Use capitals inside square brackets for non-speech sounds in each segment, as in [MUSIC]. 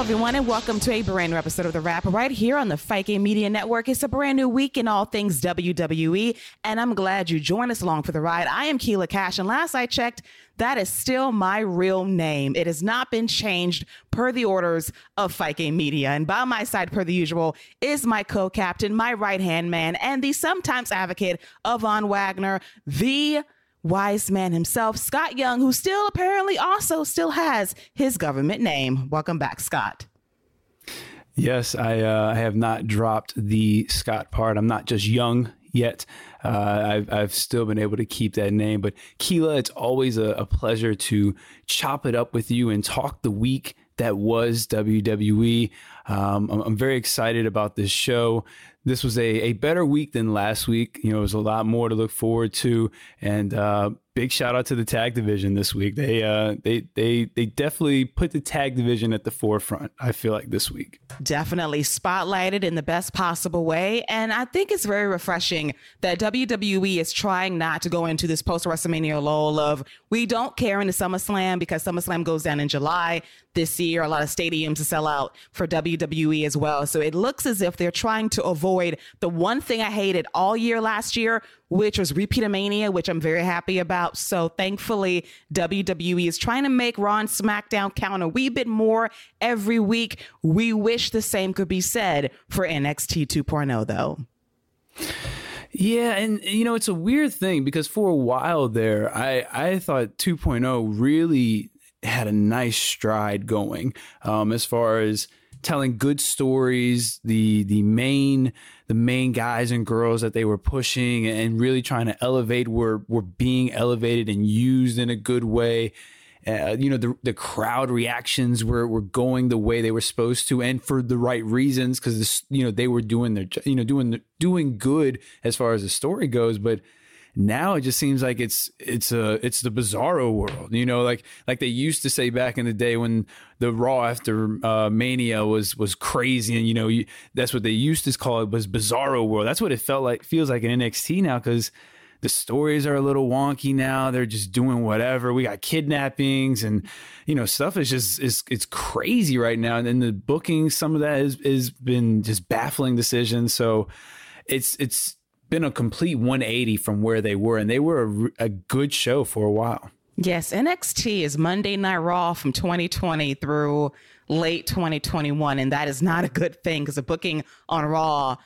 Hello, everyone, and welcome to a brand new episode of The Wrap right here on the Game Media Network. It's a brand new week in all things WWE, and I'm glad you joined us along for the ride. I am Keila Cash, and last I checked, that is still my real name. It has not been changed per the orders of Game Media. And by my side, per the usual, is my co captain, my right hand man, and the sometimes advocate of Von Wagner, the wise man himself, Scott Young, who still apparently also still has his government name. Welcome back, Scott. Yes, I, uh, I have not dropped the Scott part. I'm not just young yet. Uh, I've, I've still been able to keep that name. But Keila, it's always a, a pleasure to chop it up with you and talk the week that was WWE. Um, I'm, I'm, very excited about this show this was a, a better week than last week. You know, it was a lot more to look forward to. And uh, big shout out to the tag division this week. They uh, they they they definitely put the tag division at the forefront. I feel like this week. Definitely spotlighted in the best possible way, and I think it's very refreshing that WWE is trying not to go into this post WrestleMania lull of we don't care in into SummerSlam because SummerSlam goes down in July this year. A lot of stadiums to sell out for WWE as well. So it looks as if they're trying to avoid the one thing I hated all year last year, which was Repeatomania, which I'm very happy about. So thankfully, WWE is trying to make Raw and SmackDown count a wee bit more every week. We wish the same could be said for NXT 2.0, though. Yeah, and you know it's a weird thing because for a while there, I I thought 2.0 really had a nice stride going um, as far as telling good stories. The the main the main guys and girls that they were pushing and really trying to elevate were were being elevated and used in a good way. Uh, you know the the crowd reactions were were going the way they were supposed to and for the right reasons because you know they were doing their you know doing doing good as far as the story goes but now it just seems like it's it's a it's the bizarro world you know like like they used to say back in the day when the raw after uh, mania was was crazy and you know you, that's what they used to call it was bizarro world. That's what it felt like feels like in nxt now because the stories are a little wonky now. They're just doing whatever. We got kidnappings and you know stuff is just is it's crazy right now. And then the booking some of that has, has been just baffling decisions. So it's it's been a complete 180 from where they were, and they were a, a good show for a while. Yes, NXT is Monday Night Raw from 2020 through late 2021, and that is not a good thing because the booking on Raw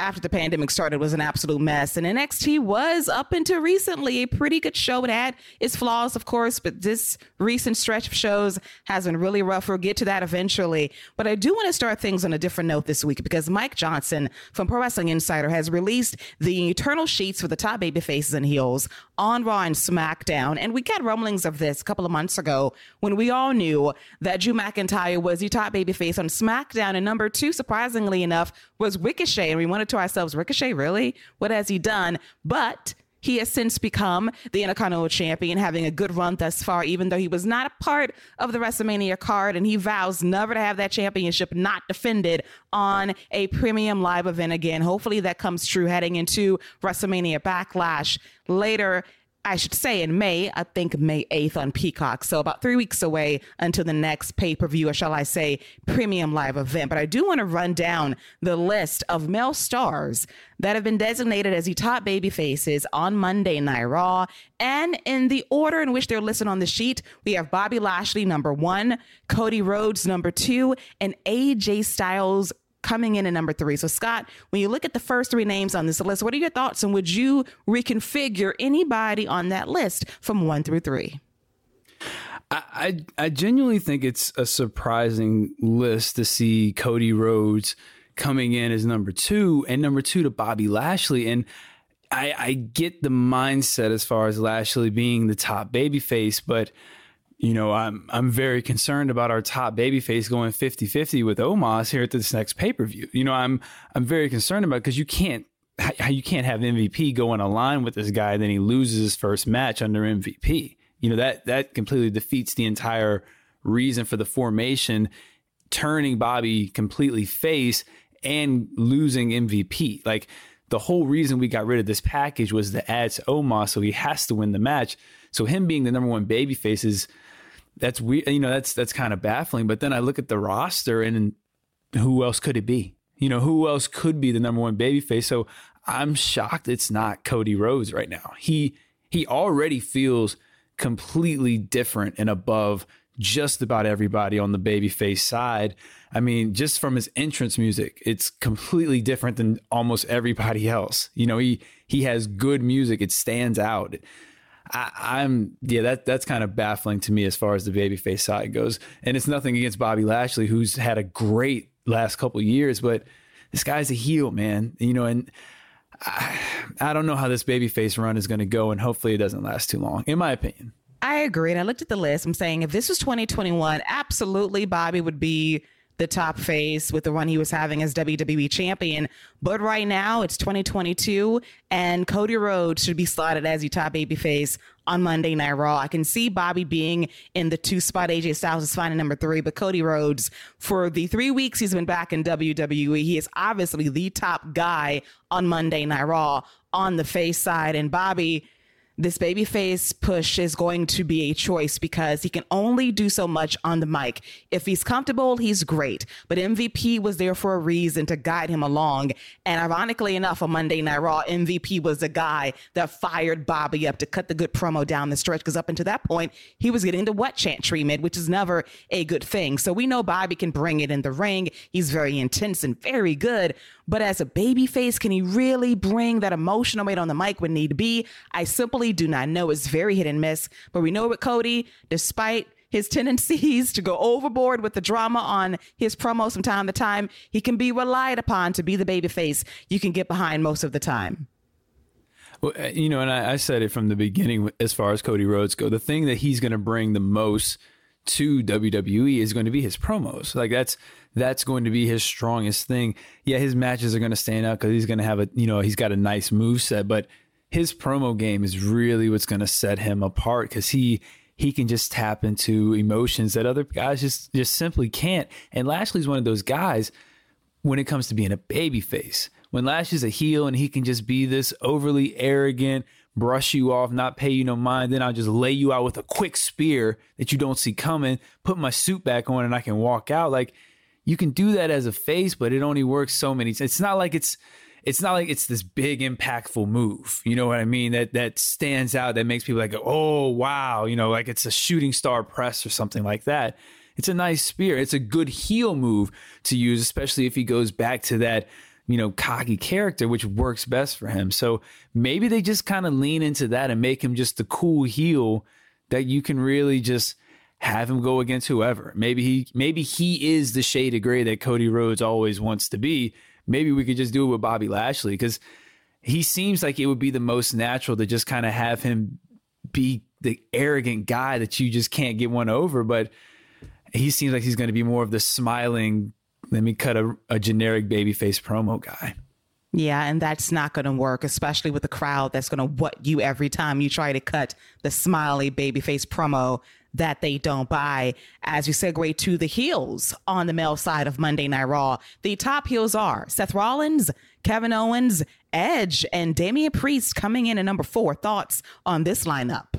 after the pandemic started was an absolute mess. And NXT was up until recently a pretty good show. It had its flaws, of course, but this recent stretch of shows has been really rough. We'll get to that eventually. But I do want to start things on a different note this week because Mike Johnson from Pro Wrestling Insider has released the eternal sheets for the top baby faces and heels on Raw and SmackDown. And we got rumblings of this a couple of months ago when we all knew that Drew McIntyre was the top baby face on SmackDown. And number two, surprisingly enough, was Ricochet. And we wanted to ourselves, Ricochet, really? What has he done? But he has since become the Intercontinental Champion, having a good run thus far, even though he was not a part of the WrestleMania card. And he vows never to have that championship not defended on a premium live event again. Hopefully that comes true heading into WrestleMania Backlash later I should say in May, I think May 8th on Peacock. So about three weeks away until the next pay per view, or shall I say, premium live event. But I do want to run down the list of male stars that have been designated as the top baby faces on Monday Night Raw. And in the order in which they're listed on the sheet, we have Bobby Lashley, number one, Cody Rhodes, number two, and AJ Styles, coming in at number three. So, Scott, when you look at the first three names on this list, what are your thoughts? And would you reconfigure anybody on that list from one through three? I, I, genuinely think it's a surprising list to see Cody Rhodes coming in as number two and number two to Bobby Lashley. And I, I get the mindset as far as Lashley being the top babyface, but you know, I'm I'm very concerned about our top babyface going 50-50 with Omos here at this next pay-per-view. You know, I'm I'm very concerned about because you can't you can't have MVP go on a line with this guy, then he loses his first match under MVP. You know, that that completely defeats the entire reason for the formation, turning Bobby completely face and losing MVP. Like the whole reason we got rid of this package was to add to Omos, so he has to win the match. So him being the number one babyface is that's weird. You know, that's that's kind of baffling. But then I look at the roster and who else could it be? You know, who else could be the number one babyface? So I'm shocked it's not Cody Rhodes right now. He he already feels completely different and above just about everybody on the babyface side. I mean, just from his entrance music, it's completely different than almost everybody else. You know, he he has good music; it stands out. I, am yeah, that that's kind of baffling to me as far as the babyface side goes. And it's nothing against Bobby Lashley, who's had a great last couple years, but this guy's a heel, man. You know, and I, I don't know how this babyface run is going to go, and hopefully it doesn't last too long, in my opinion. I agree. And I looked at the list. I'm saying if this was 2021, absolutely Bobby would be the top face with the run he was having as WWE champion. But right now it's 2022 and Cody Rhodes should be slotted as your top baby face on Monday Night Raw. I can see Bobby being in the two spot. AJ Styles is finding number three, but Cody Rhodes, for the three weeks he's been back in WWE, he is obviously the top guy on Monday Night Raw on the face side. And Bobby, this babyface push is going to be a choice because he can only do so much on the mic. If he's comfortable, he's great. But MVP was there for a reason to guide him along. And ironically enough, on Monday Night Raw, MVP was the guy that fired Bobby up to cut the good promo down the stretch because up until that point, he was getting the wet chant treatment, which is never a good thing. So we know Bobby can bring it in the ring. He's very intense and very good. But as a baby face, can he really bring that emotional weight on the mic when need be? I simply do not know. It's very hit and miss. But we know with Cody, despite his tendencies to go overboard with the drama on his promos from time to time, he can be relied upon to be the baby face you can get behind most of the time. Well, uh, you know, and I, I said it from the beginning as far as Cody Rhodes go. The thing that he's going to bring the most to WWE is going to be his promos. Like that's that's going to be his strongest thing. Yeah, his matches are going to stand out because he's going to have a you know he's got a nice move set, but his promo game is really what's going to set him apart because he he can just tap into emotions that other guys just just simply can't. And Lashley's one of those guys when it comes to being a baby face. When Lashley's a heel and he can just be this overly arrogant, brush you off, not pay you no mind, then I'll just lay you out with a quick spear that you don't see coming, put my suit back on and I can walk out. Like you can do that as a face, but it only works so many. It's not like it's it's not like it's this big impactful move. You know what I mean? That that stands out that makes people like, oh wow, you know, like it's a shooting star press or something like that. It's a nice spear. It's a good heel move to use, especially if he goes back to that, you know, cocky character, which works best for him. So maybe they just kind of lean into that and make him just the cool heel that you can really just have him go against whoever. Maybe he maybe he is the shade of gray that Cody Rhodes always wants to be. Maybe we could just do it with Bobby Lashley because he seems like it would be the most natural to just kind of have him be the arrogant guy that you just can't get one over. But he seems like he's going to be more of the smiling, let me cut a, a generic babyface promo guy. Yeah, and that's not going to work, especially with the crowd that's going to what you every time you try to cut the smiley babyface promo that they don't buy. As we segue to the heels on the male side of Monday Night Raw, the top heels are Seth Rollins, Kevin Owens, Edge, and Damien Priest coming in at number four. Thoughts on this lineup?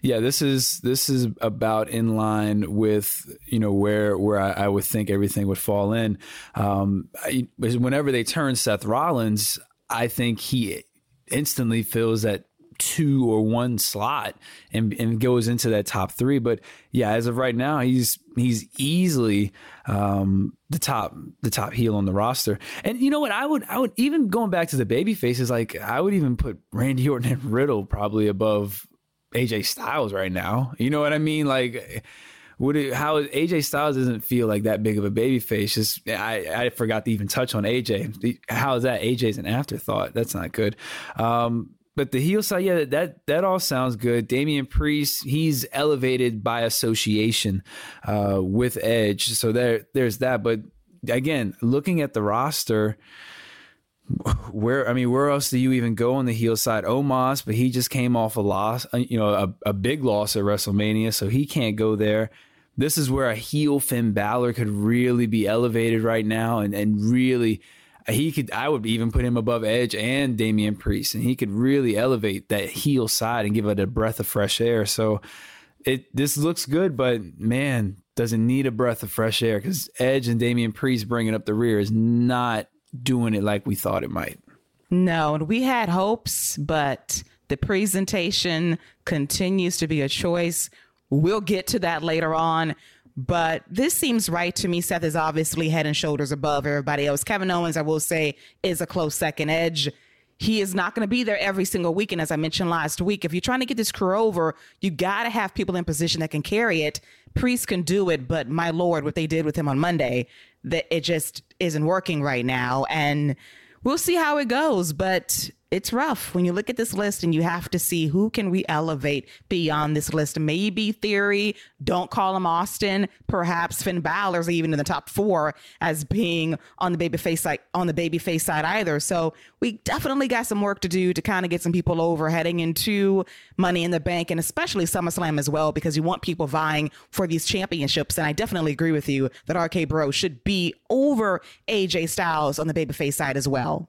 Yeah, this is this is about in line with you know where where I, I would think everything would fall in. Um, I, whenever they turn Seth Rollins, I think he instantly feels that two or one slot and, and goes into that top three. But yeah, as of right now, he's he's easily um, the top the top heel on the roster. And you know what? I would I would even going back to the baby faces, like I would even put Randy Orton and Riddle probably above AJ Styles right now. You know what I mean? Like would it, how AJ Styles doesn't feel like that big of a baby face. Just I, I forgot to even touch on AJ. How is that? AJ's an afterthought. That's not good. Um, but the heel side, yeah, that that all sounds good. Damien Priest, he's elevated by association uh, with Edge, so there there's that. But again, looking at the roster, where I mean, where else do you even go on the heel side? Omos, but he just came off a loss, uh, you know, a, a big loss at WrestleMania, so he can't go there. This is where a heel Finn Balor could really be elevated right now, and and really, he could. I would even put him above Edge and Damien Priest, and he could really elevate that heel side and give it a breath of fresh air. So, it this looks good, but man, doesn't need a breath of fresh air because Edge and Damien Priest bringing up the rear is not doing it like we thought it might. No, and we had hopes, but the presentation continues to be a choice. We'll get to that later on. But this seems right to me. Seth is obviously head and shoulders above everybody else. Kevin Owens, I will say, is a close second edge. He is not going to be there every single week. And as I mentioned last week, if you're trying to get this crew over, you got to have people in position that can carry it. Priest can do it, but my lord, what they did with him on Monday, that it just isn't working right now. And we'll see how it goes. But it's rough when you look at this list and you have to see who can we elevate beyond this list. Maybe Theory, don't call him Austin. Perhaps Finn Balor's even in the top four as being on the baby face side on the baby face side either. So we definitely got some work to do to kind of get some people over heading into Money in the Bank and especially SummerSlam as well because you want people vying for these championships. And I definitely agree with you that RK Bro should be over AJ Styles on the babyface side as well.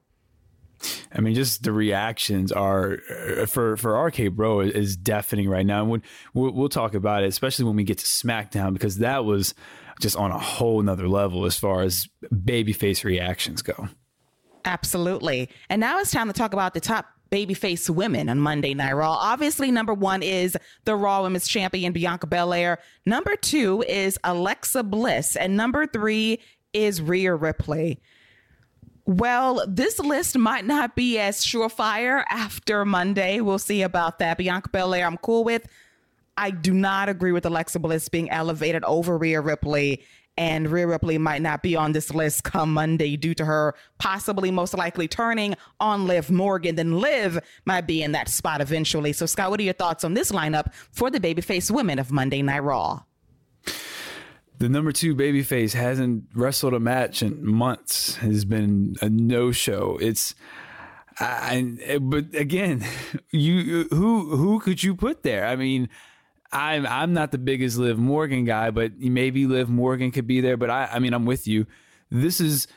I mean, just the reactions are uh, for for RK Bro is deafening right now, and we'll, we'll talk about it, especially when we get to SmackDown, because that was just on a whole nother level as far as babyface reactions go. Absolutely, and now it's time to talk about the top babyface women on Monday Night Raw. Obviously, number one is the Raw Women's Champion Bianca Belair. Number two is Alexa Bliss, and number three is Rhea Ripley. Well, this list might not be as surefire after Monday. We'll see about that. Bianca Belair, I'm cool with. I do not agree with Alexa Bliss being elevated over Rhea Ripley. And Rhea Ripley might not be on this list come Monday due to her possibly most likely turning on Liv Morgan. Then Liv might be in that spot eventually. So, Scott, what are your thoughts on this lineup for the babyface women of Monday Night Raw? The number two babyface hasn't wrestled a match in months. Has been a no show. It's I, but again, [LAUGHS] you who who could you put there? I mean, I'm I'm not the biggest Liv Morgan guy, but maybe Liv Morgan could be there. But I I mean, I'm with you. This is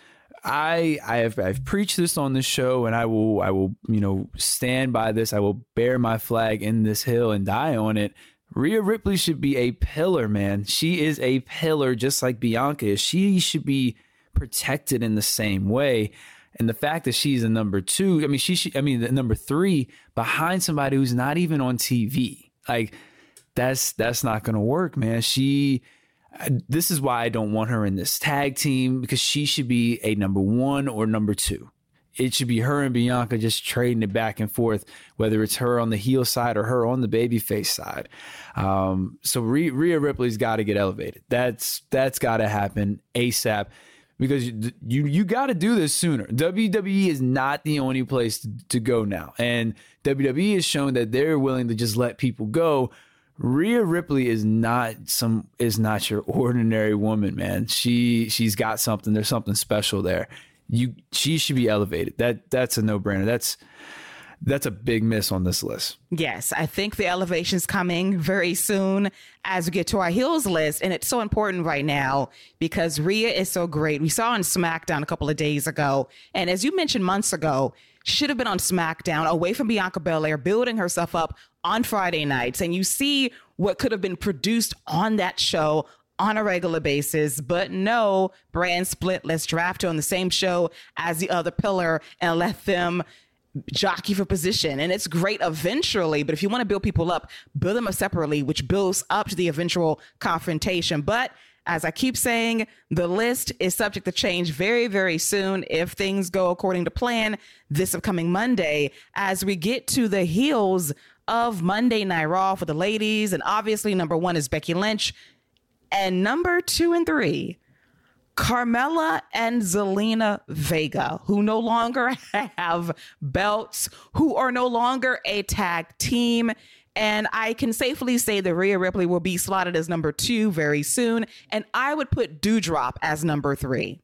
I I have I've preached this on this show, and I will I will you know stand by this. I will bear my flag in this hill and die on it. Rhea Ripley should be a pillar, man. She is a pillar just like Bianca is. She should be protected in the same way. And the fact that she's a number two, I mean, she should, I mean, the number three behind somebody who's not even on TV. Like, that's that's not gonna work, man. She this is why I don't want her in this tag team because she should be a number one or number two it should be her and Bianca just trading it back and forth, whether it's her on the heel side or her on the babyface side. Um, so Rhea Ripley's got to get elevated. That's that's got to happen ASAP because you you, you got to do this sooner. WWE is not the only place to, to go now, and WWE has shown that they're willing to just let people go. Rhea Ripley is not some is not your [LAUGHS] ordinary woman, man. She she's got something. There's something special there you she should be elevated. That that's a no brainer. That's that's a big miss on this list. Yes, I think the elevation's coming very soon as we get to our heels list. And it's so important right now because Rhea is so great. We saw on SmackDown a couple of days ago. And as you mentioned months ago, she should have been on SmackDown away from Bianca Belair, building herself up on Friday nights. And you see what could have been produced on that show on a regular basis, but no brand split. Let's draft her on the same show as the other pillar and let them jockey for position. And it's great eventually, but if you want to build people up, build them up separately, which builds up to the eventual confrontation. But as I keep saying, the list is subject to change very, very soon if things go according to plan this upcoming Monday as we get to the heels of Monday Night Raw for the ladies. And obviously, number one is Becky Lynch And number two and three, Carmella and Zelina Vega, who no longer [LAUGHS] have belts, who are no longer a tag team. And I can safely say that Rhea Ripley will be slotted as number two very soon. And I would put Doudrop as number three.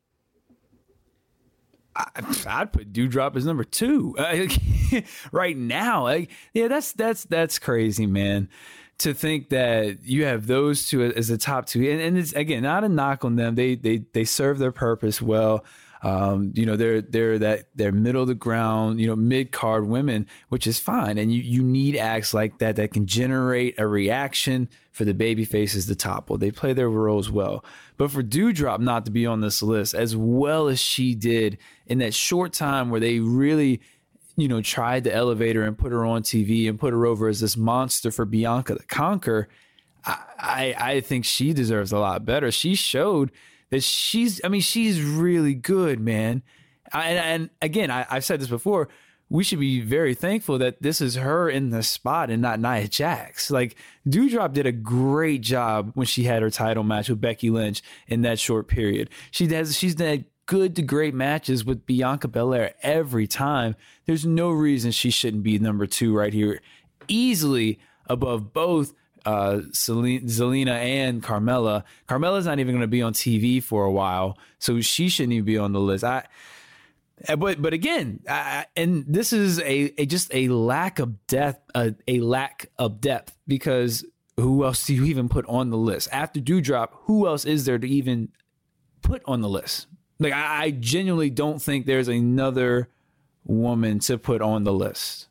I, would put Doudrop as number two uh, [LAUGHS] right now. Like, yeah, that's that's that's crazy, man. To think that you have those two as the top two, and, and it's again not a knock on them. They they they serve their purpose well. Um, you know, they're they're that they're middle of the ground, you know, mid card women, which is fine. And you you need acts like that that can generate a reaction for the baby faces to topple. They play their roles well. But for Doudrop not to be on this list as well as she did in that short time where they really you know, tried the elevator and put her on TV and put her over as this monster for Bianca to conquer. I, I, I think she deserves a lot better. She showed that she's, I mean, she's really good, man. I, and, and, again, I, I've said this before. We should be very thankful that this is her in the spot and not Nia Jax. Like Doudrop did a great job when she had her title match with Becky Lynch in that short period. She has she's had good to great matches with Bianca Belair every time. There's no reason she shouldn't be number two right here, easily above both uh, Zelina and Carmella. Carmella's not even going to be on TV for a while, so she shouldn't even be on the list. I, eh, but but again, I, and this is a, a just a lack of depth, a, a lack of depth because who else do you even put on the list after Doudrop? Who else is there to even put on the list? Like I, I genuinely don't think there's another woman to put on the list.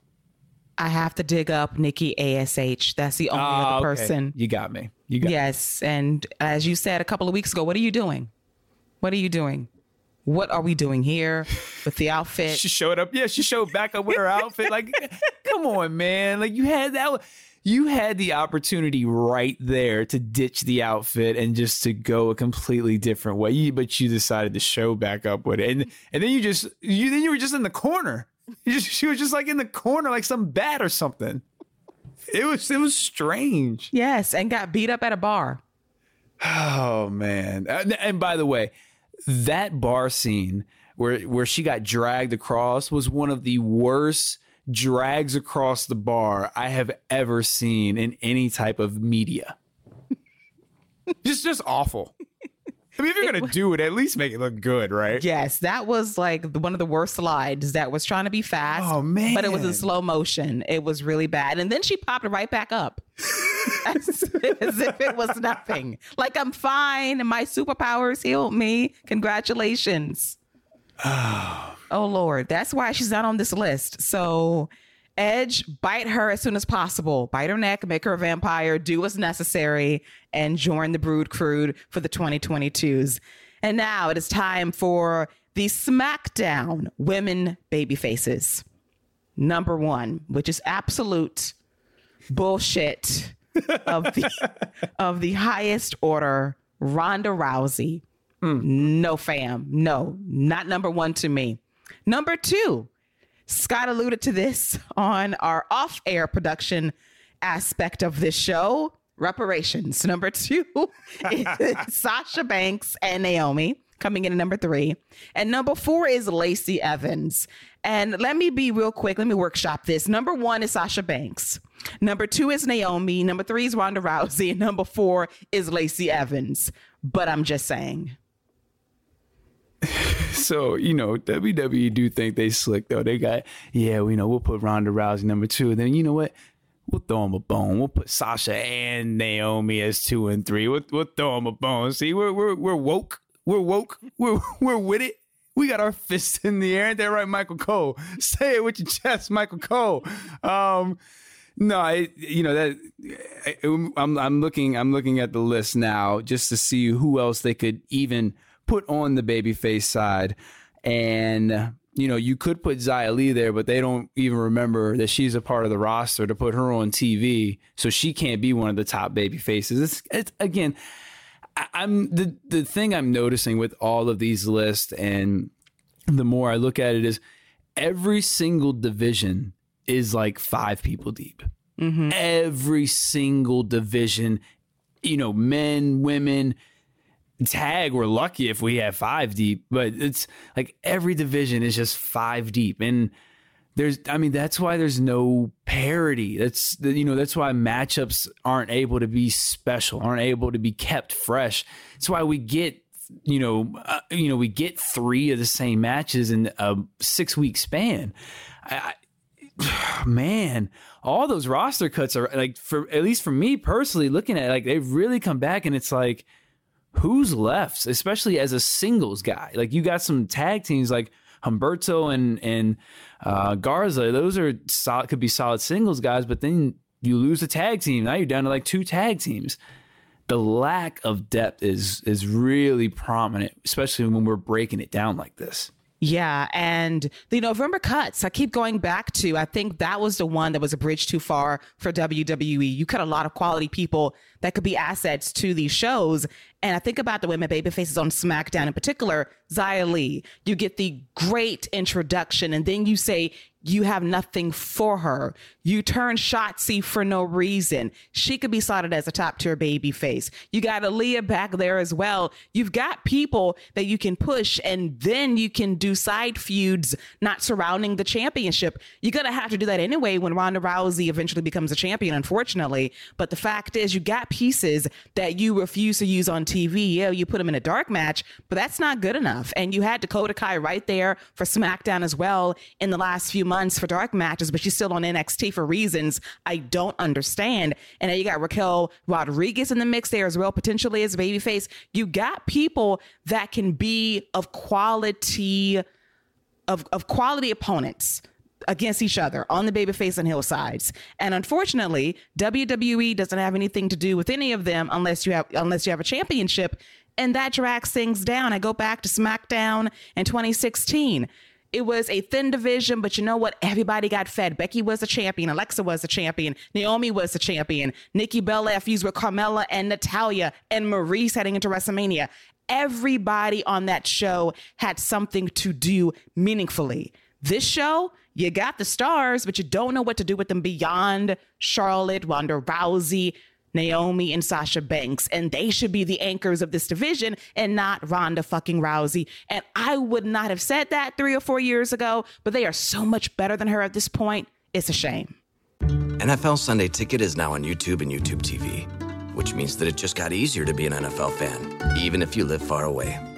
I have to dig up Nikki ASH. That's the only other ah, okay. person. You got me. You got yes. Me. And as you said a couple of weeks ago, what are you doing? What are you doing? What are we doing here with the [LAUGHS] outfit? she showed up. Yeah, she showed back up with her outfit. Like, [LAUGHS] come on, man. Like you had that. You had the opportunity right there to ditch the outfit and just to go a completely different way. But you decided to show back up with it, and and then you just you then you were just in the corner just, she was just like in the corner, like some bat or something. It was it was strange. Yes, and got beat up at a bar. Oh man! Uh, and by the way, that bar scene where where she got dragged across was one of the worst drags across the bar I have ever seen in any type of media. [LAUGHS] just just awful. I mean, if you're gonna do it, at least make it look good, right? Yes, that was like one of the worst slides that was trying to be fast. Oh man! But it was in slow motion. It was really bad, and then she popped right back up, [LAUGHS] as, as if it was nothing. Like I'm fine, my superpowers healed me. Congratulations. Oh Lord, that's why she's not on this list. So Edge, bite her as soon as possible. Bite her neck, make her a vampire, do what's necessary, and join the Brood Crew for the 2022s. And now it is time for the SmackDown Women Baby Faces. Number one, which is absolute bullshit of the [LAUGHS] of the highest order, Ronda Rousey. Mm. No fam. No, not number one to me. Number two, Scott alluded to this [LAUGHS] on our off air production aspect of this show reparations. Number two [LAUGHS] is [LAUGHS] Sasha Banks and Naomi coming in at number three. And number four is Lacey Evans. And let me be real quick. Let me workshop this. Number one is Sasha Banks. Number two is Naomi. Number three is Ronda Rousey. And number four is Lacey Evans. But I'm just saying. [LAUGHS] so you know WWE do think they slick though. They got yeah, you know we'll put Ronda Rousey number two. Then you know what? We'll throw them a bone. We'll put Sasha and Naomi as two and three. We'll, we'll throw them a bone. See, we're we're we're woke. We're woke. We're [LAUGHS] we're with it. We got our fists in the air. Ain't that right, Michael Cole? [LAUGHS] Say it with your chest, Michael Cole. Um, no, I, you know that I, I'm I'm looking I'm looking at the list now just to see who else they could even put on the babyface side. And, you know, you could put Xia Li there, but they don't even remember that she's a part of the roster to put her on TV. So she can't be one of the top baby faces. It's, it's again, I, I'm the, the thing I'm noticing with all of these lists and the more I look at it is every single division is like five people deep. Mm-hmm. Every single division you know, men, women, tag. We're lucky if we have five deep, but it's like every division is just five deep. And there's, I mean, that's why there's no parity. That's, you know, that's why matchups aren't able to be special, aren't able to be kept fresh. That's why we get you know, uh, you know, we get three of the same matches in a six week span. I, I, [SIGHS] man, all those roster cuts are like for at least for me personally, looking at it, like they've really come back, and it's like who's left, especially as a singles guy. Like you got some tag teams like Humberto and and uh, Garza. Those are solid, could be solid singles guys, but then you lose a tag team. Now you're down to like two tag teams the lack of depth is is really prominent, especially when we're breaking it down like this. Yeah. And the November cuts, I keep going back to, I think that was the one that was a bridge too far for WWE. You cut a lot of quality people that could be assets to these shows. And I think about the women baby faces on SmackDown in particular, Xia Li, You get the great introduction, and then you say, you have nothing for her. You turn Shotzi for no reason. She could be slotted as a top tier baby face. You got Aaliyah back there as well. You've got people that you can push, and then you can do side feuds not surrounding the championship. You're going to have to do that anyway when Ronda Rousey eventually becomes a champion, unfortunately. But the fact is, you got pieces that you refuse to use on TV. Yeah, you put them in a dark match, but that's not good enough. And you had Dakota Kai right there for SmackDown as well in the last few months for dark matches, but she's still on NXT for reasons I don't understand. And then you got Raquel Rodriguez in the mix there as well, potentially as babyface. You got people that can be of quality of, of quality opponents against each other on the babyface and hillsides. And unfortunately, WWE doesn't have anything to do with any of them unless you have unless you have a championship. And that drags things down. I go back to SmackDown in 2016. It was a thin division, but you know what? Everybody got fed. Becky was a champion. Alexa was a champion. Naomi was a champion. Nikki Bella fused with Carmella and Natalya and Maryse heading into WrestleMania. Everybody on that show had something to do meaningfully. This show, you got the stars, but you don't know what to do with them beyond Charlotte, Ronda Rousey, Naomi and Sasha Banks, and they should be the anchors of this division and not Ronda fucking Rousey. And I would not have said that three or four years ago, but they are so much better than her at this point. It's a shame. NFL Sunday Ticket is now on YouTube and YouTube TV, which means that it just got easier to be an NFL fan, even if you live far away.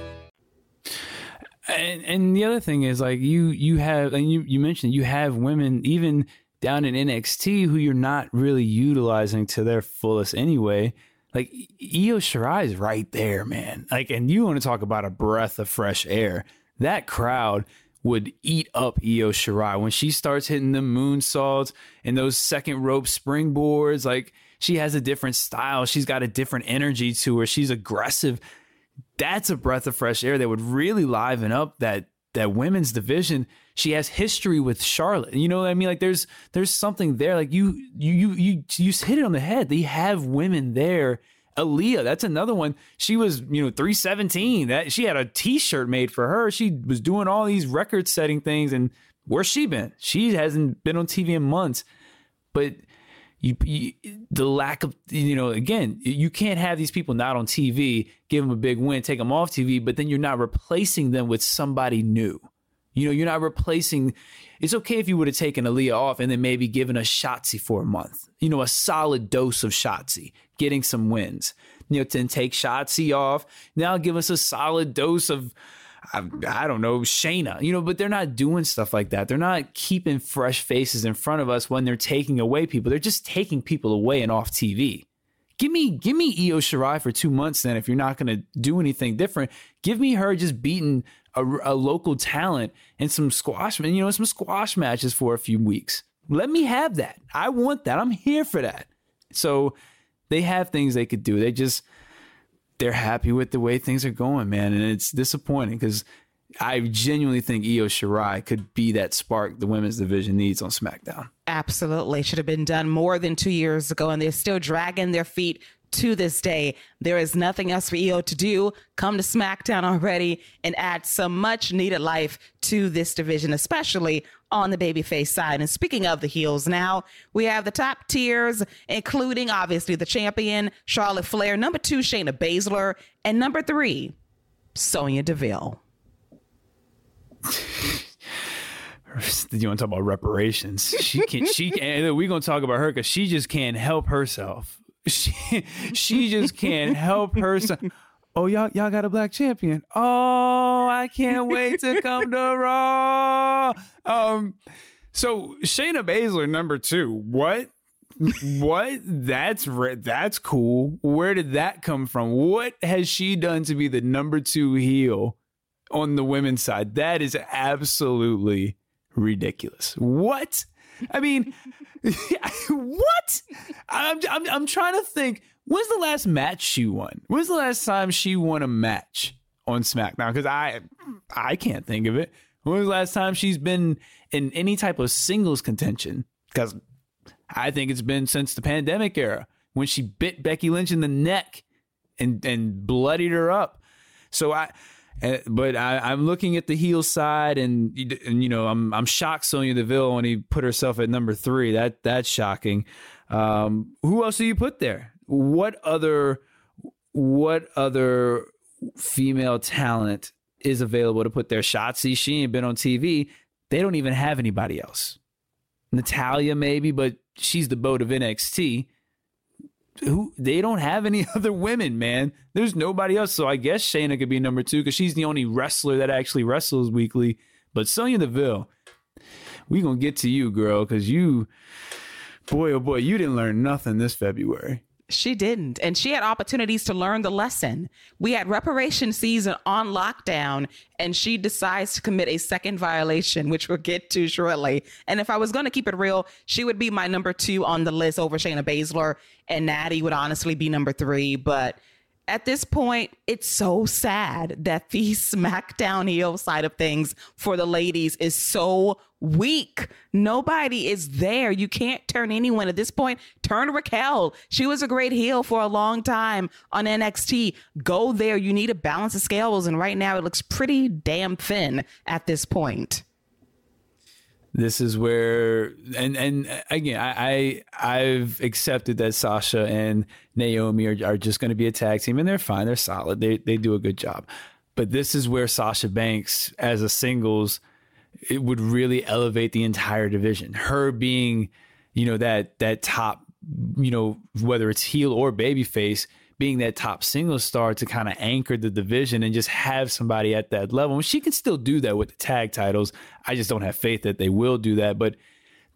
And, and the other thing is like you you have and you you mentioned you have women even down in NXT who you're not really utilizing to their fullest anyway. Like Io Shirai is right there, man. Like, and you want to talk about a breath of fresh air. That crowd would eat up Io Shirai when she starts hitting the moonsaults and those second rope springboards. Like she has a different style. She's got a different energy to her. She's aggressive that's a breath of fresh air that would really liven up that that women's division. She has history with Charlotte. You know what I mean? Like there's there's something there. Like you you you you you hit it on the head. They have women there. Aaliyah, that's another one. She was, you know, 317. That she had a t-shirt made for her. She was doing all these record setting things and where's she been? She hasn't been on TV in months. But you, you, the lack of you know again you can't have these people not on TV give them a big win take them off TV but then you're not replacing them with somebody new. You know you're not replacing it's okay if you would have taken Aaliyah off and then maybe given a Shotzi for a month you know a solid dose of Shotzi getting some wins. You know then take Shotzi off now give us a solid dose of I, I don't know, Shayna, you know, but they're not doing stuff like that. They're not keeping fresh faces in front of us when they're taking away people. They're just taking people away and off TV. Give me, give me Io Shirai for two months. Then, if you're not going to do anything different, give me her just beating a, a local talent and some squash, you know, some squash matches for a few weeks. Let me have that. I want that. I'm here for that. So they have things they could do. They just they're happy with the way things are going, man, and it's disappointing because I genuinely think Io Shirai could be that spark the women's division needs on SmackDown. Absolutely. Should have been done more than two years ago, and they're still dragging their feet to this day. There is nothing else for Io to do. Come to SmackDown already and add some much needed life to this division, especially on the babyface side. And speaking of the heels, now we have the top tiers, including obviously the champion, Charlotte Flair, number two, Shayna Baszler, and number three, Sonya Deville. [LAUGHS] you want to talk about reparations? She can. She and we're gonna talk about her because she just can't help herself. [LAUGHS] She she just can't help herself. Oh y'all y'all got a black champion. Oh, I can't wait to come to [LAUGHS] Raw. Um, so Shayna Baszler number two. What? what? That's that's cool. Where did that come from? What has she done to be the number two heel on the women's side? That is absolutely ridiculous. What? I mean, [LAUGHS] what? I'm, I'm I'm trying to think. When's the last match she won? When's the last time she won a match on SmackDown? Because I I can't think of it. When was the last time she's been in any type of singles contention? Because I think it's been since the pandemic era when she bit Becky Lynch in the neck and and bloodied her up. So I but I, am looking at the heel side, and, and, you know, I'm I'm shocked Sonya Deville when he put herself at number three. That that's shocking. Um, who else do you put there? What other what other female talent is available to put there? See, she ain't been on TV. They don't even have anybody else. Natalya, maybe, but she's the boat of NXT who they don't have any [LAUGHS] other women, man. There's nobody else. So I guess Shayna could be number two because she's the only wrestler that actually wrestles weekly. But Sonya Deville, we gonna get to you, girl, because you, boy, oh boy, you didn't learn nothing this February. She didn't. And she had opportunities to learn the lesson. We had reparation season on lockdown, and she decides to commit a second violation, which we'll get to shortly. And if I was going to keep it real, she would be my number two on the list over Shayna Baszler, and Natty would honestly be number three. But at this point, it's so sad that the [LAUGHS] SmackDown heel side of things for the ladies is so weak. Nobody is there. You can't turn anyone at this point. Turn Raquel. She was a great heel for a long time on NXT. Go there. You need to balance the scales. And right now, it looks pretty damn thin at this point this is where and and again I, I have accepted that Sasha and Naomi are, are just going to be a tag team and they're fine they're solid they they do a good job. But this is where Sasha Banks as a singles it would really elevate the entire division. Her being you know that that top you know whether it's heel or babyface being that top single star to kind of anchor the division and just have somebody at that level. And she can still do that with the tag titles. I just don't have faith that they will do that. But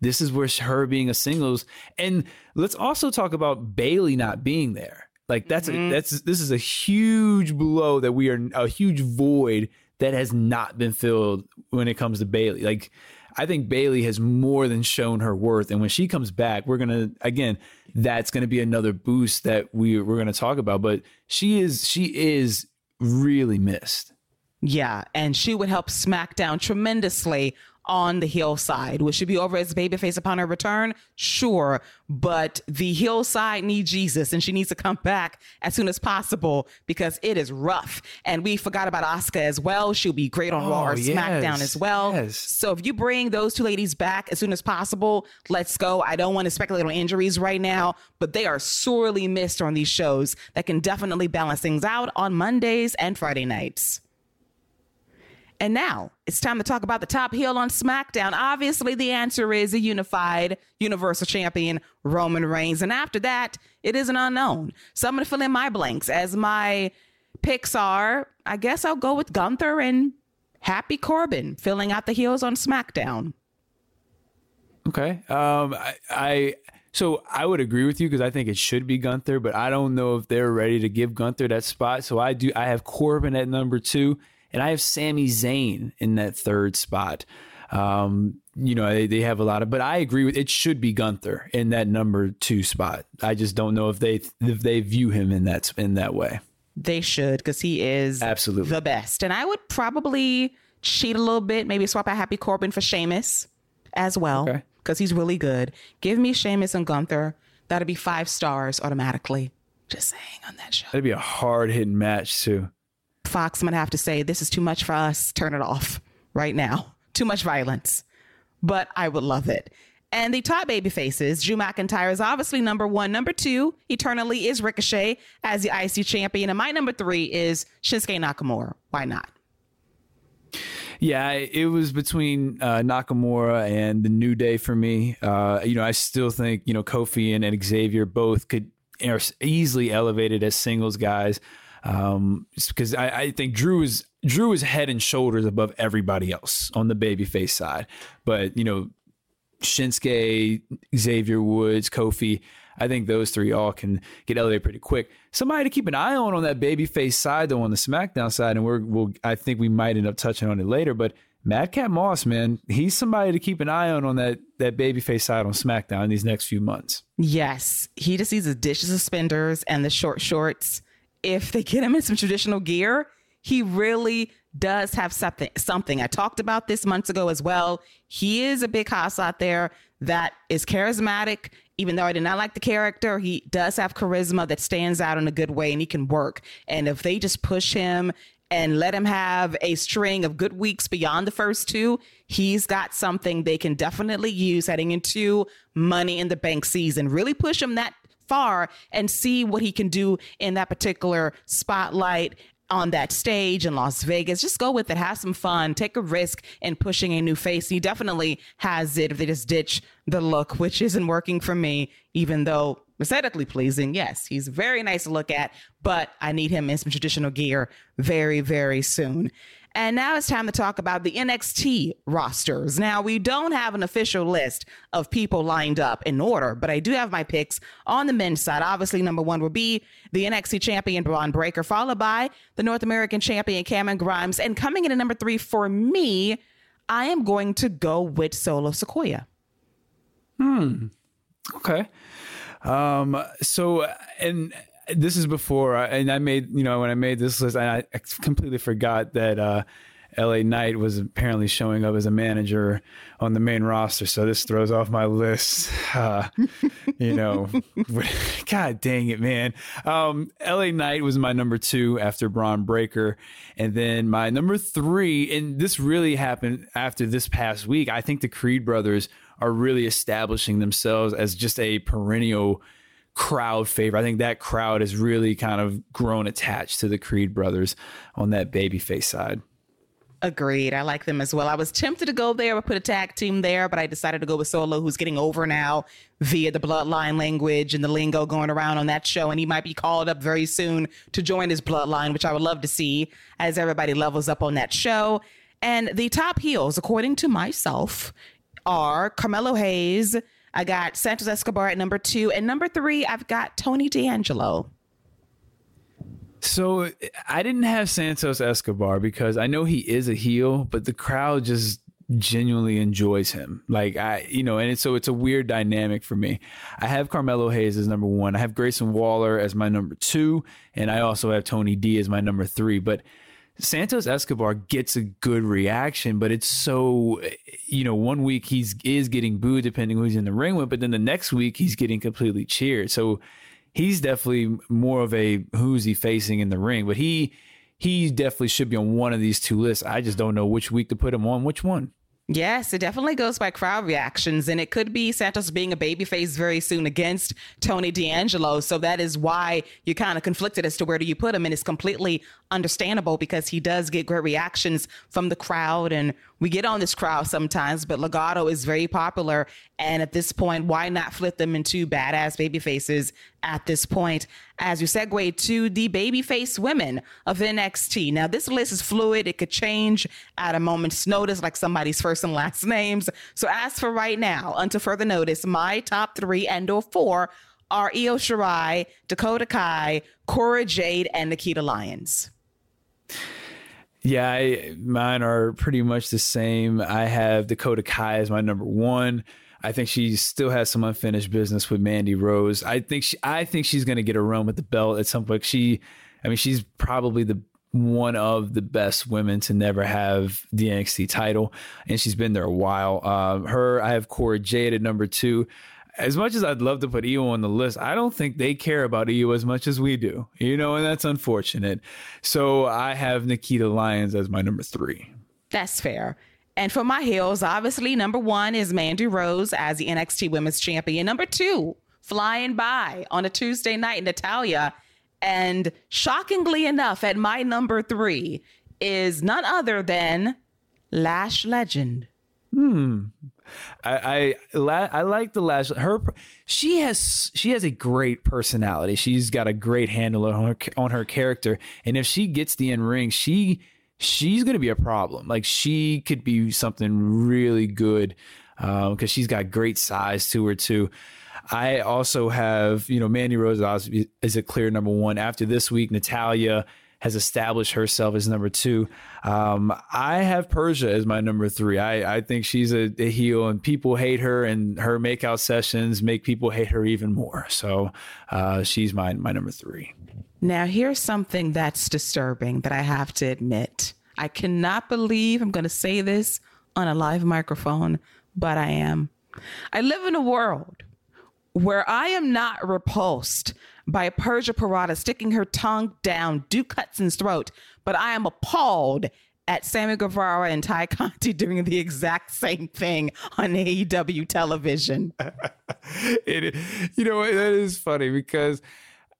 this is where her being a singles. And let's also talk about Bayley not being there. Like that's mm-hmm. a, that's this is a huge blow that we are a huge void that has not been filled when it comes to Bayley. Like I think Bayley has more than shown her worth. And when she comes back, we're gonna again, that's gonna be another boost that we we're gonna talk about. But she is she is really missed. Yeah, and she would help SmackDown tremendously on the hillside. Will she be over as babyface upon her return? Sure. But the hillside needs Jesus and she needs to come back as soon as possible because it is rough. And we forgot about Asuka as well. She'll be great on oh, Raw or yes, SmackDown as well. Yes. So if you bring those two ladies back as soon as possible, let's go. I don't want to speculate on injuries right now, but they are sorely missed on these shows that can definitely balance things out on Mondays and Friday nights. And now it's time to talk about the top heel on SmackDown. Obviously, the answer is a unified Universal Champion, Roman Reigns. And after that, it is an unknown. So I'm going to fill in my blanks as my picks are, I guess I'll go with Gunther and Happy Corbin filling out the heels on SmackDown. Okay. Um, I, I so I would agree with you because I think it should be Gunther, but I don't know if they're ready to give Gunther that spot. So I do. I have Corbin at number two, and I have Sami Zayn in that third spot. Um, you know, they, they have a lot of, but I agree with it should be Gunther in that number two spot. I just don't know if they if they view him in that in that way. They should because he is Absolutely. the best. And I would probably cheat a little bit, maybe swap out Happy Corbin for Sheamus as well Okay. because he's really good. Give me Sheamus and Gunther. That'll be five stars automatically. Just saying on that show. That'd be a hard hitting match too. Fox, gonna have to say this is too much for us. Turn it off right now. Too much violence. But I would love it. And the top baby faces, Drew McIntyre is obviously number one. Number two, eternally is Ricochet as the IC champion. And my number three is Shinsuke Nakamura. Why not? Yeah, it was between uh, Nakamura and the New Day for me. Uh, you know, I still think you know Kofi and, and Xavier both could are easily elevated as singles guys um, because I, I think Drew is Drew is head and shoulders above everybody else on the babyface side. But you know, Shinsuke, Xavier Woods, Kofi. I think those three all can get elevated pretty quick. Somebody to keep an eye on on that babyface side, though, on the SmackDown side, and we're we'll I think we might end up touching on it later. But Madcap Moss, man, he's somebody to keep an eye on on that that babyface side on SmackDown these next few months. Yes, he just needs the dish suspenders and the short shorts. If they get him in some traditional gear, he really does have something. Something I talked about this months ago as well. He is a big house out there that is charismatic. Even though I did not like the character, he does have charisma that stands out in a good way, and he can work. And if they just push him and let him have a string of good weeks beyond the first two, he's got something they can definitely use heading into Money in the Bank season. Really push him that far and see what he can do in that particular spotlight on that stage in Las Vegas. Just go with it, have some fun, take a risk in pushing a new face. He definitely has it if they just ditch the look, which isn't working for me, even though aesthetically pleasing. Yes, he's very nice to look at, but I need him in some traditional gear very, very soon. And now it's time to talk about the NXT rosters. Now, we don't have an official list of people lined up in order, but I do have my picks on the men's side. Obviously, number one will be the NXT champion, Bron Breakker, followed by the North American champion, Cameron Grimes. And coming in at number three for me, I am going to go with Solo Sikoa. Hmm. Okay. Um, so, and this is before, and I made, you know, when I made this list, I, I completely forgot that uh, LA Knight was apparently showing up as a manager on the main roster. So this throws off my list. [LAUGHS] Uh, you know, [LAUGHS] God dang it, man. Um, LA Knight was my number two after Bron Breakker. And then my number three, and this really happened after this past week. I think the Creed brothers are really establishing themselves as just a perennial crowd favorite. I think that crowd has really kind of grown attached to the Creed brothers on that babyface side. Agreed. I like them as well. I was tempted to go there or put a tag team there, but I decided to go with Solo, who's getting over now via the bloodline language and the lingo going around on that show. And he might be called up very soon to join his bloodline, which I would love to see as everybody levels up on that show. And the top heels, according to myself, are Carmelo Hayes. I got Santos Escobar at number two. And number three, I've got Tony D'Angelo. So I didn't have Santos Escobar because I know he is a heel, but the crowd just genuinely enjoys him. Like I, you know, and it's, so it's a weird dynamic for me. I have Carmelo Hayes as number one. I have Grayson Waller as my number two, and I also have Tony D as my number three. But Santos Escobar gets a good reaction, but it's so you know, one week he's is getting booed depending who he's in the ring with, but then the next week he's getting completely cheered. So he's definitely more of a who's he facing in the ring, but he he definitely should be on one of these two lists. I just don't know which week to put him on. Which one? Yes, it definitely goes by crowd reactions, and it could be Santos being a babyface very soon against Tony D'Angelo. So that is why you're kind of conflicted as to where do you put him, and it's completely understandable because he does get great reactions from the crowd and we get on this crowd sometimes, but Legado is very popular. And at this point, why not flip them into badass baby faces at this point? As you segue to the babyface women of NXT. Now, this list is fluid. It could change at a moment's notice, like somebody's first and last [LAUGHS] names. So as for right now, until further notice, my top three and or four are Io Shirai, Dakota Kai, Cora Jade, and Nikita Lyons. Yeah, I, mine are pretty much the same. I have Dakota Kai as my number one. I think she still has some unfinished business with Mandy Rose. I think she, I think she's going to get a run with the belt at some point. She, I mean, she's probably the one of the best women to never have the NXT title, and she's been there a while. Um, her, I have Cora Jade at number two as much as I'd love to put Io on the list, I don't think they care about Io as much as we do, you know, and that's unfortunate. So I have Nikita Lyons as my number three. That's fair. And for my heels, obviously, number one is Mandy Rose as the NXT Women's Champion. Number two, flying by on a Tuesday night, Natalya. And shockingly enough, at my number three is none other than Lash Legend. Hmm. I I, I like the last her she has she has a great personality. She's got a great handle on her on her character, and if she gets the in ring, she she's to be a problem. Like she could be something really good because um, she's got great size to her too. I also have you know Mandy Rose is a clear number one after this week. Natalya has established herself as number two. Um, I have Persia as my number three. I, I think she's a, a, heel, and people hate her, and her makeout sessions make people hate her even more. So uh, she's my my number three. Now, here's something that's disturbing that I have to admit. I cannot believe I'm going to say this on a live microphone, but I am. I live in a world where I am not repulsed by Persia Pirotta sticking her tongue down Duke Hudson's throat, but I am appalled at Sammy Guevara and Tay Conti [LAUGHS] doing the exact same thing on AEW television. [LAUGHS] it, you know, that is funny because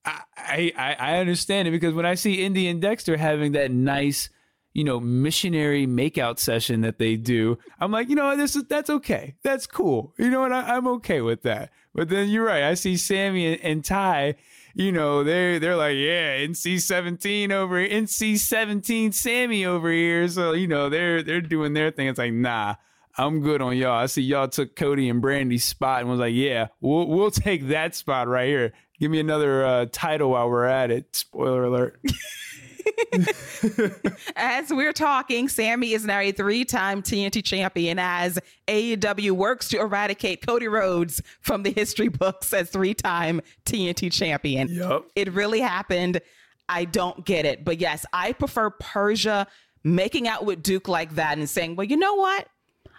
I, I I understand it because when I see Indi and Dexter having that nice you know, missionary makeout session that they do. I'm like, you know, this is that's okay. That's cool. You know what? I, am okay with that. But then you're right. I see Sammy and, and Tay. You know, they're they're like, yeah, NC 17 over NC 17 Sammy over here. So you know, they're they're doing their thing. It's like, nah. I'm good on y'all. I see y'all took Cody and Brandi's spot and was like, yeah, we'll we'll take that spot right here. Give me another uh, title while we're at it. Spoiler alert. [LAUGHS] [LAUGHS] as we're talking, Sammy is now a three time TNT champion as AEW works to eradicate Cody Rhodes from the history books as three time TNT champion. Yep. It really happened. I don't get it. But yes, I prefer Persia making out with Duke like that and saying, well, you know what?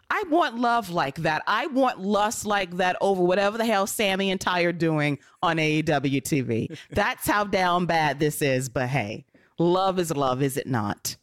I want love like that. I want lust like that over whatever the hell Sammy and Tay are doing on AEW TV. [LAUGHS] That's how down bad this is. But hey, love is love, is it not?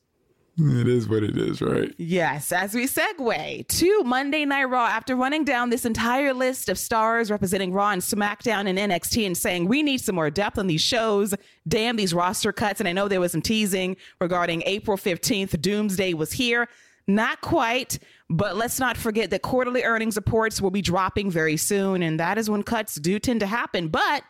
It is what it is, right? Yes. As we segue to Monday Night Raw, after running down this entire list of stars representing Raw and SmackDown and NXT and saying we need some more depth on these shows, damn these roster cuts. And I know there was some teasing regarding April 15th, Doomsday was here. Not quite, but let's not forget that quarterly earnings reports will be dropping very soon. And that is when cuts do tend to happen. But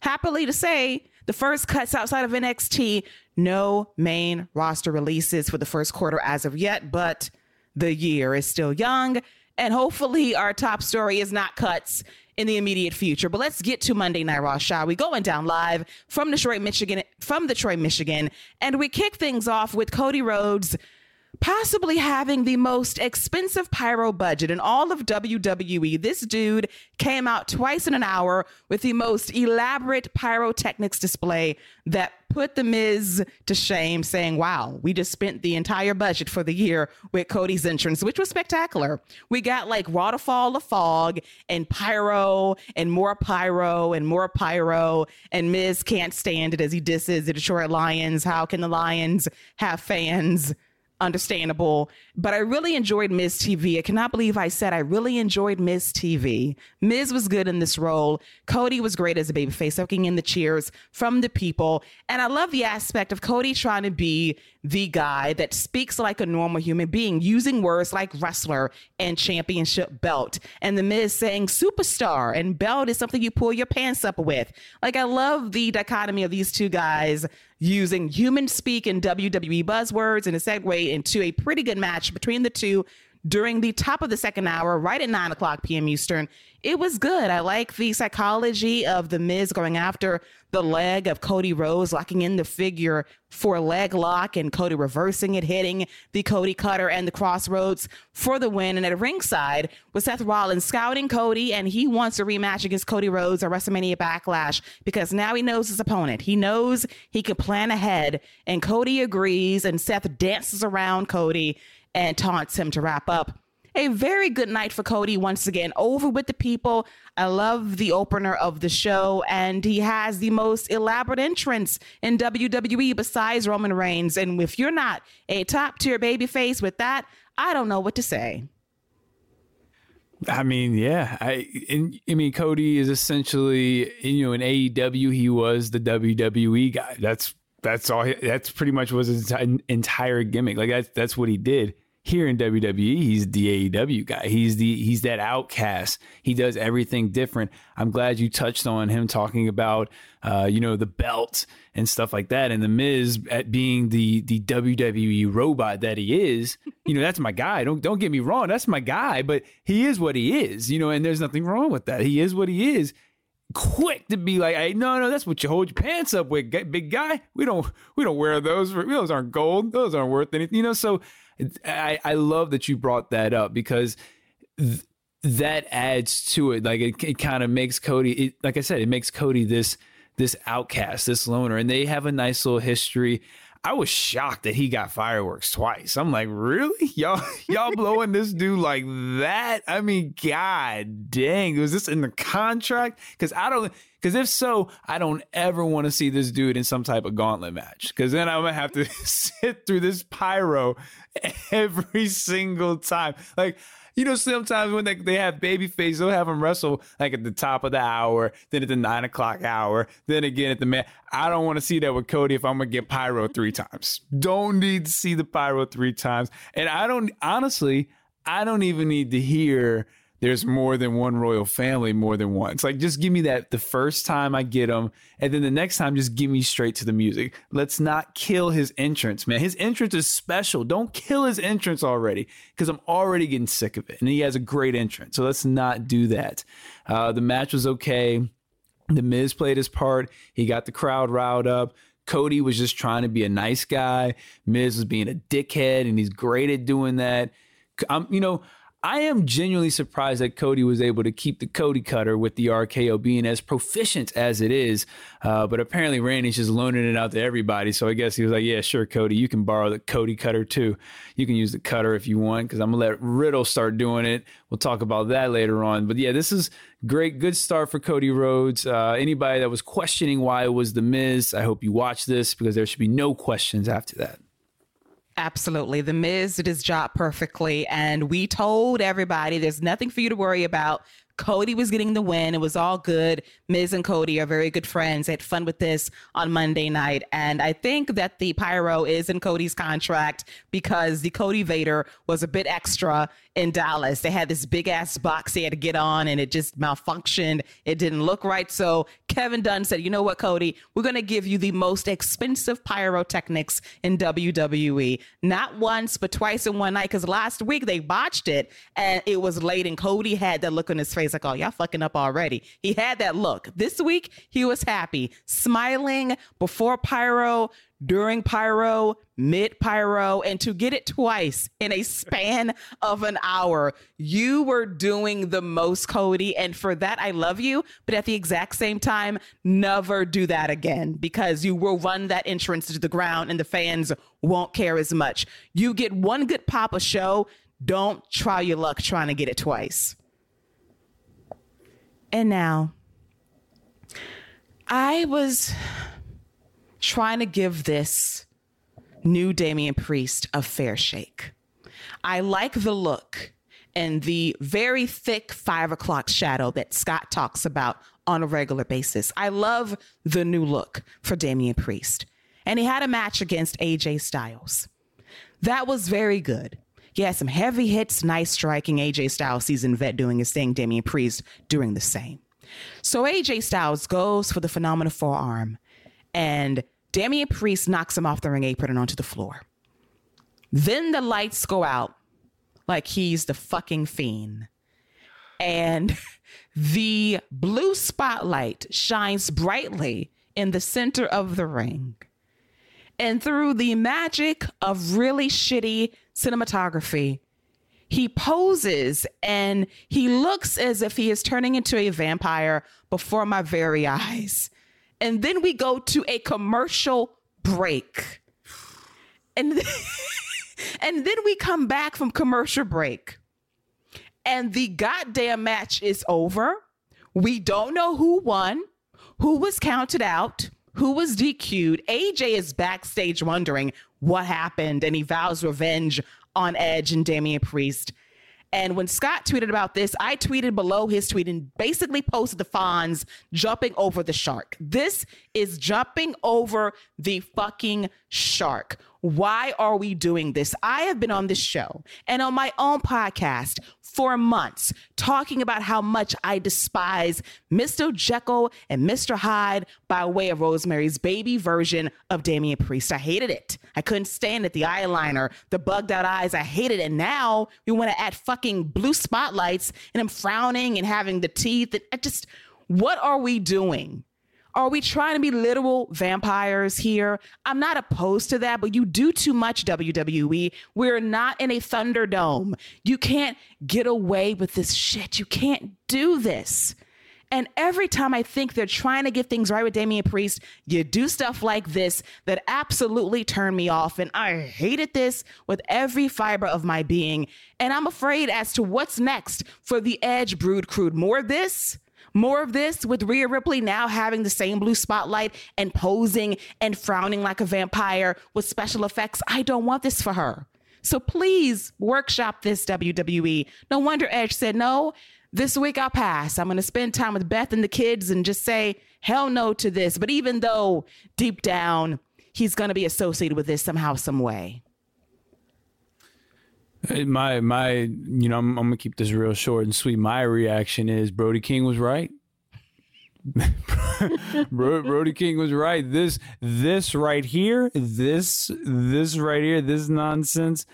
happily to say, the first cuts outside of NXT, no main roster releases for the first quarter as of yet, but the year is still young. And hopefully, our top story is not cuts in the immediate future. But let's get to Monday Night Raw, shall we? Going down live from Detroit, Michigan, from Detroit, Michigan, and we kick things off with Cody Rhodes possibly having the most expensive pyro budget in all of WWE. This dude came out twice in an hour with the most elaborate pyrotechnics display that put The Miz to shame, saying, Wow, we just spent the entire budget for the year with Cody's entrance, which was spectacular. We got like waterfall of fog and pyro and more pyro and more pyro, and Miz can't stand it as he disses the Detroit Lions. How can the Lions have fans? Understandable. But I really enjoyed Miz TV. I cannot believe I said I really enjoyed Miz TV. Miz was good in this role. Cody was great as a babyface, soaking in the cheers from the people. And I love the aspect of Cody trying to be the guy that speaks like a normal human being, using words like wrestler and championship belt. And the Miz saying superstar and belt is something you pull your pants up with. Like, I love the dichotomy of these two guys using human speak and WWE buzzwords and a segue into a pretty good match between the two during the top of the second hour, right at 9 o'clock p.m. Eastern. It was good. I like the psychology of The Miz going after the leg of Cody Rhodes, locking in the figure for leg lock, and Cody reversing it, hitting the Cody cutter and the Cross Rhodes for the win. And at ringside with Seth Rollins scouting Cody, and he wants a rematch against Cody Rhodes at WrestleMania Backlash because now he knows his opponent. He knows he can plan ahead, and Cody agrees, and Seth dances around Cody and taunts him to wrap up. A very good night for Cody once again, over with the people. I love the opener of the show, and he has the most elaborate entrance in WWE besides Roman Reigns. And if you're not a top tier babyface with that, I don't know what to say. I mean, yeah. I I mean, Cody is essentially you know in AEW he was the WWE guy. That's that's all. That's pretty much was his entire gimmick. Like that's that's what he did here in WWE, he's the AEW guy. He's the he's that outcast. He does everything different. I'm glad you touched on him talking about uh, you know the belt and stuff like that. And the Miz at being the the WWE robot that he is, you know that's my guy. Don't don't get me wrong, that's my guy. But he is what he is, you know, and there's nothing wrong with that. He is what he is quick to be like, hey, no, no, that's what you hold your pants up with, big guy. We don't, we don't wear those. Those aren't gold. Those aren't worth anything. You know, so I, I love that you brought that up because th- that adds to it. Like it, it kind of makes Cody, it, like I said, it makes Cody this this outcast, this loner, and they have a nice little history. I was shocked that he got fireworks twice. I'm like, really? Y'all [LAUGHS] y'all blowing this dude like that? I mean, god dang, was this in the contract? Because I don't because if so, I don't ever want to see this dude in some type of gauntlet match. Because then I'm gonna have to [LAUGHS] sit through this pyro [LAUGHS] every single time. Like, you know, sometimes when they, they have babyface, they'll have them wrestle like at the top of the hour, then at the nine o'clock hour, then again at the man. I don't want to see that with Cody if I'm gonna get pyro three times. Don't need to see the pyro three times. And I don't honestly, I don't even need to hear there's more than one royal family more than once. Like just give me that the first time I get him, and then the next time just give me straight to the music. Let's not kill his entrance, man. His entrance is special. Don't kill his entrance already because I'm already getting sick of it, and he has a great entrance. So let's not do that. Uh, the match was okay. The Miz played his part. He got the crowd riled up. Cody was just trying to be a nice guy. Miz was being a dickhead, and he's great at doing that. I'm, you know, I am genuinely surprised that Cody was able to keep the Cody cutter with the RKO being as proficient as it is. Uh, but apparently, Randy's just loaning it out to everybody. So I guess he was like, yeah, sure, Cody, you can borrow the Cody cutter too. You can use the cutter if you want because I'm going to let Riddle start doing it. We'll talk about that later on. But yeah, this is great. Good start for Cody Rhodes. Uh, anybody that was questioning why it was The Miz, I hope you watch this because there should be no questions after that. Absolutely. The Miz did his job perfectly. And we told everybody there's nothing for you to worry about. Cody was getting the win. It was all good. Miz and Cody are very good friends. They had fun with this on Monday night. And I think that the pyro is in Cody's contract because the Cody Vader was a bit extra in Dallas. They had this big ass box they had to get on and it just malfunctioned. It didn't look right. So Kevin Dunn said, you know what, Cody, we're going to give you the most expensive pyrotechnics in WWE. Not once, but twice in one night. Because last week they botched it and it was late and Cody had that look on his face like, oh, y'all fucking up already. He had that look. This week he was happy, smiling before pyro during pyro, mid pyro, and to get it twice in a span of an hour. You were doing the most, Cody. And for that, I love you. But at the exact same time, never do that again because you will run that entrance to the ground and the fans won't care as much. You get one good pop a show. Don't try your luck trying to get it twice. And now, I was trying to give this new Damian Priest a fair shake. I like the look and the very thick five o'clock shadow that Scott talks about on a regular basis. I love the new look for Damian Priest. And he had a match against AJ Styles. That was very good. He had some heavy hits, nice striking. AJ Styles, seasoned vet, doing his thing. Damian Priest doing the same. So AJ Styles goes for the phenomenal forearm, and Damian Priest knocks him off the ring apron and onto the floor. Then the lights go out like he's the fucking fiend. And [LAUGHS] the blue spotlight shines brightly in the center of the ring. And through the magic of really shitty cinematography, he poses and he looks as if he is turning into a vampire before my very eyes. And then we go to a commercial break. And [LAUGHS] and then we come back from commercial break. And the goddamn match is over. We don't know who won, who was counted out, who was DQ'd. AJ is backstage wondering what happened, and he vows revenge on Edge and Damian Priest. And when Scott tweeted about this, I tweeted below his tweet and basically posted the Fonz jumping over the shark. This is jumping over the fucking shark. Why are we doing this? I have been on this show and on my own podcast for months talking about how much I despise Mr. Jekyll and Mr. Hyde by way of Rosemary's baby version of Damien Priest. I hated it. I couldn't stand it. The eyeliner, the bugged out eyes, I hated it. And now we want to add fucking blue spotlights and I'm frowning and having the teeth. And I just, what are we doing? Are we trying to be literal vampires here? I'm not opposed to that, but you do too much, WWE. We're not in a Thunderdome. You can't get away with this shit. You can't do this. And every time I think they're trying to get things right with Damian Priest, you do stuff like this that absolutely turn me off. And I hated this with every fiber of my being. And I'm afraid as to what's next for the Edge Brood Crew. More of this? More of this with Rhea Ripley now having the same blue spotlight and posing and frowning like a vampire with special effects. I don't want this for her. So please workshop this WWE. No wonder Edge said, no, this week I'll pass. I'm going to spend time with Beth and the kids and just say hell no to this. But even though deep down he's going to be associated with this somehow, some way. My my, you know, I'm, I'm gonna keep this real short and sweet. My reaction is Brody King was right. [LAUGHS] Brody King was right. This this right here, this this right here, this nonsense,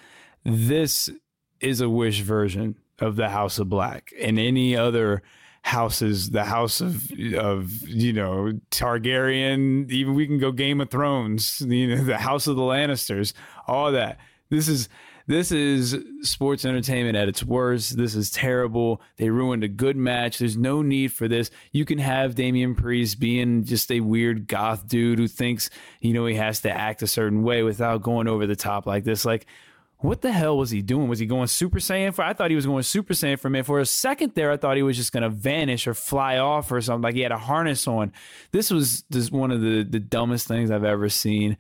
this is a wish version of the House of Black and any other houses, the House of of you know Targaryen. Even we can go Game of Thrones. You know the House of the Lannisters. All that. This is this is sports entertainment at its worst. This is terrible. They ruined a good match. There's no need for this. You can have Damian Priest being just a weird goth dude who thinks, you know, he has to act a certain way without going over the top like this. Like, what the hell was he doing? Was he going Super Saiyan for? I thought he was going Super Saiyan for minute. For a second there, I thought he was just going to vanish or fly off or something. Like he had a harness on. This was just one of the the dumbest things I've ever seen.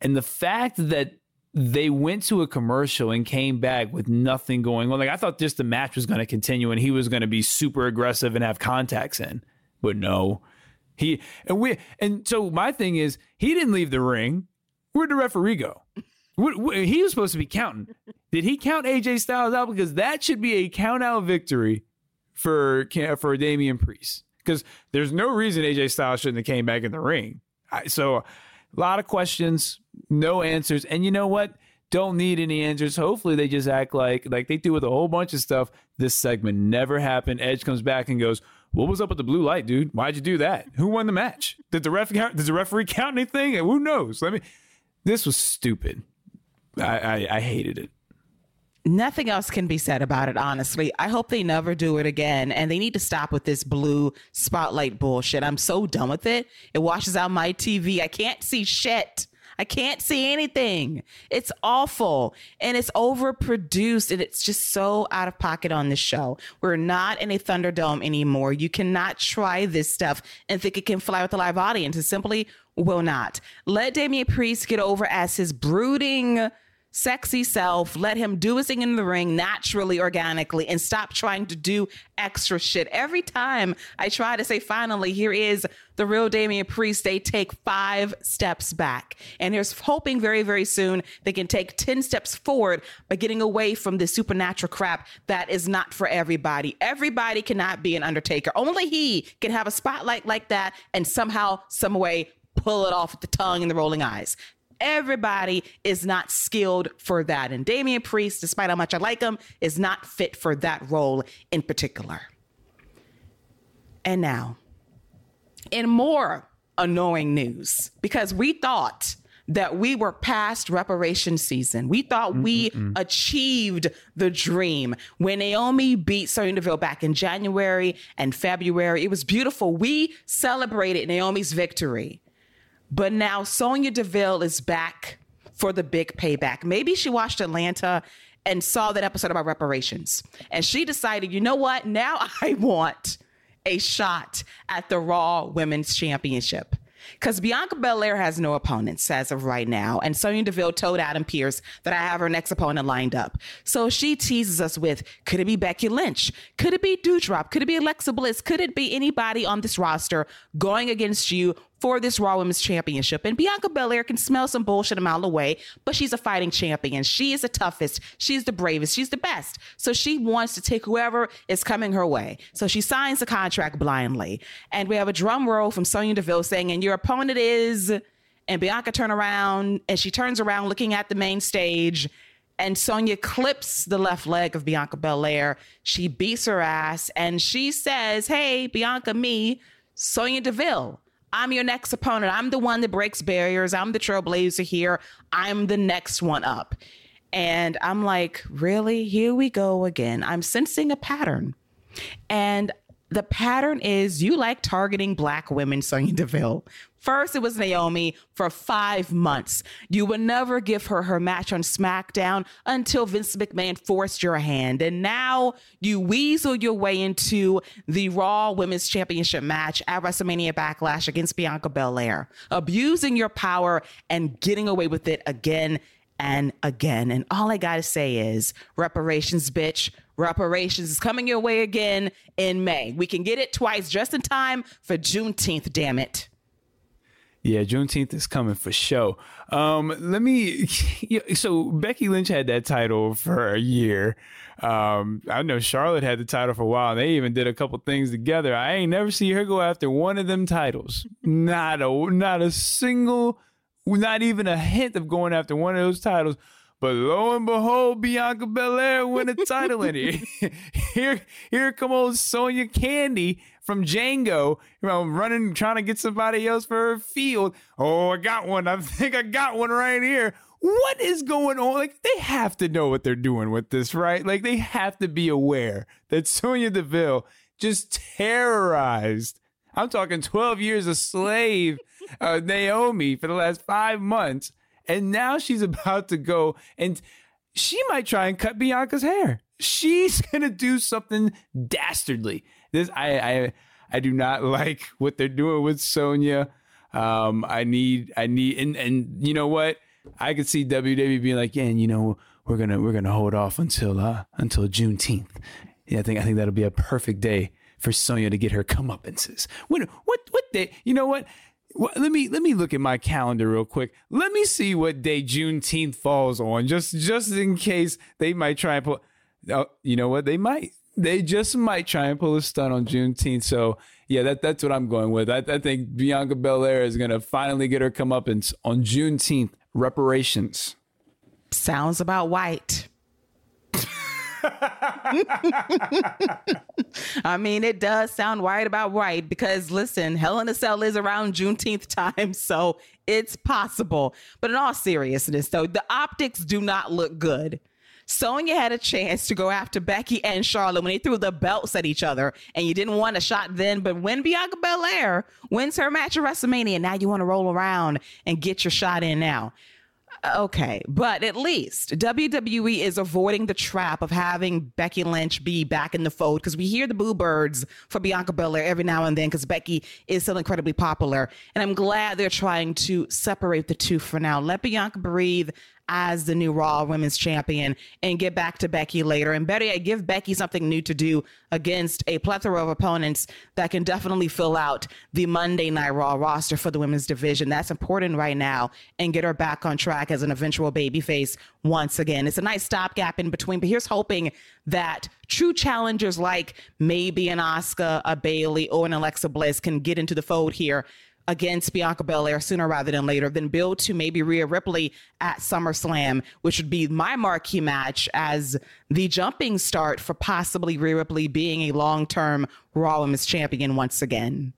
And the fact that they went to a commercial and came back with nothing going on. Like I thought just the match was going to continue and he was going to be super aggressive and have contacts in. But no. He and we and so my thing is he didn't leave the ring. Where'd the referee go? He was supposed to be counting. Did he count AJ Styles out? Because that should be a count out victory for for Damian Priest. Because there's no reason AJ Styles shouldn't have came back in the ring. So a lot of questions, no answers. And you know what? Don't need any answers. Hopefully they just act like like they do with a whole bunch of stuff. This segment never happened. Edge comes back and goes, "What was up with the blue light, dude? Why'd you do that? Who won the match? Did the ref count? Did the referee count anything? Who knows? Let me. This was stupid. I, I, I hated it. Nothing else can be said about it, honestly. I hope they never do it again. And they need to stop with this blue spotlight bullshit. I'm so done with it. It washes out my TV. I can't see shit. I can't see anything. It's awful and it's overproduced and it's just so out of pocket on this show. We're not in a Thunderdome anymore. You cannot try this stuff and think it can fly with a live audience. It simply will not. Let Damian Priest get over as his brooding, sexy self. Let him do his thing in the ring naturally, organically, and stop trying to do extra shit. Every time I try to say, finally, here is the real Damian Priest, they take five steps back. And there's hoping very, very soon they can take 10 steps forward by getting away from this supernatural crap that is not for everybody. Everybody cannot be an Undertaker. Only he can have a spotlight like that and somehow, some way, pull it off with the tongue and the rolling eyes everybody is not skilled for that. And Damian Priest, despite how much I like him, is not fit for that role in particular. And now, in more annoying news, because we thought that we were past reparation season. We thought we achieved the dream when Naomi beat Sonya Deville back in January and February. It was beautiful. We celebrated Naomi's victory. But now Sonya Deville is back for the big payback. Maybe she watched Atlanta and saw that episode about reparations. And she decided, you know what? Now [LAUGHS] I want a shot at the Raw Women's Championship. Because Bianca Belair has no opponents as of right now. And Sonya Deville told Adam Pearce that I have her next opponent lined up. So she teases us with could it be Becky Lynch? Could it be Doudrop? Could it be Alexa Bliss? Could it be anybody on this roster going against you for this Raw Women's Championship. And Bianca Belair can smell some bullshit a mile away, but she's a fighting champion. She is the toughest. She's the bravest. She's the best. So she wants to take whoever is coming her way. So she signs the contract blindly. And we have a drum roll from Sonya Deville saying, and your opponent is. And Bianca turn around and she turns around looking at the main stage. And Sonya clips the left leg of Bianca Belair. She beats her ass and she says, Hey, Bianca, me, Sonya Deville. I'm your next opponent. I'm the one that breaks barriers. I'm the trailblazer here. I'm the next one up. And I'm like, really? Here we go again. I'm sensing a pattern. And the pattern is you like targeting black women, Sonya Deville. First, it was Naomi for five months. You would never give her her match on SmackDown until Vince McMahon forced your hand. And now you weasel your way into the Raw Women's Championship match at WrestleMania Backlash against Bianca Belair, abusing your power and getting away with it again and again. And all I got to say is reparations, bitch. Reparations is coming your way again in May. We can get it twice just in time for Juneteenth, damn it. Yeah, Juneteenth is coming for show. Um, let me. [LAUGHS] So Becky Lynch had that title for a year. Um, I know Charlotte had the title for a while. They even did a couple things together. I ain't never see her go after one of them titles. Not a not a single, not even a hint of going after one of those titles. But lo and behold, Bianca Belair win a title in it. [LAUGHS] here, here come old Sonia Candy from Django, you know, running, trying to get somebody else for her field. Oh, I got one. I [LAUGHS] think I got one right here. What is going on? Like, they have to know what they're doing with this, right? Like, they have to be aware that Sonya Deville just terrorized. I'm talking 12 years a slave, uh, Naomi, for the last five months. And now she's [LAUGHS] about to go and she might try and cut Bianca's hair. She's [LAUGHS] gonna do something dastardly. This I I I do not [LAUGHS] like what they're doing with Sonya. Um, I need I need and and you know what? I could see WWE being like, yeah, and you know we're gonna we're gonna hold off until uh until Juneteenth. Yeah, I think I think that'll be a perfect day for Sonya to get her comeuppances. When what what day? You know what? Well, let me let me look at my calendar real quick. Let me see what day Juneteenth falls on, just just in case they might try and pull. Oh, you know what? They might. They just might try and pull a stunt on Juneteenth. So yeah, that that's what I'm going with. I, I think Bianca Belair is gonna finally get her comeuppance on Juneteenth. Reparations. Sounds about white. [LAUGHS] I mean, it does sound right about right because listen, Hell in a Cell is around Juneteenth time, so it's possible. But in all seriousness, though, the optics do not look good. Sonya had a chance to go after Becky and Charlotte when they threw the belts at each other, and you didn't want a shot then. But when Bianca Belair wins her match at WrestleMania, now you want to roll around and get your shot in now. Okay, but at least WWE is avoiding the trap of having Becky Lynch be back in the fold because we hear the boo birds for Bianca Belair every now and then because Becky is still incredibly popular. And I'm glad they're trying to separate the two for now. Let Bianca breathe as the new Raw Women's Champion and get back to Becky later. And better yet, give Becky something new to do against a plethora of opponents that can definitely fill out the Monday Night Raw roster for the women's division. That's important right now and get her back on track as an eventual babyface once again. It's a nice stopgap in between, but here's hoping that true challengers like maybe an Asuka, a Bayley, or an Alexa Bliss can get into the fold here against Bianca Belair sooner rather than later, then build to maybe Rhea Ripley at SummerSlam, which would be my marquee match as the jumping start for possibly Rhea Ripley being a long term Raw Women's Champion once again.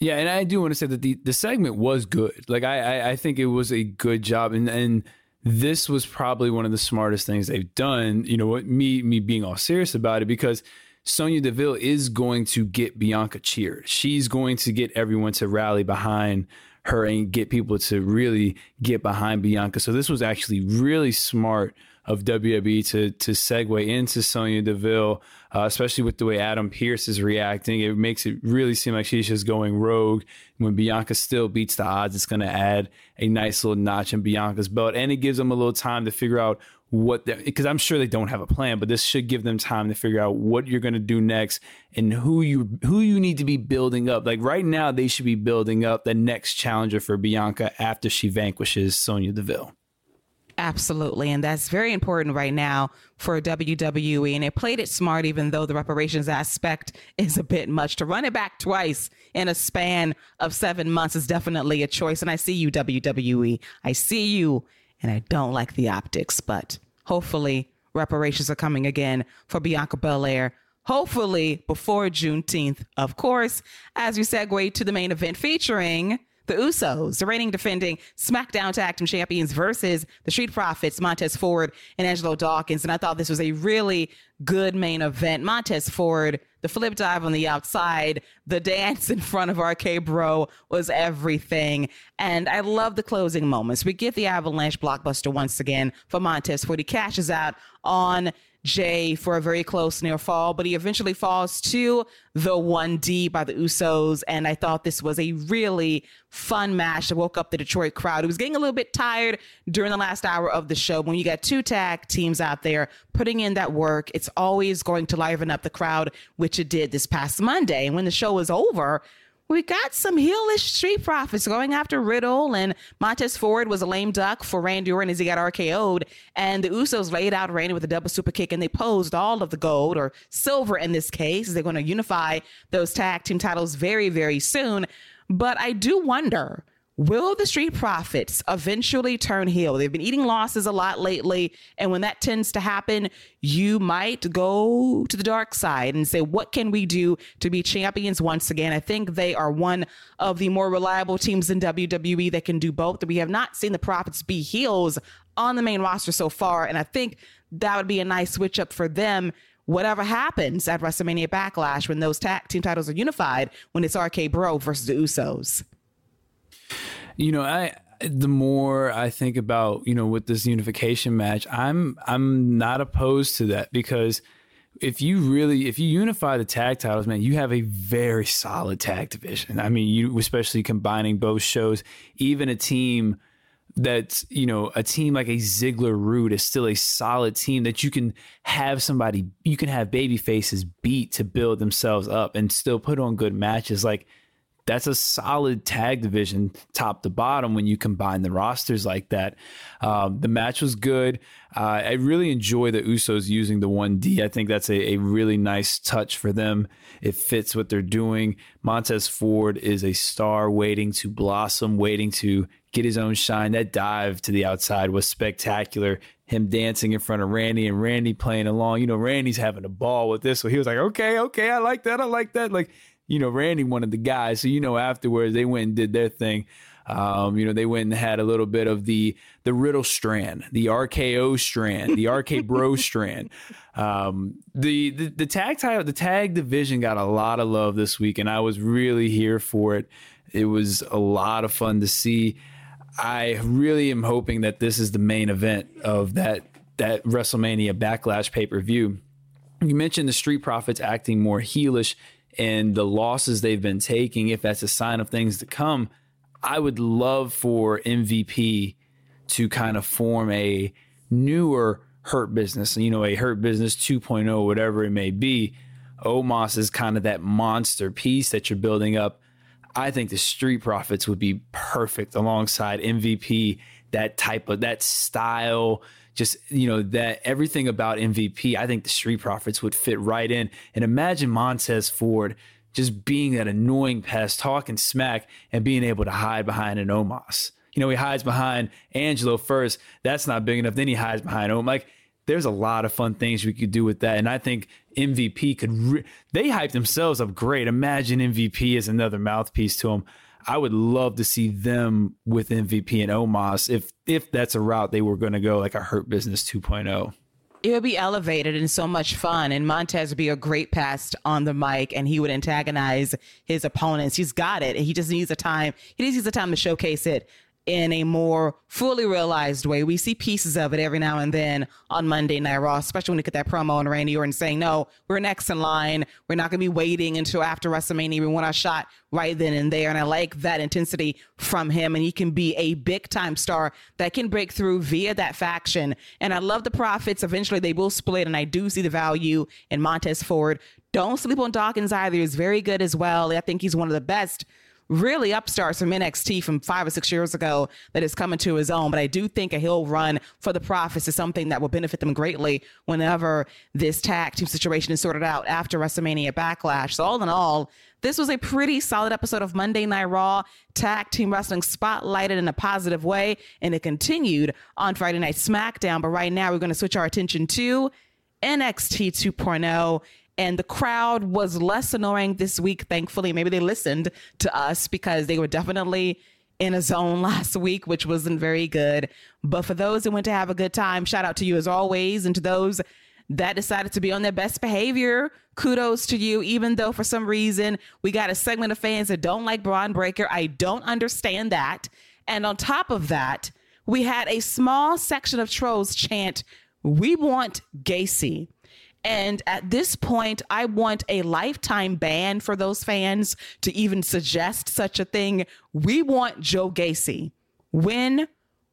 Yeah, and I do want to say that the, the segment was good. Like I, I, I think it was a good job, and and this was probably one of the smartest things they've done. You know, me me being all serious about it because Sonya Deville is going to get Bianca cheered. She's going to get everyone to rally behind her and get people to really get behind Bianca. So this was actually really smart of WWE to to segue into Sonya Deville, uh, especially with the way Adam Pearce is reacting. It makes it really seem like she's just going rogue. When Bianca still beats the odds, it's going to add a nice little notch in Bianca's belt, and it gives them a little time to figure out what because I'm sure they don't have a plan, but this should give them time to figure out what you're going to do next and who you who you need to be building up. Like right now, they should be building up the next challenger for Bianca after she vanquishes Sonya Deville. Absolutely. And that's very important right now for WWE. And they played it smart, even though the reparations aspect [LAUGHS] is a bit much. To run it back twice in a span of seven months is definitely a choice. And I see you, WWE. I see you and I don't like the optics, but hopefully reparations are coming again for Bianca Belair. Hopefully before Juneteenth, of course, as we segue to the main event featuring the Usos, the reigning defending SmackDown Tag Team Champions versus the Street Profits, Montez Ford and Angelo Dawkins. And I thought this was a really good main event. Montez Ford, the flip dive on the outside, the dance in front of RK Bro was everything. And I love the closing moments. We get the Avalanche blockbuster once again for Montez Ford. He cashes out on Jey for a very close near fall, but he eventually falls to the 1D by the Usos. And I thought this was a really fun match that woke up the Detroit crowd. It was getting a little bit tired during the last hour of the show. When you got two tag teams out there putting in that work, it's always going to liven up the crowd, which it did this past Monday. And when the show was over, we got some heelish street profits going after Riddle, and Montez Ford was a lame duck for Randy Orton as he got RKO'd. And the Usos laid out Randy with a double super kick, and they posed all of the gold or silver in this case. They're going to unify those tag team titles very, very soon. But I do wonder Will the Street Profits eventually turn heel? They've been eating losses a lot lately. And when that tends to happen, you might go to the dark side and say, what can we do to be champions once again? I think they are one of the more reliable teams in WWE that can do both. We have not seen the Profits be heels on the main roster so far. And I think that would be a nice switch up for them whatever happens at WrestleMania Backlash when those tag team titles are unified, when it's RK Bro versus the Usos. You know, I the more I think about, you know, with this unification match, I'm I'm not opposed to that because if you really if you unify the tag titles, man, you have a very solid tag division. I mean, you especially combining both shows, even a team that's you know a team like a Ziggler Roode is still a solid team that you can have somebody you can have baby faces beat to build themselves up and still put on good matches like that's a solid tag division top to bottom when you combine the rosters like that. Um, the match was good. Uh, I really enjoy the Usos using the 1D. I think that's a, a, really nice touch for them. It fits what they're doing. Montez Ford is a star waiting to blossom, waiting to get his own shine. That dive to the outside was spectacular. Him dancing in front of Randy and Randy playing along. You know, Randy's having a ball with this. So he was like, okay, okay, I like that. I like that. Like, you know, Randy wanted the guys. So, you know, afterwards they went and did their thing. Um, you know, they went and had a little bit of the the Riddle strand, the RKO strand, the RK Bro [LAUGHS] strand. Um, the, the the tag title, the tag division got a lot of love this week, and I was really here for it. It was a lot of fun to see. I really am hoping that this is the main event of that that WrestleMania Backlash pay per view. You mentioned the Street Profits acting more heelish and the losses they've been taking. If that's a sign of things to come, I would love for MVP to kind of form a newer hurt business, you know, a hurt business 2.0, whatever it may be. Omos is kind of that monster piece that you're building up. I think the Street Profits would be perfect alongside MVP, that type of that style, just you know that everything about MVP. I think the Street Profits would fit right in. And imagine Montez Ford just being that annoying pest, talking smack, and being able to hide behind an Omos. You know, he hides behind Angelo first. That's not big enough. Then he hides behind Omos. Like there's a lot of fun things we could do with that. And I think MVP could, re- they hype themselves up great. Imagine MVP as another mouthpiece to them. I would love to see them with MVP and Omos if if that's a route they were going to go, like a Hurt Business 2.0. It would be elevated and so much fun. And Montez would be a great pest on the mic and he would antagonize his opponents. He's got it. He just needs a time. He just needs a time to showcase it in a more fully realized way. We see pieces of it every now and then on Monday Night Raw, especially when you get that promo on Randy Orton saying, no, we're next in line. We're not going to be waiting until after WrestleMania. We want our shot right then and there. And I like that intensity from him. And he can be a big time star that can break through via that faction. And I love the Profits. Eventually they will split. And I do see the value in Montez Ford. Don't sleep on Dawkins either. He's very good as well. I think he's one of the best really upstarts from NXT from five or six years ago that is coming to his own. But I do think a heel run for the Profits is something that will benefit them greatly whenever this tag team situation is sorted out after WrestleMania Backlash. So all in all, this was a pretty solid episode of Monday Night Raw. Tag team wrestling spotlighted in a positive way, and it continued on Friday Night SmackDown. But right now, we're going to switch our attention to NXT 2.0 and the crowd was less annoying this week thankfully. Maybe they listened to us because they were definitely in a zone [LAUGHS] last week which wasn't very good. But for those who went to have a good time shout out to you as always. And to those that decided to be on their best behavior kudos to you. Even though for some reason we got a segment of fans that don't like Bron Breakker I don't understand that. And on top of that we had a small section of trolls chant we want Gacy and at this point, I want a lifetime ban for those fans to even suggest such a thing. We want Joe Gacy. When,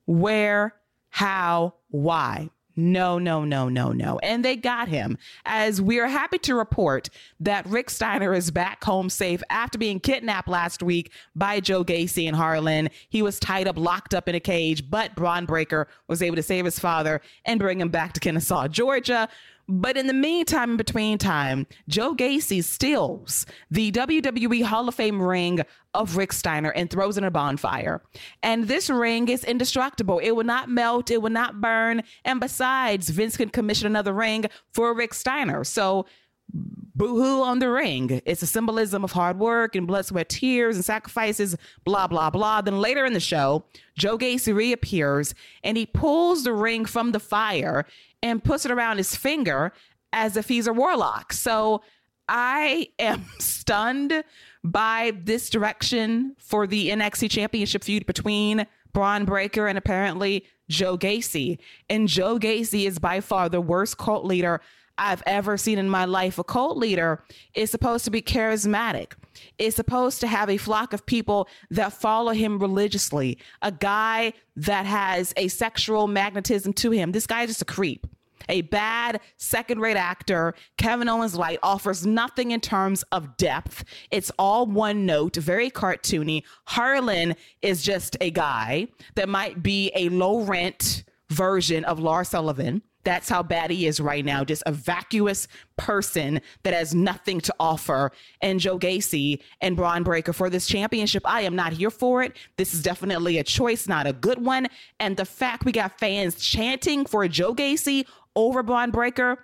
where, how, why? No, no, no, no, no. And they got him. As we are happy to report that Rick Steiner is back home safe after being kidnapped last week by Joe Gacy and Harlan. He was tied up, locked up in a cage, but Bron Breakker was able to save his father and bring him back to Kennesaw, Georgia. But in the meantime, in between time, Joe Gacy steals the WWE Hall of Fame ring of Rick Steiner and throws it in a bonfire. And this ring is indestructible. It will not melt, it will not burn. And besides, Vince can commission another ring for Rick Steiner. So boohoo on the ring. It's a symbolism of hard work and blood, sweat, tears, and sacrifices, blah, blah, blah. Then later in the show, Joe Gacy reappears and he pulls the ring from the fire and puts it around his finger as if he's a warlock. So I am [LAUGHS] stunned by this direction for the NXT championship feud between Bron Breakker and apparently Joe Gacy. And Joe Gacy is by far the worst cult leader I've ever seen in my life. A cult leader is supposed to be charismatic. Is supposed to have a flock of people that follow him religiously. A guy that has a sexual magnetism to him. This guy is just a creep a bad second rate actor. Kevin Owens Light offers nothing in terms of depth. It's all one note, very cartoony. Harlan is just a guy that might be a low rent version of Lars Sullivan. That's how bad he is right now. Just a vacuous person that has nothing to offer. And Joe Gacy and Bron Breakker for this championship, I am not here for it. This is definitely a choice, not a good one. And the fact we got fans chanting for Joe Gacy over Bron Breakker,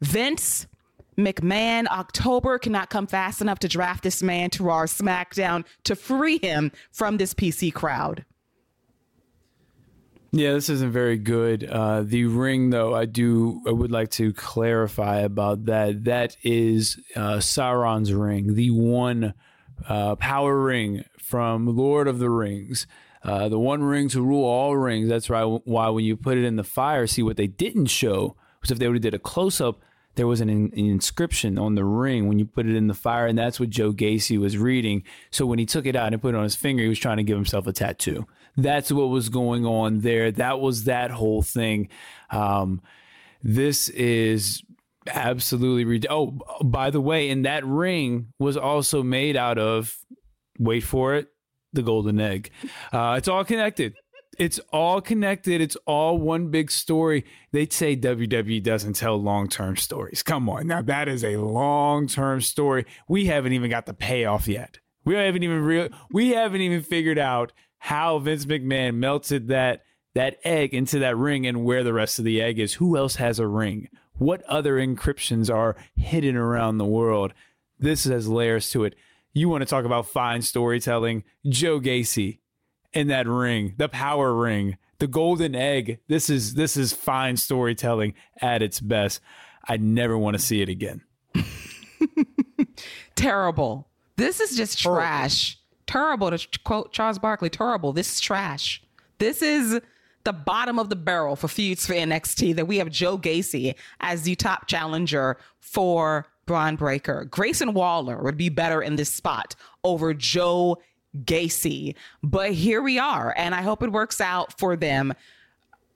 Vince McMahon, October cannot come fast enough to draft this man to our SmackDown to free him from this PC crowd. Yeah, this isn't very good. Uh, the ring, though, I do I would like to clarify about that. That is uh, Sauron's ring, the one uh, power ring from Lord of the Rings. uh, the one ring to rule all rings. That's right. Why when you put it in the fire, see what they didn't show was if they would have did a close up, there was an, in, an inscription on the ring when you put it in the fire, and that's what Joe Gacy was reading. So when he took it out and put it on his finger, he was trying to give himself a tattoo. That's what was going on there. That was that whole thing. Um, this is absolutely rid- oh by the way and that ring was also made out of wait for it the golden egg. Uh, it's all connected. It's all connected. It's all one big story. They'd say wwe doesn't tell long-term stories. Come on. Now that is a long-term story. We haven't even got the payoff yet. We haven't even real we haven't even figured out how vince mcmahon melted that that egg into that ring and where the rest of the egg is who else has a ring what other encryptions are hidden around the world. This has layers to it. You want to talk about fine storytelling? Joe Gacy in that ring, the power ring, the golden egg. This is this is fine storytelling at its best. I never want to see it again. [LAUGHS] Terrible. This is just trash. Terrible to quote Charles Barkley. Terrible. This is trash. This is the bottom of the barrel for feuds for NXT that we have Joe Gacy as the top challenger for Bron Breakker. Grayson Waller would be better in this spot over Joe Gacy. But here we are, and I hope it works out for them.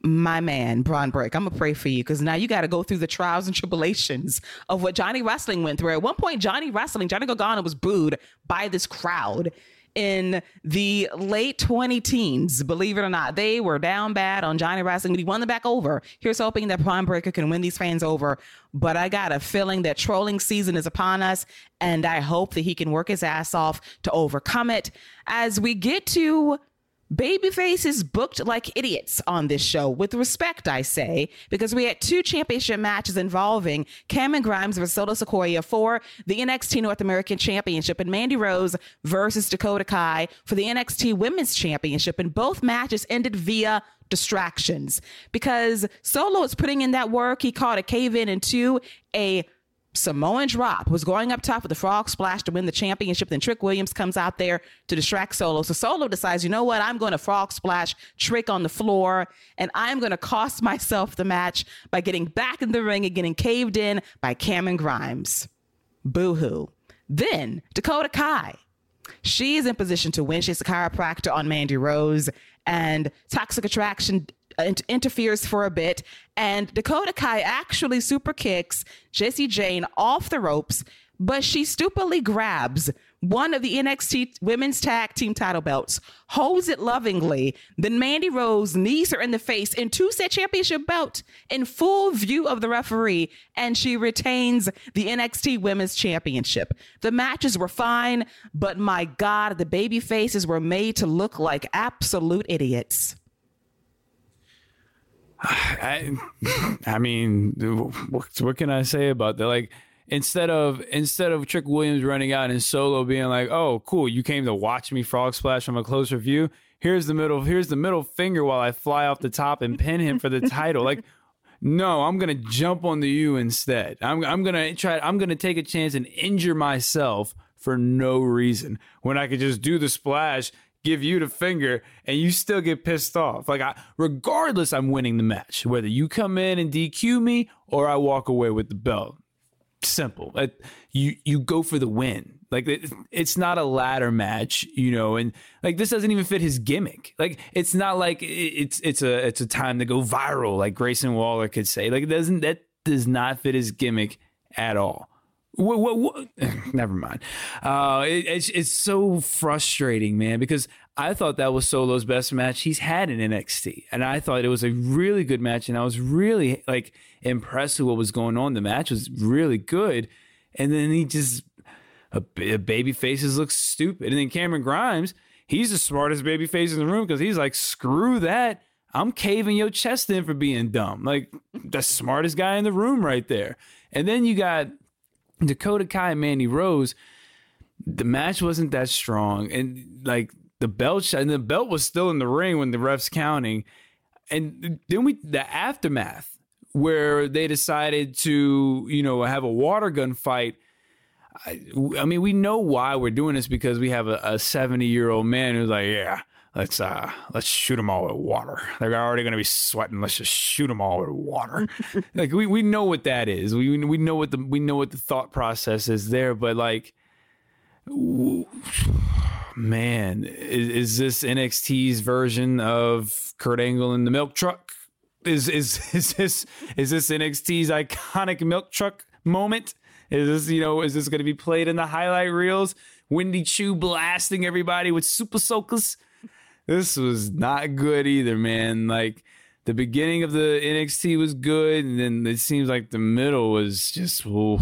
My man, Bron Break, I'm gonna pray for you because now you got to go through the trials and tribulations of what Johnny Wrestling went through. At one point, Johnny Wrestling, Johnny Gargano was booed by this crowd in the late 20 teens, believe it or not. They were down bad on Johnny Wrestling, but he won them back over. Here's hoping that Bron Breakker can win these fans over. But I got a feeling that trolling season is upon us, and I hope that he can work his ass off to overcome it. As we get to Babyface is booked like idiots on this show, with respect, I say, because we had two championship matches involving Cameron Grimes versus Solo Sikoa for the NXT North American Championship and Mandy Rose versus Dakota Kai for the NXT Women's Championship. And both matches ended via distractions because Solo is putting in that work. He caught a cave in into a Samoan drop was going up top with the frog splash to win the championship. Then Trick Williams comes out there to distract Solo. So Solo decides, you know what? I'm going to frog splash Trick on the floor, and I'm going to cost [LAUGHS] myself the match by getting back in the ring and getting caved in by Cameron Grimes. Boo hoo. Then Dakota Kai. She is in position to win. She's a Kairopractor on Mandy Rose, and Toxic Attraction interferes for a bit, and Dakota Kai actually super kicks Jacy Jane off the ropes, but she stupidly grabs one of the NXT women's tag team title belts, holds it lovingly. Then Mandy Rose knees her in the face in two set championship belt in full view of the referee, and she retains the NXT women's championship. The matches were fine, but my God, the baby faces were made to look like absolute idiots. I, I mean, what, what can I say about that? Like, instead of instead of Trick Williams running out and Solo being like, "Oh, cool, you came to watch me frog splash from a closer view." Here's the middle. Here's the middle finger while I fly off the top and pin him for the title. Like, no, I'm gonna jump on the U instead. I'm I'm gonna try. I'm gonna take a chance and injure myself for no reason when I could just do the splash give you the finger and you still get pissed off. Like I regardless I'm winning the match, whether you come in and DQ me or I walk away with the belt. Simple. Like, you you go for the win. Like it, it's not a ladder match, you know, and like this doesn't even fit his gimmick. Like it's not like it's it's a it's a time to go viral like Grayson Waller could say. Like it doesn't that does not fit his gimmick at all. What, what, what? [LAUGHS] Never mind. Uh, it, it's it's so frustrating, man, because I thought that was Solo's best match he's had in NXT, and I thought it was a really good match, and I was really like impressed with what was going on. The match was really good, and then he just a, a baby faces looks stupid, and then Cameron Grimes, he's the smartest baby face in the room because he's like, screw that. I'm caving your chest in for being dumb. Like the smartest guy in the room right there. And then you got Dakota Kai and Mandy Rose, the match wasn't that strong, and like the belt and the belt was still in the ring when the refs counting, and then we the aftermath where they decided to you know have a water gun fight. I, I mean, we know why we're doing this because we have a 70 year old man who's like, yeah, let's uh let's shoot them all with water. They're already going to be sweating. Let's just shoot them all with water. [LAUGHS] like we we know what that is. We we know what the we know what the thought process is there. But like, man, is, is this NXT's version of Kurt Angle in the milk truck? Is is [LAUGHS] is this is this NXT's iconic milk truck moment? Is this you know is this going to be played in the highlight reels? Wendy Choo blasting everybody with super soakers. This was not good either, man. Like the beginning of the NXT was good, and then it seems like the middle was just. Oof.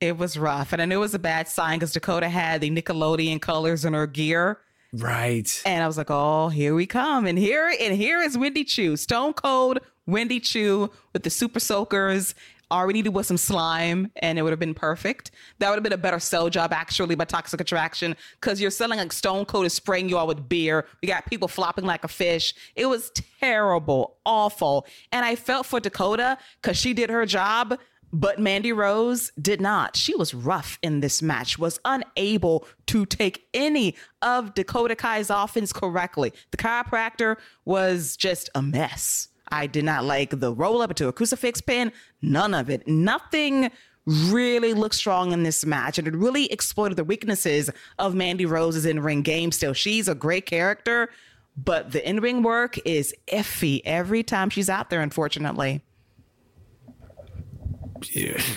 It was rough, and I knew it was a bad sign because Dakota had the Nickelodeon colors in her gear. Right. And I was like, oh, here we come. And here and here is Wendy Choo, Stone Cold Wendy Choo with the super soakers. All we needed was some slime and it would have been perfect. That would have been a better sell job actually by Toxic Attraction because you're selling like Stone Cold is spraying you all with beer. We got people flopping like a fish. It was terrible, awful. And I felt for Dakota because she did her job. But Mandy Rose did not. She was rough in this match, was unable to take any of Dakota Kai's offense correctly. The Kairopractor was just a mess. I did not like the roll up into a crucifix pin, none of it. Nothing really looked strong in this match, and it really exploited the weaknesses of Mandy Rose's in ring game still. She's a great character, but the in ring work is iffy every time she's out there, unfortunately.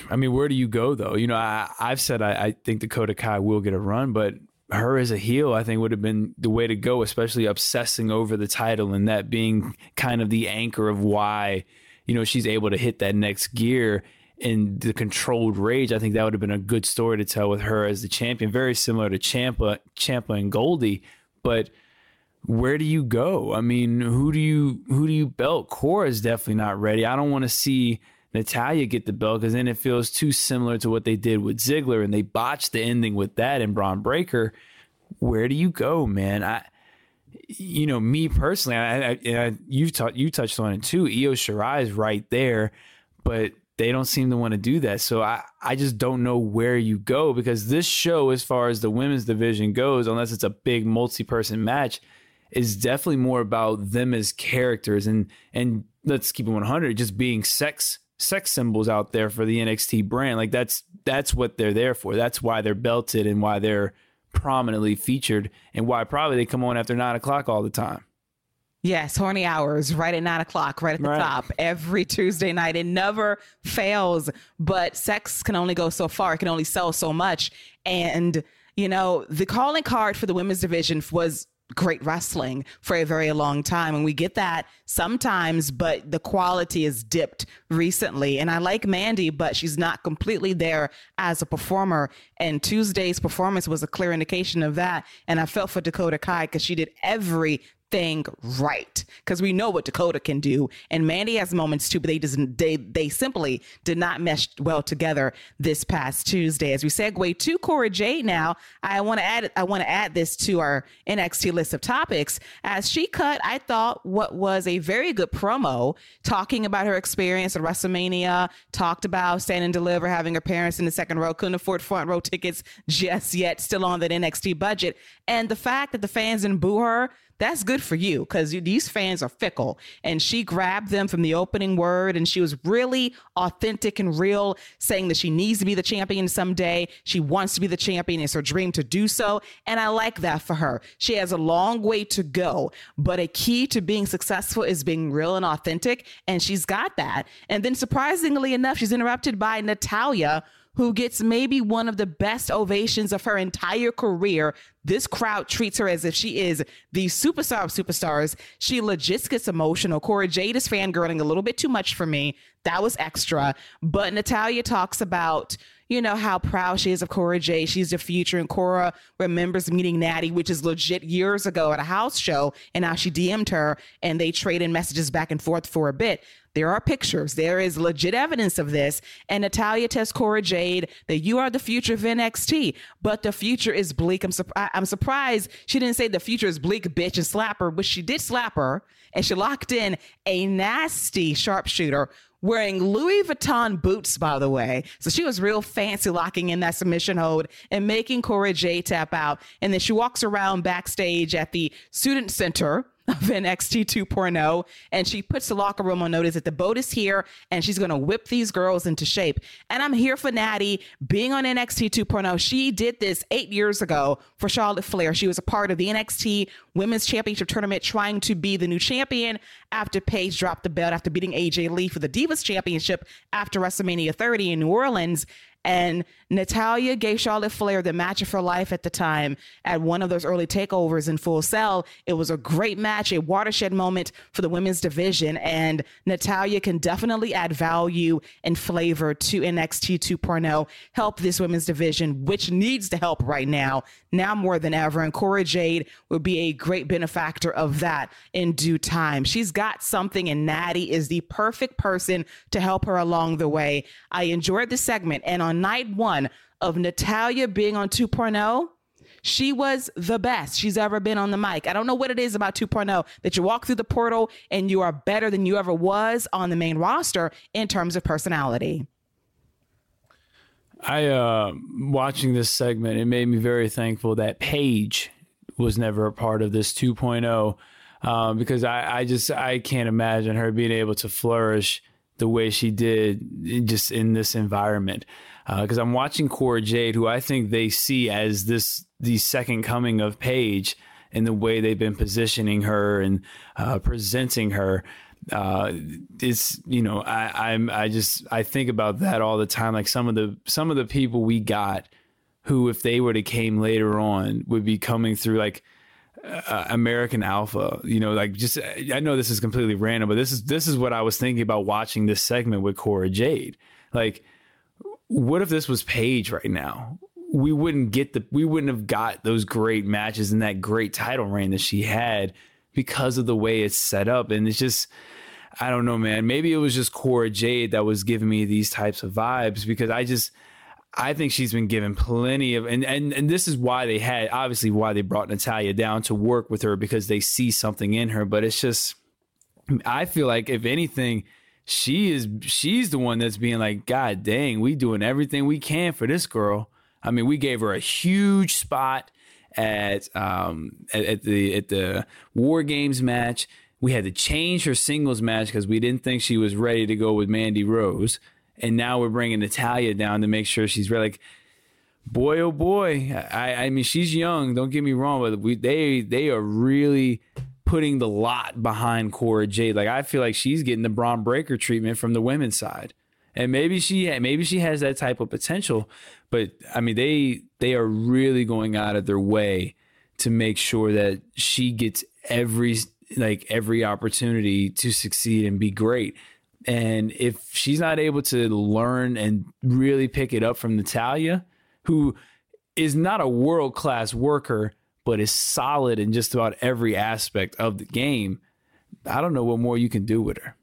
I mean, where do you go though? You know, I, I've said I, I think Dakota Kai will get a run, but her as a heel, I think would have been the way to go, especially obsessing over the title and that being kind of the anchor of why, you know, she's able to hit that next gear in the controlled rage. I think that would have been a good story to tell with her as the champion, very similar to Ciampa, Ciampa and Goldie. But where do you go? I mean, who do you who do you belt? Cora is definitely not ready. I don't want to see Natalya get the belt because then it feels too similar to what they did with Ziggler and they botched the ending with that and Bron Breakker. Where do you go, man? I, you know, me personally, I, I, I you taught you touched on it too. Io Shirai is right there, but they don't seem to want to do that. So I, I just don't know where you go because this show, as far as the women's division goes, unless it's a big multi-person match, is definitely more about them as characters and and let's keep it 100, just being sex sex symbols out there for the NXT brand. Like that's that's what they're there for. That's why they're belted and why they're prominently featured and why probably they come on after nine o'clock all the time. Yes, horny hours right at nine o'clock, right at the Right. top every Tuesday night. It never fails, but sex can only go so far. It can only sell so much. And, you know, the calling card for the women's division was great wrestling for a very long time. And we get that sometimes, but the quality is dipped recently. And I like Mandy, but she's not completely there as a performer. And Tuesday's performance was a clear indication of that. And I felt for Dakota Kai because she did every thing right. Because we know what Dakota can do. And Mandy has moments too but they just they they simply did not mesh well together this past Tuesday. As we segue to Cora Jade now I want to add I want to add this to our NXT list of topics. As she cut I thought what was a very good promo talking about her experience at WrestleMania talked about stand and deliver having her parents in the second row couldn't afford front row tickets just yet still on that NXT budget. And the fact that the fans didn't boo her that's good for you because these fans are fickle. And she grabbed them from the opening word and she was really authentic and real, saying that she needs to be the champion someday. She wants to be the champion. It's her dream to do so. And I like that for her. She has a long way to go, but a key to being successful is being real and authentic. And she's got that. And then surprisingly enough, she's interrupted by Natalya who gets maybe one of the best ovations of her entire career. This crowd treats her as if she is the superstar of superstars. She legit gets emotional. Cora Jade is fangirling a little bit too much for me. That was extra. But Natalya talks about, you know, how proud she is of Cora Jade. She's the future. And Cora remembers meeting Natty, which is legit years ago at a house show. And now she DM'd her and they traded messages back and forth for a bit. There are pictures. There is legit evidence of this. And Natalya tells Cora Jade that you are the future of NXT, but the future is bleak. I'm, surp- I- I'm surprised she didn't say the future is bleak, bitch, and slap her, but she did slap her. And she locked in a nasty sharpshooter wearing Louis Vuitton boots, by the way. So she was real fancy locking in that submission hold and making Cora J tap out. And then she walks around backstage at the student center of NXT 2.0 and she puts the locker room on notice that the boat is here and she's going to whip these girls into shape. And I'm here for Natty being on NXT 2.0. She did this eight years ago for Charlotte Flair. She was a part of the NXT Women's Championship Tournament trying to be the new champion after Paige dropped the belt after beating AJ Lee for the Divas Championship after WrestleMania 30 in New Orleans. And Natalya gave Charlotte Flair the match of her life at the time at one of those early takeovers in Full Sail. It was a great match, a watershed moment for the women's division. And Natalya can definitely add value and flavor to NXT 2.0, help this women's division, which needs the help right now, now more than ever. And Cora Jade will be a great benefactor of that in due time. She's got something, and Natty is the perfect person to help her along the way. I enjoyed the segment. And on night one of Natalya being on 2.0, she was the best she's ever been on the mic. I don't know what it is about 2.0 that you walk through the portal and you are better than you ever was on the main roster in terms of personality. I uh watching this segment, it made me very thankful that Paige was never a part of this 2.0 um, because I, I just I can't imagine her being able to flourish the way she did just in this environment. Because uh, I'm watching Cora Jade, who I think they see as this the second coming of Paige in the way they've been positioning her and uh, presenting her uh, it's you know I I'm I just I think about that all the time. Like some of the some of the people we got who, if they would have came later on, would be coming through like uh, American Alpha. You know, like just I know this is completely random, but this is this is what I was thinking about watching this segment with Cora Jade. Like, what if this was Paige right now? We wouldn't get the we wouldn't have got those great matches and that great title reign that she had because of the way it's set up. And it's just, I don't know, man. Maybe it was just Cora Jade that was giving me these types of vibes because I just, I think she's been given plenty of, and, and, and this is why they had, obviously, why they brought Natalya down to work with her because they see something in her. But it's just, I feel like if anything, she is, she's the one that's being like, God dang, we doing everything we can for this girl. I mean, we gave her a huge spot at um at, at the at the War Games match. We had to change her singles match because we didn't think she was ready to go with Mandy Rose, and now we're bringing Natalya down to make sure she's ready. Like, boy, oh boy, I I mean she's young. Don't get me wrong, but we they they are really putting the lot behind Cora Jade. Like I feel like she's getting the Bron Breakker treatment from the women's side and maybe she maybe she has that type of potential but i mean they they are really going out of their way to make sure that she gets every like every opportunity to succeed and be great and if she's not able to learn and really pick it up from Natalya, who is not a world class worker but is solid in just about every aspect of the game i don't know what more you can do with her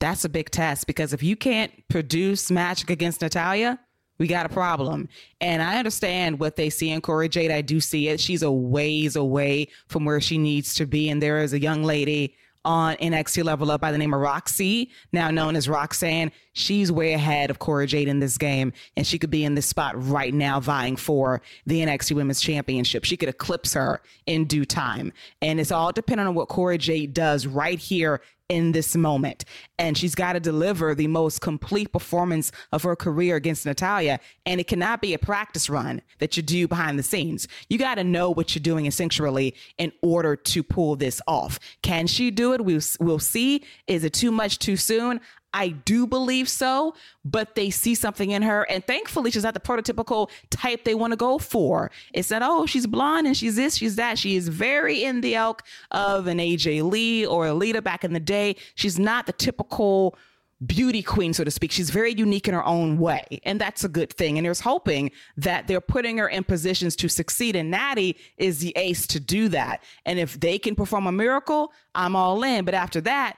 that's a big test because if you can't produce magic against Natalya, we got a problem. And I understand what they see in Cora Jade. I do see it. She's a ways away from where she needs to be. And there is a young lady on NXT Level Up by the name of Roxy, now known as Roxanne. She's way ahead of Cora Jade in this game, and she could be in this spot right now vying for the NXT Women's Championship. She could eclipse her in due time. And it's all dependent on what Cora Jade does right here in this moment. And she's got to deliver the most complete performance of her career against Natalya. And it cannot be a practice run that you do behind the scenes. You got to know what you're doing instinctually in order to pull this off. Can she do it? We'll, we'll see. Is it too much too soon? I do believe so, but they see something in her. And thankfully, she's not the prototypical type they want to go for. It's not, oh, she's blonde and she's this, she's that. She is very in the elk of an AJ Lee or Alita back in the day. She's not the typical beauty queen, so to speak. She's very unique in her own way, and that's a good thing. And there's hoping that they're putting her in positions to succeed. And Natty is the ace to do that. And if they can perform a miracle, I'm all in. But after that,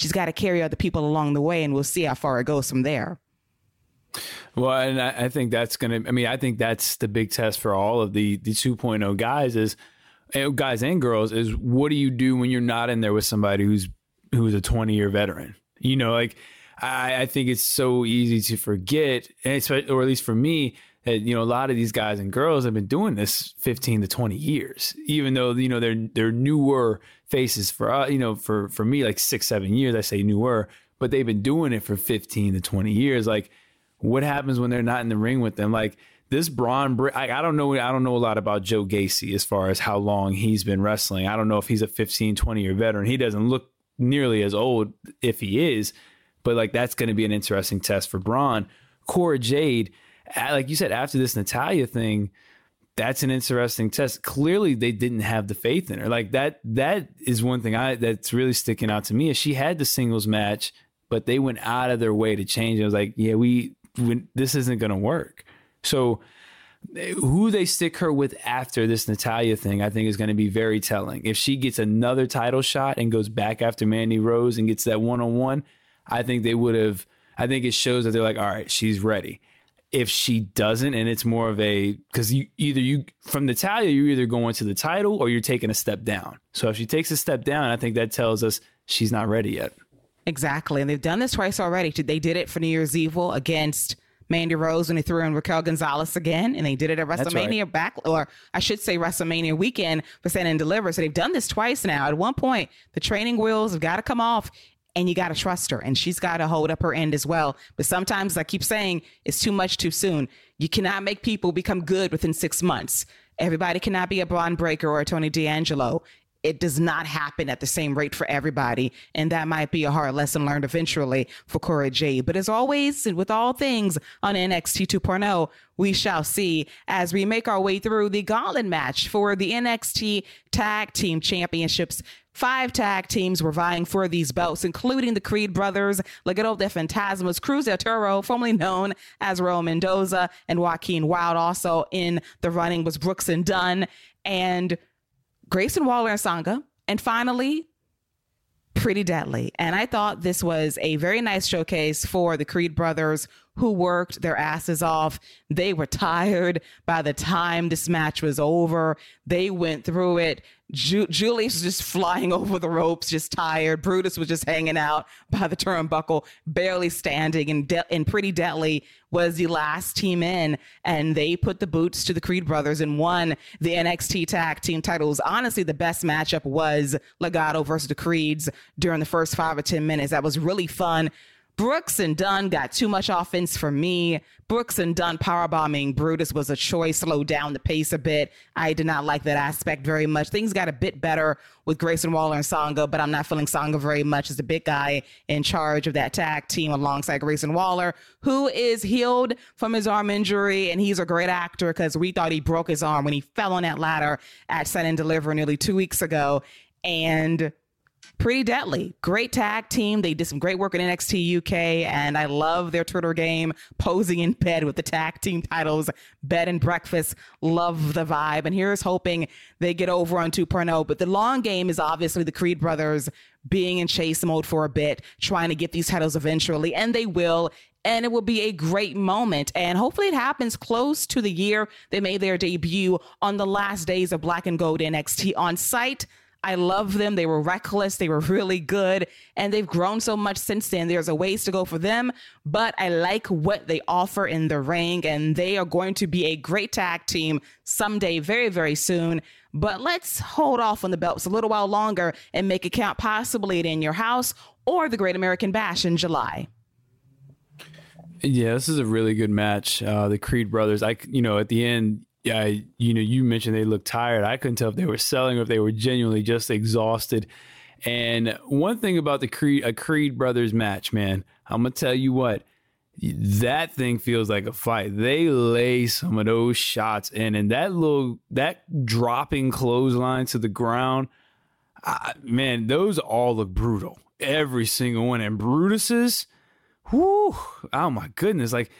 she's got to carry other people along the way, and we'll see how far it goes from there. Well, and I, I think that's going to, I mean, I think that's the big test for all of the, the 2.0 guys is, eh, guys and girls, is what do you do when you're not in there with somebody who's, who's a 20 year veteran? You know, like, I, I think it's so easy to forget, and or at least for me, that you know a lot of these guys and girls have been doing this 15 to 20 years even though you know they're they're newer faces for uh, you know for for me like 6 7 years I say newer but they've been doing it for 15 to 20 years. Like what happens when they're not in the ring with them? Like this Bron I, I don't know I don't know a lot about Joe Gacy as far as how long he's been wrestling. I don't know if he's a 15 20 year veteran. He doesn't look nearly as old if he is but like that's going to be an interesting test for Bron. Cora Jade like you said, after this Natalya thing, that's an interesting test. Clearly, they didn't have the faith in her. Like that. That is one thing I that's really sticking out to me. Is she had the singles match, but they went out of their way to change. It. Was like, yeah, we, we this isn't going to work. So who they stick her with after this Natalya thing, I think is going to be very telling. If she gets another title shot and goes back after Mandy Rose and gets that one on one, I think they would have. I think it shows that they're like, all right, she's ready if she doesn't and it's more of a because you either you from Natalya you're either going to the title or you're taking a step down. So if she takes a step down, I think that tells us she's not ready yet. Exactly, and they've done this twice already. They did it for New Year's Evil against Mandy Rose when they threw in Raquel Gonzalez again, and they did it at WrestleMania right. back, or I should say WrestleMania weekend for Stand and Deliver. So they've done this twice now. At one point, the training wheels have got to come off, and you got to trust her and she's got to hold up her end as well. But sometimes I keep saying it's too much too soon. You cannot make people become good within six months. Everybody cannot be a Bron Breakker or a Tony D'Angelo it does not happen at the same rate for everybody. And that might be a hard lesson learned eventually for Cora Jade. But as always, with all things on NXT 2.0, we shall see as we make our way through the gauntlet match for the NXT Tag Team Championships. Five tag teams were vying for these belts, including the Creed brothers, Legado del Fantasma, Cruz del Toro, formerly known as Raul Mendoza, and Joaquin Wilde. Also in the running was Brooks and Dunn. And Grayson Waller and Sanga. And finally, Pretty Deadly. And I thought this was a very nice showcase for the Creed brothers who worked their asses off. They were tired by the time this match was over. They went through it. Ju- Julius was just flying [LAUGHS] over the ropes, just tired. Brutus was just hanging out by the turnbuckle, barely standing. And, De- and Pretty Deadly was the last team in, and they put the boots to the Creed brothers and won the NXT Tag Team titles. Honestly, the best matchup was Legado versus the Creeds during the first five or 10 minutes. That was really fun. Brooks and Dunn got too much offense for me. Brooks and Dunn powerbombing Brutus was a choice, slowed down the pace a bit. I did not like that aspect very much. Things got a bit better with Grayson Waller and Sanga, but I'm not feeling Sanga very much as the big guy in charge of that tag team alongside Grayson Waller, who is healed from his arm injury. And he's a great actor because we thought he broke his arm when he fell on that ladder at Stand and Deliver nearly two weeks ago. And pretty deadly. Great tag team. They did some great work in NXT UK, and I love their Twitter game, posing in bed with the tag team titles, bed and breakfast. Love the vibe. And here's hoping they get over on 2.0. But the long game is obviously the Creed brothers being in chase mode for a bit, trying to get these titles eventually, and they will. And it will be a great moment. And hopefully it happens close to the year they made their debut on the last days of Black and Gold NXT on site. I love them. They were reckless. They were really good. And they've grown so much since then. There's a ways to go for them, but I like what they offer in the ring. And they are going to be a great tag team someday, very, very soon. But let's hold off on the belts a little while longer and make it count possibly in your house or the Great American Bash in July. Yeah, this is a really good match. Uh, the Creed brothers, I, you know, at the end, yeah, you know, you mentioned they looked tired. I couldn't tell if they were selling or if they were genuinely just exhausted. And one thing about the Creed, a Creed brothers match, man, I'm gonna tell you what, that thing feels like a fight. They lay some of those shots in, and that little that dropping clothesline to the ground, uh, man, those all look brutal. Every single one, and Brutus's, whoo, oh my goodness, like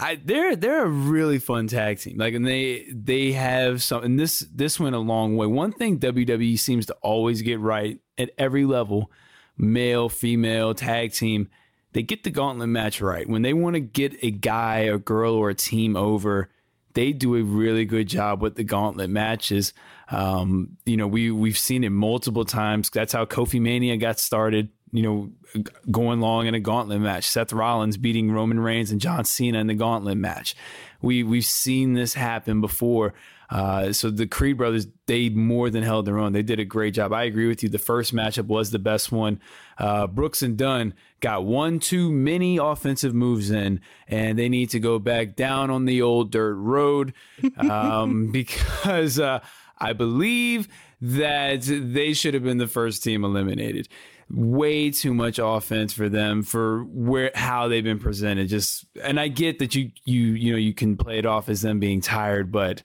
I they're they're a really fun tag team. Like and they they have something this this went a long way. One thing WWE seems to always get right at every level, male, female, tag team, they get the gauntlet match right. When they want to get a guy, a girl, or a team over, they do a really good job with the gauntlet matches. Um, you know, we we've seen it multiple times. That's how Kofi Mania got started. You know, going long in a gauntlet match. Seth Rollins beating Roman Reigns and John Cena in the gauntlet match. We we've seen this happen before. Uh, so the Creed brothers, they more than held their own. They did a great job. I agree with you. The first matchup was the best one. Uh, Brooks and Dunn got one too many offensive moves in, and they need to go back down on the old dirt road um, [LAUGHS] because uh, I believe that they should have been the first team eliminated. Way too much offense for them for where how they've been presented. Just and I get that you you you know you can play it off as them being tired, but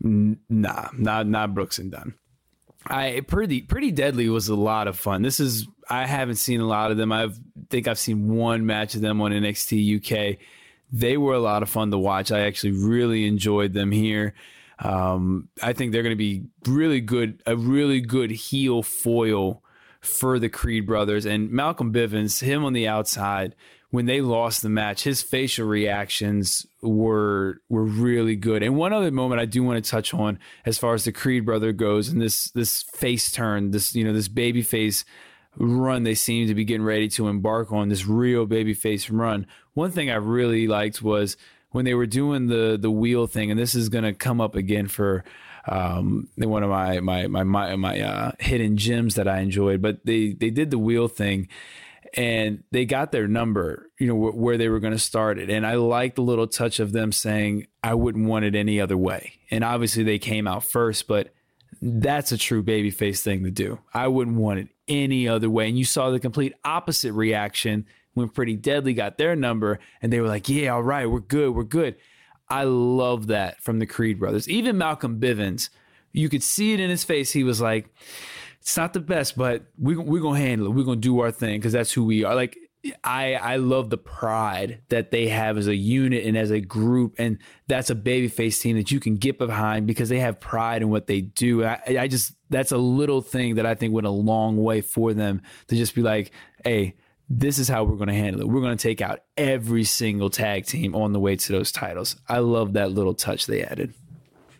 nah, not not Brooks and Dunn. I pretty pretty deadly was a lot of fun. This is I haven't seen a lot of them. I think I've seen one match of them on NXT UK. They were a lot of fun to watch. I actually really enjoyed them here. Um, I think they're going to be really good, a really good heel foil for the Creed brothers and Malcolm Bivens. Him on the outside when they lost the match, his facial reactions were were really good. And one other moment I do want to touch on as far as the Creed brother goes and this this face turn, this you know this baby face run they seem to be getting ready to embark on this real baby face run. One thing I really liked was when they were doing the the wheel thing, and this is going to come up again for um, one of my my my my, my uh, hidden gems that I enjoyed. But they they did the wheel thing, and they got their number, you know, wh- where they were going to start it. And I liked the little touch of them saying, "I wouldn't want it any other way." And obviously they came out first, but that's a true babyface thing to do. I wouldn't want it any other way. And you saw the complete opposite reaction when Pretty Deadly got their number and they were like, yeah, all right, we're good, we're good. I love that from the Creed brothers. Even Malcolm Bivens, you could see it in his face. He was like, it's not the best, but we, we're going to handle it. We're going to do our thing because that's who we are. Like, I I love the pride that they have as a unit and as a group, and that's a babyface team that you can get behind because they have pride in what they do. I, I just that's a little thing that I think went a long way for them to just be like, hey, this is how we're going to handle it. We're going to take out every single tag team on the way to those titles. I love that little touch they added.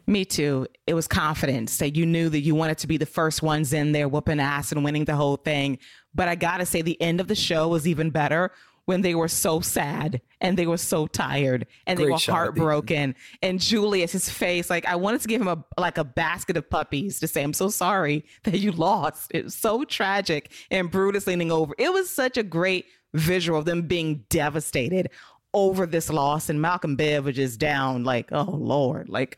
Me too. It was confidence that you knew that you wanted to be the first ones in there whooping ass and winning the whole thing. But I gotta say, the end of the show was even better when they were so sad and they were so tired and they were shot at the heartbroken. And Julius, his face, like I wanted to give him a like a basket of puppies to say, "I'm so sorry that you [LAUGHS] lost." It was so tragic. And Brutus leaning over. It was such a great visual of them being devastated over this loss. And Malcolm Bev was just down, like, "Oh Lord!" Like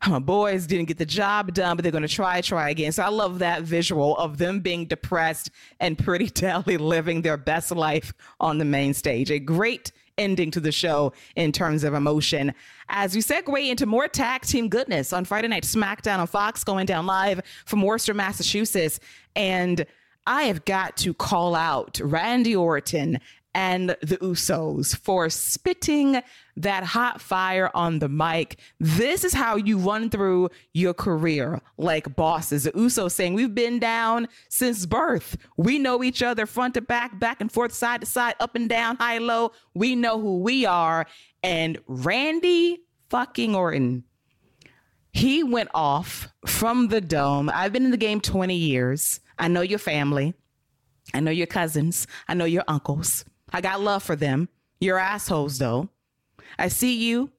[LAUGHS] my boys didn't get the job done, but they're going to try, try again. So I love that visual of them being depressed and pretty [LAUGHS] daily living their best life on the main stage. A great ending to the show in terms of emotion. As we segue into more tag team goodness on Friday Night SmackDown on Fox, going down live from Worcester, Massachusetts. And I have got to call out Randy Orton and the Usos for spitting that hot fire on the mic. This is how you run through your career like bosses. The Usos saying, We've been down since birth. We know each other front to back, back and forth, side to side, up and down, high, low. We know who we are. And Randy fucking Orton he went off from the dome. I've been in the game 20 years. I know your family. I know your cousins. I know your uncles. I got love for them. You're assholes, though. I see you.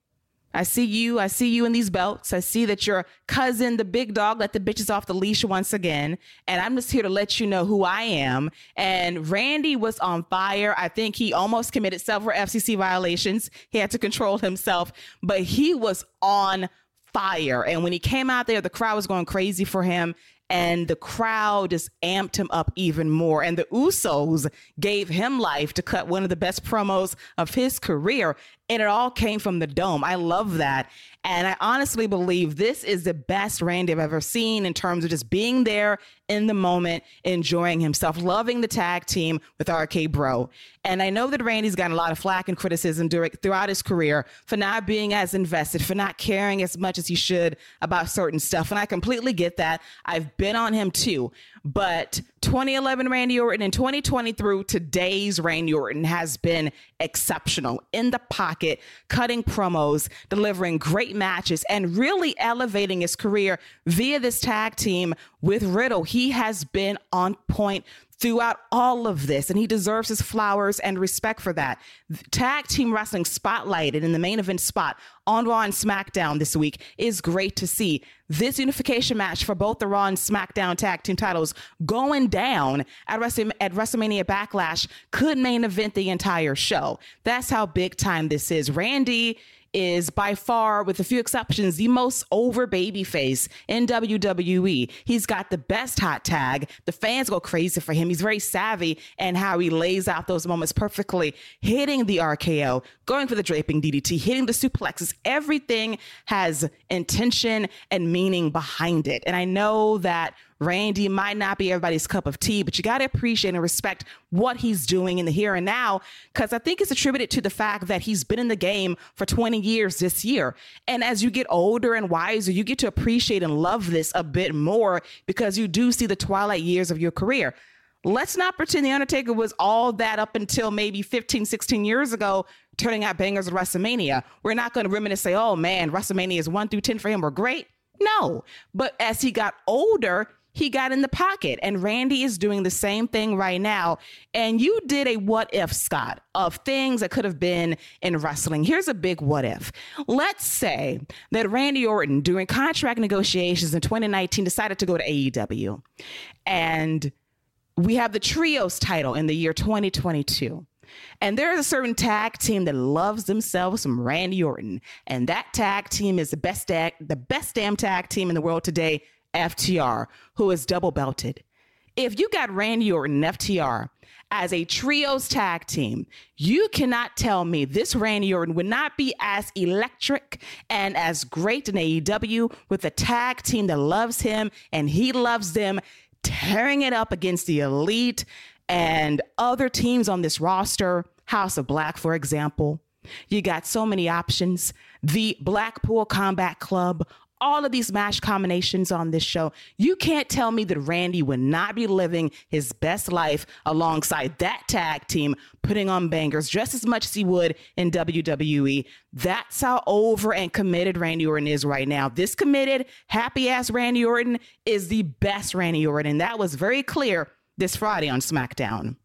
I see you. I see you in these belts. I see that your cousin, the big dog, let the bitches off the leash once again. And I'm just here to let you know who I am. And Randy was on fire. I think he almost committed several FCC violations. He had to control himself, but he was on fire. And when he came out there, the crowd was going crazy for him. And the crowd just amped him up even more. And the Usos gave him life to cut one of the best promos of his career. And it all came from the dome. I love that. And I honestly believe this is the best Randy I've ever seen in terms of just being there in the moment, enjoying himself, loving the tag team with RK Bro. And I know that Randy's gotten a lot of flack and criticism during, throughout his career for not being as invested, for not caring as much as he should about certain stuff. And I completely get that. I've been on him too. But 2011 Randy Orton and 2020 through today's Randy Orton has been exceptional in the pocket, cutting promos, delivering great matches, and really elevating his career via this tag team with Riddle. He has been on point throughout all of this, and he deserves his flowers and respect for that. Tag team wrestling spotlighted in the main event spot on Raw and SmackDown this week is great to see. This unification match for both the Raw and SmackDown tag team titles going down at, WrestleMania Backlash could main event the entire show. That's how big time this is. Randy is by far, with a few exceptions, the most over babyface in WWE. He's got the best hot tag. The fans go crazy for him. He's very savvy and how he lays out those moments perfectly, hitting the RKO, going for the draping DDT, hitting the suplexes. Everything has intention and meaning behind it. And I know that Randy might not be everybody's cup of tea, but you got to appreciate and respect what he's doing in the here and now because I think it's attributed to the fact that he's been in the game for 20 years this year. And as you get older and wiser, you get to appreciate and love this a bit more because you do see the twilight years of your career. Let's not pretend The Undertaker was all that up until maybe 15, 16 years ago, turning out bangers at WrestleMania. We're not going to reminisce and say, oh man, WrestleMania is one through 10 for him were great. No. But as he got older, he got in the pocket. And Randy is doing the same thing right now. And you did a what if, Scott, of things that could have been in wrestling. Here's a big what if. Let's say that Randy Orton, during contract negotiations in 2019, decided to go to AEW. And we have the trios title in the year 2022. And there is a certain tag team that loves themselves some Randy Orton. And that tag team is the best, tag, the best damn tag team in the world today, FTR, who is double belted. If you got Randy Orton and FTR as a trios tag team, you cannot tell me this Randy Orton would not be as electric and as great in AEW with a tag team that loves him and he loves them, tearing it up against the elite and other teams on this roster. House of Black, for example. You got so many options. The Blackpool Combat Club, all of these mash combinations on this show. You can't tell me that Randy would not be living his best life alongside that tag team, putting on bangers just as much as he would in WWE. That's how over and committed Randy Orton is right now. This committed, happy ass Randy Orton is the best Randy Orton. That was very clear this Friday on SmackDown.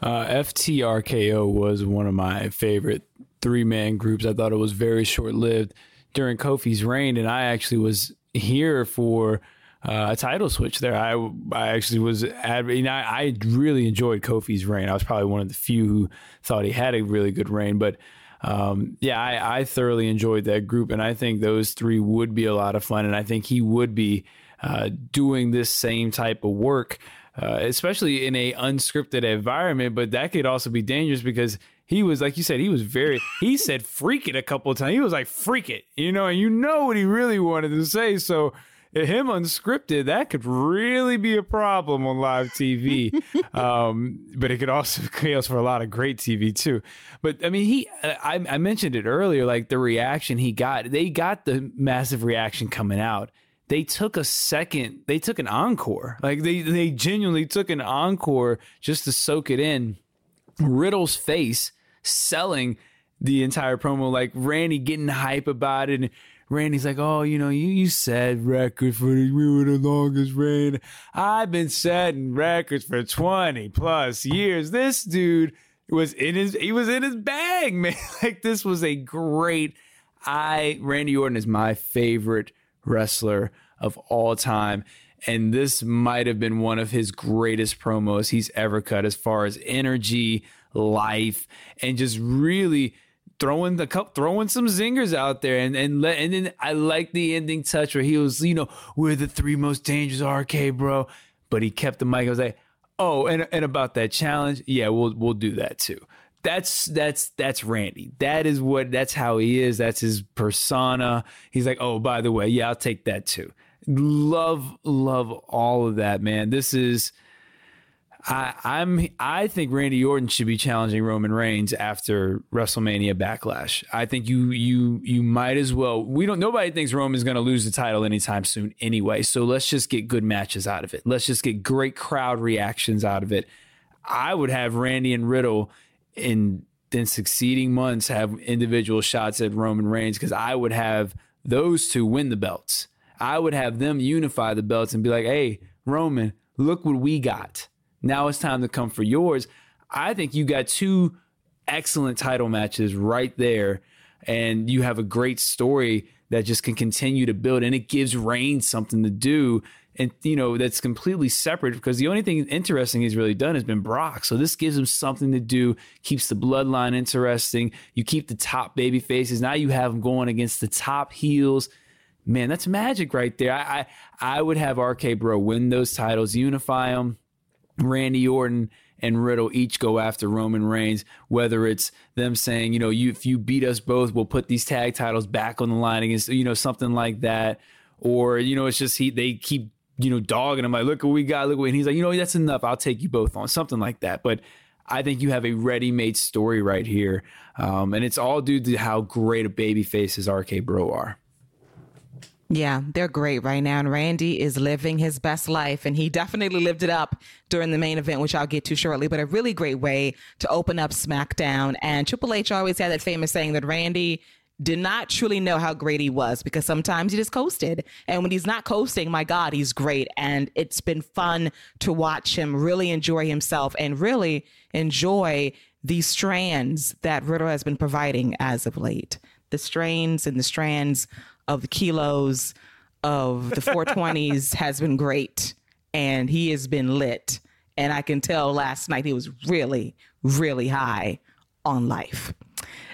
Uh, FTRKO was one of my favorite three man groups. I thought it was very short lived during Kofi's reign, and I actually was here for uh, a title switch there. I I actually was ad- you know, I, I really enjoyed Kofi's reign. I was probably one of the few who thought he had a really good reign, but. Um, yeah, I, I thoroughly enjoyed that group, and I think those three would be a lot of fun. And I think he would be uh, doing this same type of work, uh, especially in a unscripted environment. But that could also be dangerous because he was like you said, he was very he said freak it a couple of times. He was like freak it, you know, and you know what he really wanted to say. So him unscripted, that could really be a problem on live TV. [LAUGHS] um, but it could also [LAUGHS] chaos for a lot of great TV too. But I mean, he, I, I mentioned it earlier, like the reaction he got, they got the massive reaction coming out. They took a second, they took an encore. Like they, they genuinely took an encore just to soak it in. Riddle's face selling the entire promo, like Randy getting hype about it. And Randy's like, "Oh, you know, you, you said record for we were the longest reign. I've been setting records for twenty plus years. This dude was in his he was in his bag, [LAUGHS] man. like this was a great. I Randy Orton is my favorite wrestler of all time. And this might have been one of his greatest promos he's ever cut as far as energy, life and just really throwing the cup, throwing some zingers out there, and and let, and then I like the ending touch where he was, you know, we're the three most dangerous RK, bro. But he kept the mic. I was like, oh, and and about that challenge, yeah, we'll we'll do that too. That's that's that's Randy. That is what that's how he is. That's his persona. He's like, oh, by the way, yeah, I'll take that too. Love love all of that, man. This is I, I'm I think Randy Orton should be challenging Roman Reigns after WrestleMania Backlash. I think you you you might as well. We don't. Nobody thinks Roman's going to lose the title anytime soon anyway. So let's just get good matches out of it. Let's just get great crowd reactions out of it. I would have Randy and Riddle in then succeeding months have individual shots at Roman Reigns because I would have those two win the belts. I would have them unify the belts and be like, hey, Roman, look what we got. Now it's time to come for yours. I think you got two excellent title matches right there, and you have a great story that just can continue to build, and it gives Reigns something to do. And you know that's completely separate because the only thing interesting he's really done has been Brock. So this gives him something to do, keeps the bloodline interesting. You keep the top baby faces. Now you have him going against the top heels man, that's magic right there. I, I, I would have RK Bro win those titles, unify them. Randy Orton and Riddle each go after Roman Reigns, whether it's them saying, you know, you if you beat us both, we'll put these tag titles back on the line against, you know, something like that. Or, you know, it's just he they keep, you know, dogging him like, look what we got, look what and he's like, you know, that's enough. I'll take you both on. Something like that. But I think you have a ready-made story right here. Um, and it's all due to how great a baby faces RK Bro are. Yeah, they're great right now. And Randy is living his best life. And he definitely lived it up during the main event, which I'll get to shortly. But a really great way to open up SmackDown. And Triple H always had that famous saying that Randy did not truly know how great he was because sometimes he just coasted. And when he's not coasting, my God, he's great. And it's been fun to watch him really enjoy himself and really enjoy these strands that Riddle has been providing as of late. The strains and the strands of the kilos of the 420s [LAUGHS] has been great and he has been lit. And I can tell last night he was really, really high on life.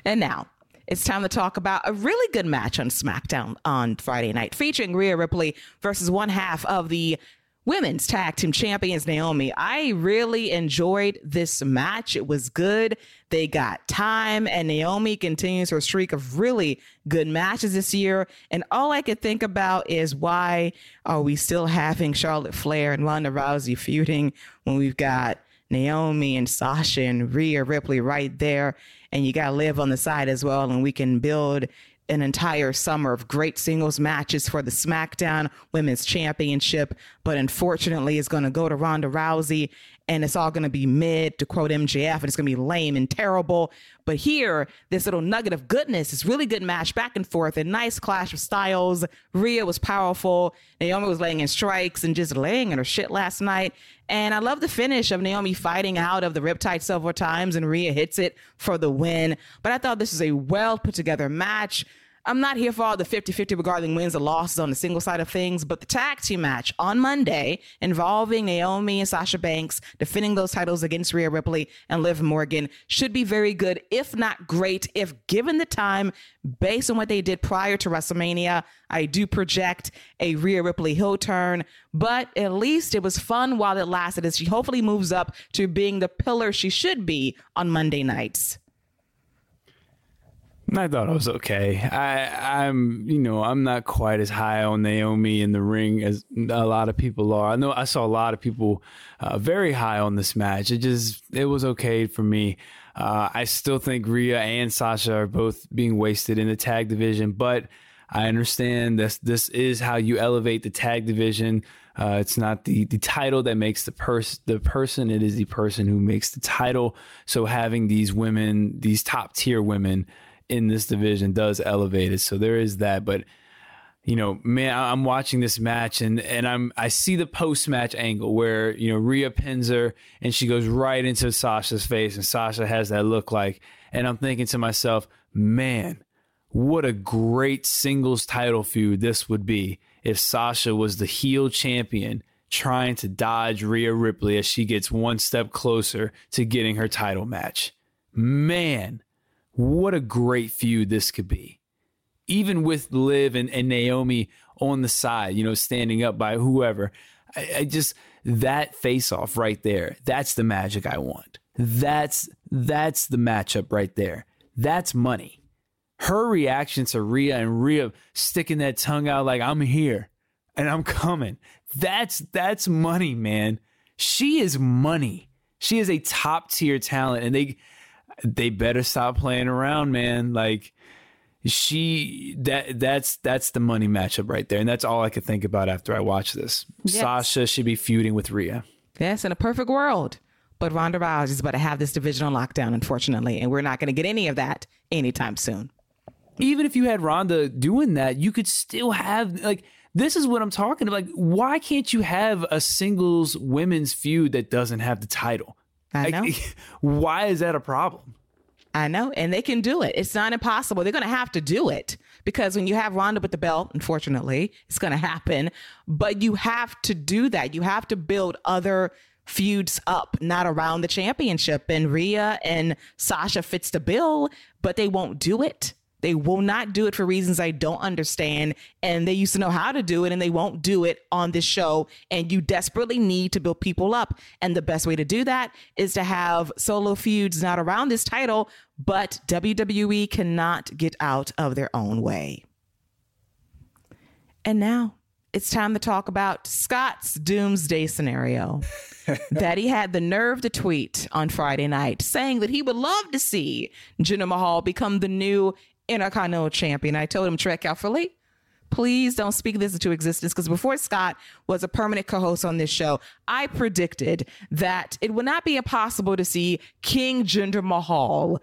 And now it's time to talk about a really good match on SmackDown on Friday night featuring Rhea Ripley versus one half of the women's tag team champions Naomi. I really enjoyed this match. It was good. They got time, and Naomi continues her streak of really good matches this year. And all I could think about is why are we still having Charlotte Flair and Ronda Rousey feuding when we've got Naomi and Sasha and Rhea Ripley right there, and you got to live on the side as well, and we can build an entire summer of great singles matches for the SmackDown Women's Championship, but unfortunately, it's going to go to Ronda Rousey, and it's all going to be mid, to quote MJF, and it's going to be lame and terrible. But here, this little nugget of goodness, this really good match back and forth, a nice clash of styles. Rhea was powerful. Naomi was laying in strikes and just laying in her shit last night. And I love the finish of Naomi fighting out of the riptide several times and Rhea hits it for the win. But I thought this was a well put together match. I'm not here for all the 50 50 regarding wins and losses on the single side of things, but the tag team match on Monday involving Naomi and Sasha Banks defending those titles against Rhea Ripley and Liv Morgan should be very good, if not great, if given the time based on what they did prior to WrestleMania. I do project a Rhea Ripley heel turn, but at least it was fun while it lasted as she hopefully moves up to being the pillar she should be on Monday nights. I thought it was okay. I, I'm, you know, I'm not quite as high on Naomi in the ring as a lot of people are. I know I saw a lot of people uh, very high on this match. It just, it was okay for me. Uh, I still think Rhea and Sasha are both being wasted in the tag division, but I understand this. This is how you elevate the tag division. Uh, it's not the the title that makes the person the person. It is the person who makes the title. So having these women, these top tier women in this division does elevate it. So there is that. But you know, man, I'm watching this match and and I'm I see the post match angle where you know Rhea pins her and she goes right into Sasha's face and Sasha has that look like, and I'm thinking to myself, man, what a great singles title feud this would be if Sasha was the heel champion trying to dodge Rhea Ripley as she gets one step closer to getting her title match. Man, what a great feud this could be. Even with Liv and, and Naomi on the side, you know, standing up by whoever. I, I just that face off right there. That's the magic I want. That's that's the matchup right there. That's money. Her reaction to Rhea and Rhea sticking that tongue out like I'm here and I'm coming. That's that's money, man. she is money. She is a top tier talent, and they they better stop playing around, man. Like she that that's that's the money matchup right there, and that's all I could think about after I watched this. Yes. Sasha should be feuding with Rhea. Yes, in a perfect world. But Ronda Rousey Rousey's about to have this division on lockdown, unfortunately, and we're not going to get any of that anytime soon. even if you had Ronda doing that, you could still have like this is what I'm talking about. Like, why can't you have a singles women's feud that doesn't have the title? I know. [LAUGHS] why is that a problem? I know, and they can do it. It's not impossible. They're going to have to do it because when you have Ronda with the belt, unfortunately, it's going to happen. But you have to do that. You have to build other feuds up, not around the championship. And Rhea and Sasha fits the bill, but they won't do it. They will not do it for reasons I don't understand. And they used to know how to do it, and they won't do it on this show. And you desperately need to build people up. And the best way to do that is to have solo feuds not around this title, but WWE cannot get out of their own way. And now it's time to talk about Scott's doomsday scenario [LAUGHS] that he had the nerve to tweet on Friday night saying that he would love to see Jinder Mahal become the new Intercontinental Champion. I told him, Trek carefully. Please don't speak this into existence because before Scott was a permanent co host on this show, I predicted that it would not be impossible to see King Jinder Mahal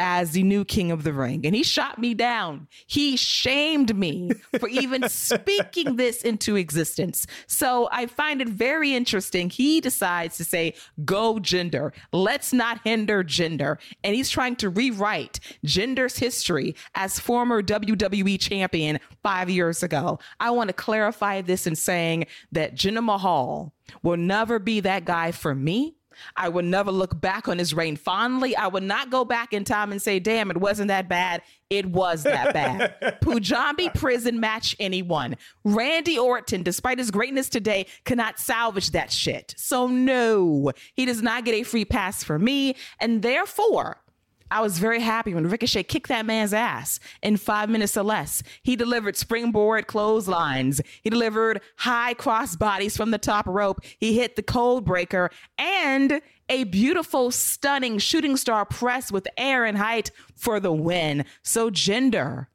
as the new king of the ring. And he shot me down. He shamed me for even [LAUGHS] speaking this into existence. So I find it very interesting. He decides to say, go Jinder. Let's not hinder Jinder. And he's trying to rewrite Jinder's history as former WWE champion five years ago. I want to clarify this in saying that Jinder Mahal will never be that guy for me. I would never look back on his reign fondly. I would not go back in time and say, damn, it wasn't that bad. It was that bad. [LAUGHS] Punjabi prison match anyone. Randy Orton, despite his greatness today, cannot salvage that shit. So, no, he does not get a free pass for me. And therefore, I was very happy when Ricochet kicked that man's ass in five minutes or less. He delivered springboard clotheslines. He delivered high cross bodies from the top rope. He hit the cold breaker and a beautiful, stunning shooting star press with air and height for the win. So, Jinder.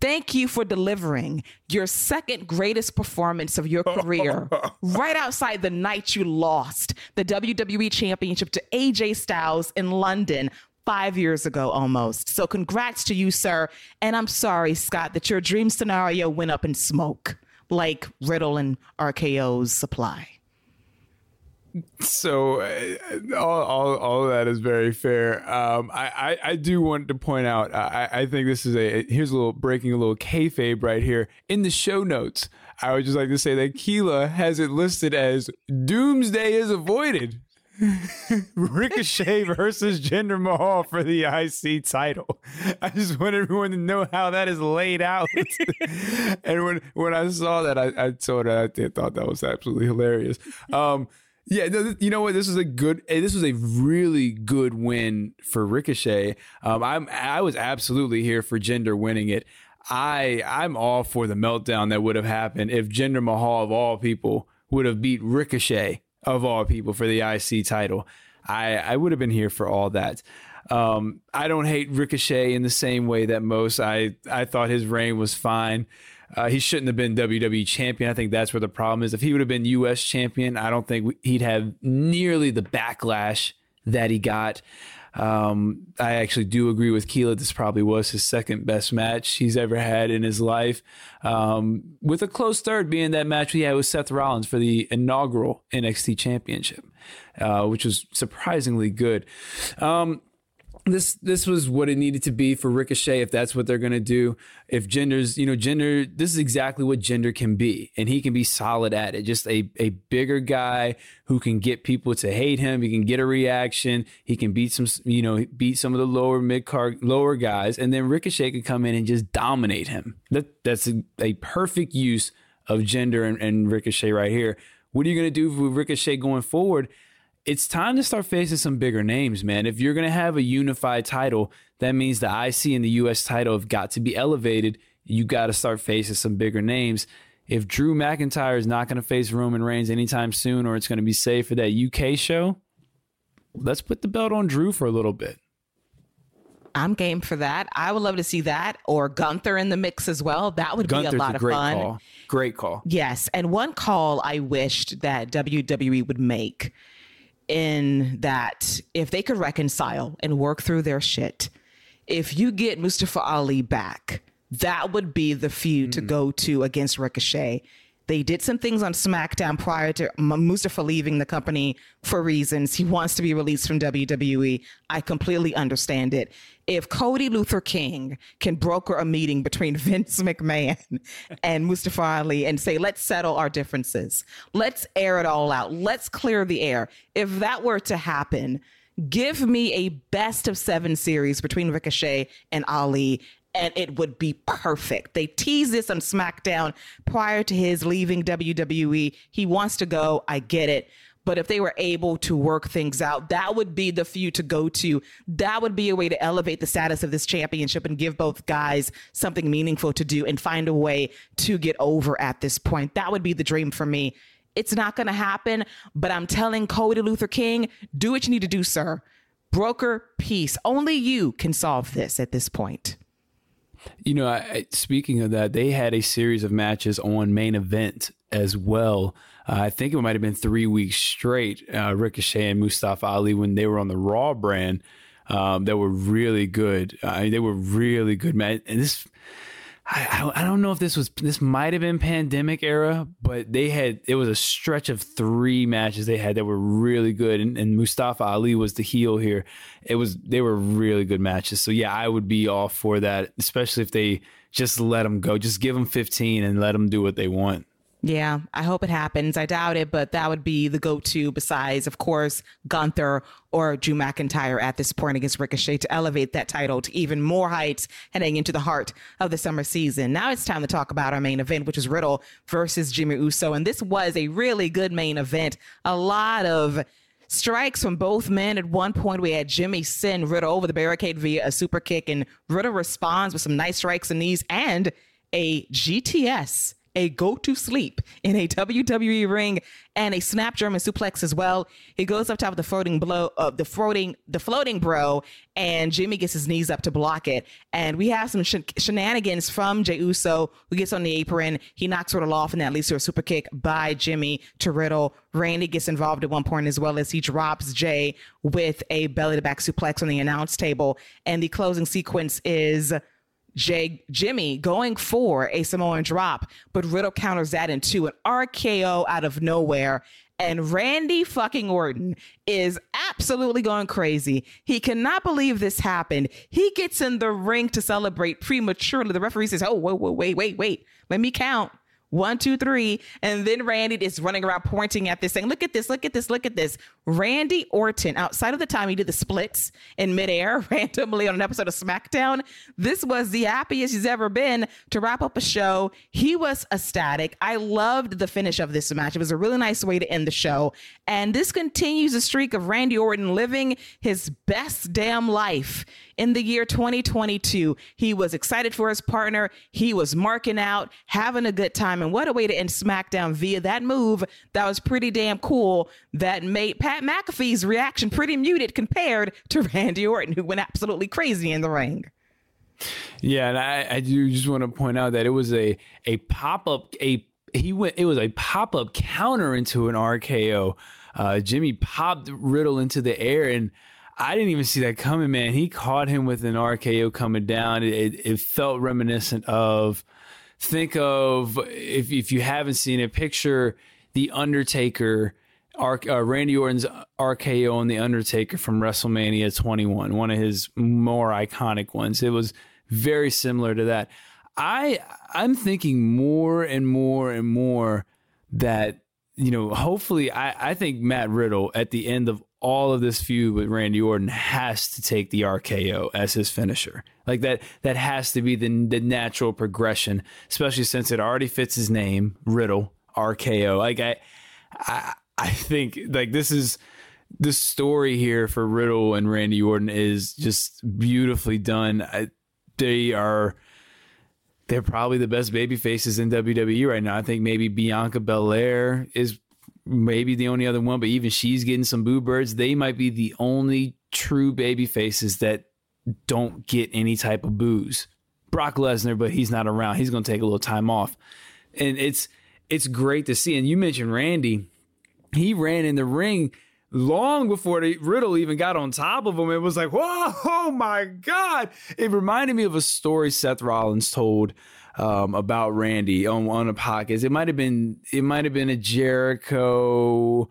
Thank you for delivering your second greatest performance of your career [LAUGHS] right outside the night you lost the WWE Championship to AJ Styles in London five years ago almost. So, congrats to you, sir. And I'm sorry, Scott, that your dream scenario went up in smoke like Riddle and RKO's supply. So uh, all, all, all of that is very fair. Um, I, I, I do want to point out. I, I think this is a here's a little breaking a little kayfabe right here in the show notes. I would just like to say that Keila has it listed as Doomsday is avoided. [LAUGHS] Ricochet versus Jinder Mahal for the IC title. [LAUGHS] I just want everyone to know how that is laid out. [LAUGHS] and when when I saw that, I, I saw that I thought that was absolutely hilarious. Um, yeah, you know what? This is a good. eh, This was a really good win for Ricochet. Um, I'm I was absolutely here for Jinder winning it. I I'm all for the meltdown that would have happened if Jinder Mahal of all people would have beat Ricochet of all people for the IC title. I I would have been here for all that. Um, I don't hate Ricochet in the same way that most. I I thought his reign was fine. Uh, he shouldn't have been WWE champion. I think that's where the problem is. If he would have been US champion, I don't think he'd have nearly the backlash that he got. Um, I actually do agree with Keila. This probably was his second best match he's ever had in his life, um, with a close third being that match we had with Seth Rollins for the inaugural NXT Championship, uh, which was surprisingly good. Um, this this was what it needed to be for Ricochet if that's what they're gonna do. If Jinder's you know, Jinder, this is exactly what Jinder can be, and he can be solid at it. Just a a bigger guy who can get people to hate him. He can get a reaction. He can beat some, you know, beat some of the lower mid card lower guys, and then Ricochet can come in and just dominate him. That that's a, a perfect use of Jinder and, and Ricochet right here. What are you gonna do with Ricochet going forward? It's time to start facing some bigger names, man. If you're going to have a unified title, that means the IC and the US title have got to be elevated. You got to start facing some bigger names. if Drew McIntyre is not going to face Roman Reigns anytime soon, or it's going to be safe for that UK show, let's put the belt on Drew for a little bit. I'm game for that. I would love to see that or Gunther in the mix as well. That would Gunther's be a lot a of great fun. call. Great call. Yes, and one call I wished that WWE would make in that if they could reconcile and work through their shit, if you get Mustafa Ali back, that would be the feud to mm-hmm. go to against Ricochet. They did some things on SmackDown prior to Mustafa leaving the company for reasons. He wants to be released from WWE. I completely understand it. If Cody Luther King can broker a meeting between [LAUGHS] Vince McMahon and Mustafa Ali and say, let's settle our differences, let's air it all out, let's clear the air. If that were to happen, give me a best of seven series between Ricochet and Ali, and it would be perfect. They teased this on SmackDown prior to his leaving WWE. He wants to go. I get it. But if they were able to work things out, that would be the feud to go to. That would be a way to elevate the status of this championship and give both guys something meaningful to do and find a way to get over at this point. That would be the dream for me. It's not going to happen, but I'm telling Cody Luther King, do what you need to do, sir. Broker peace. Only you can solve this at this point. You know, I, speaking of that, they had a series of matches on main event as well. Uh, I think it might have been three weeks straight. Uh, Ricochet and Mustafa Ali when they were on the Raw brand, um, that were really good. They were really good, man. And this, I, I don't, know if this was this might have been pandemic era, but they had it was a stretch of three matches they had that were really good, and, and Mustafa Ali was the heel here. It was they were really good matches. So yeah, I would be all for that, especially if they just let them go, just give them 15 and let them do what they want. Yeah, I hope it happens. I doubt it, but that would be the go to besides, of course, Gunther or Drew McIntyre at this point against Ricochet to elevate that title to even more heights heading into the heart of the summer season. Now it's time to talk about our main event, which is Riddle versus Jimmy Uso. And this was a really good main event. A lot of strikes from both men. At one point, we had Jimmy send Riddle over the barricade via a super kick, and Riddle responds with some nice strikes and knees and a GTS a go to sleep in a [LAUGHS] WWE ring and a snap German suplex as well. He goes up top of the floating blow of the floating the floating bro, and Jimmy gets his knees up to block it. And we have some sh- shenanigans from Jey Uso, who gets on the apron. He knocks Riddle off, and that leads to a super kick by Jimmy to Riddle. Randy gets involved at one point as well as he drops Jey with a belly to back suplex on the announce table. And the closing sequence is. Jey, Jimmy going for a Samoan drop, but Riddle counters that into an RKO out of nowhere. And Randy fucking Orton is absolutely going crazy. He cannot believe this happened. He gets in the ring to celebrate prematurely. The referee says, Oh, whoa, whoa, wait, wait, wait. Let me count. One, two, three. And then Randy is running around pointing at this, saying, Look at this, look at this, look at this. Randy Orton, outside of the time he did the splits in midair [LAUGHS] randomly on an episode of SmackDown, this was the happiest he's ever been to wrap up a show. He was ecstatic. I loved the finish of this match. It was a really nice way to end the show. And this continues the streak of Randy Orton living his best damn life in the year 2022. He was excited for his partner. He was marking out, having a good time. And what a way to end SmackDown via that move that was pretty damn cool that made Pat McAfee's reaction pretty muted compared to [LAUGHS] Randy Orton, who went absolutely crazy in the ring. Yeah, and I, I do just want to point out that it was a a pop up a he went it was a pop up counter into an RKO. Uh, Jimmy popped Riddle into the air, and I didn't even see that coming. Man, he caught him with an RKO coming down. It, it, felt reminiscent of think of if if you haven't seen it, picture the Undertaker. Ar- uh, Randy Orton's RKO on the Undertaker from WrestleMania 21, one of his more iconic ones. It was very similar to that. I I'm thinking more and more and more that you know hopefully I I think Matt Riddle at the end of all of this feud with Randy Orton has to take the RKO as his finisher. Like that that has to be the the natural progression, especially since it already fits his name, Riddle RKO. Like I I I think like this is the story here for Riddle and Randy Orton is just beautifully done. I, they are they're probably the best baby faces in WWE right now. I think maybe Bianca Belair is maybe the only other one, but even she's getting some boo birds. They might be the only true baby faces that don't get any type of boos. Brock Lesnar, but he's not around. He's going to take a little time off, and it's it's great to see. And you mentioned Randy, he ran in the ring long before the Riddle even got on top of him. It was like, whoa, [LAUGHS] oh my god! It reminded me of a story Seth Rollins told um, about Randy on on a podcast. It might have been it might have been a Jericho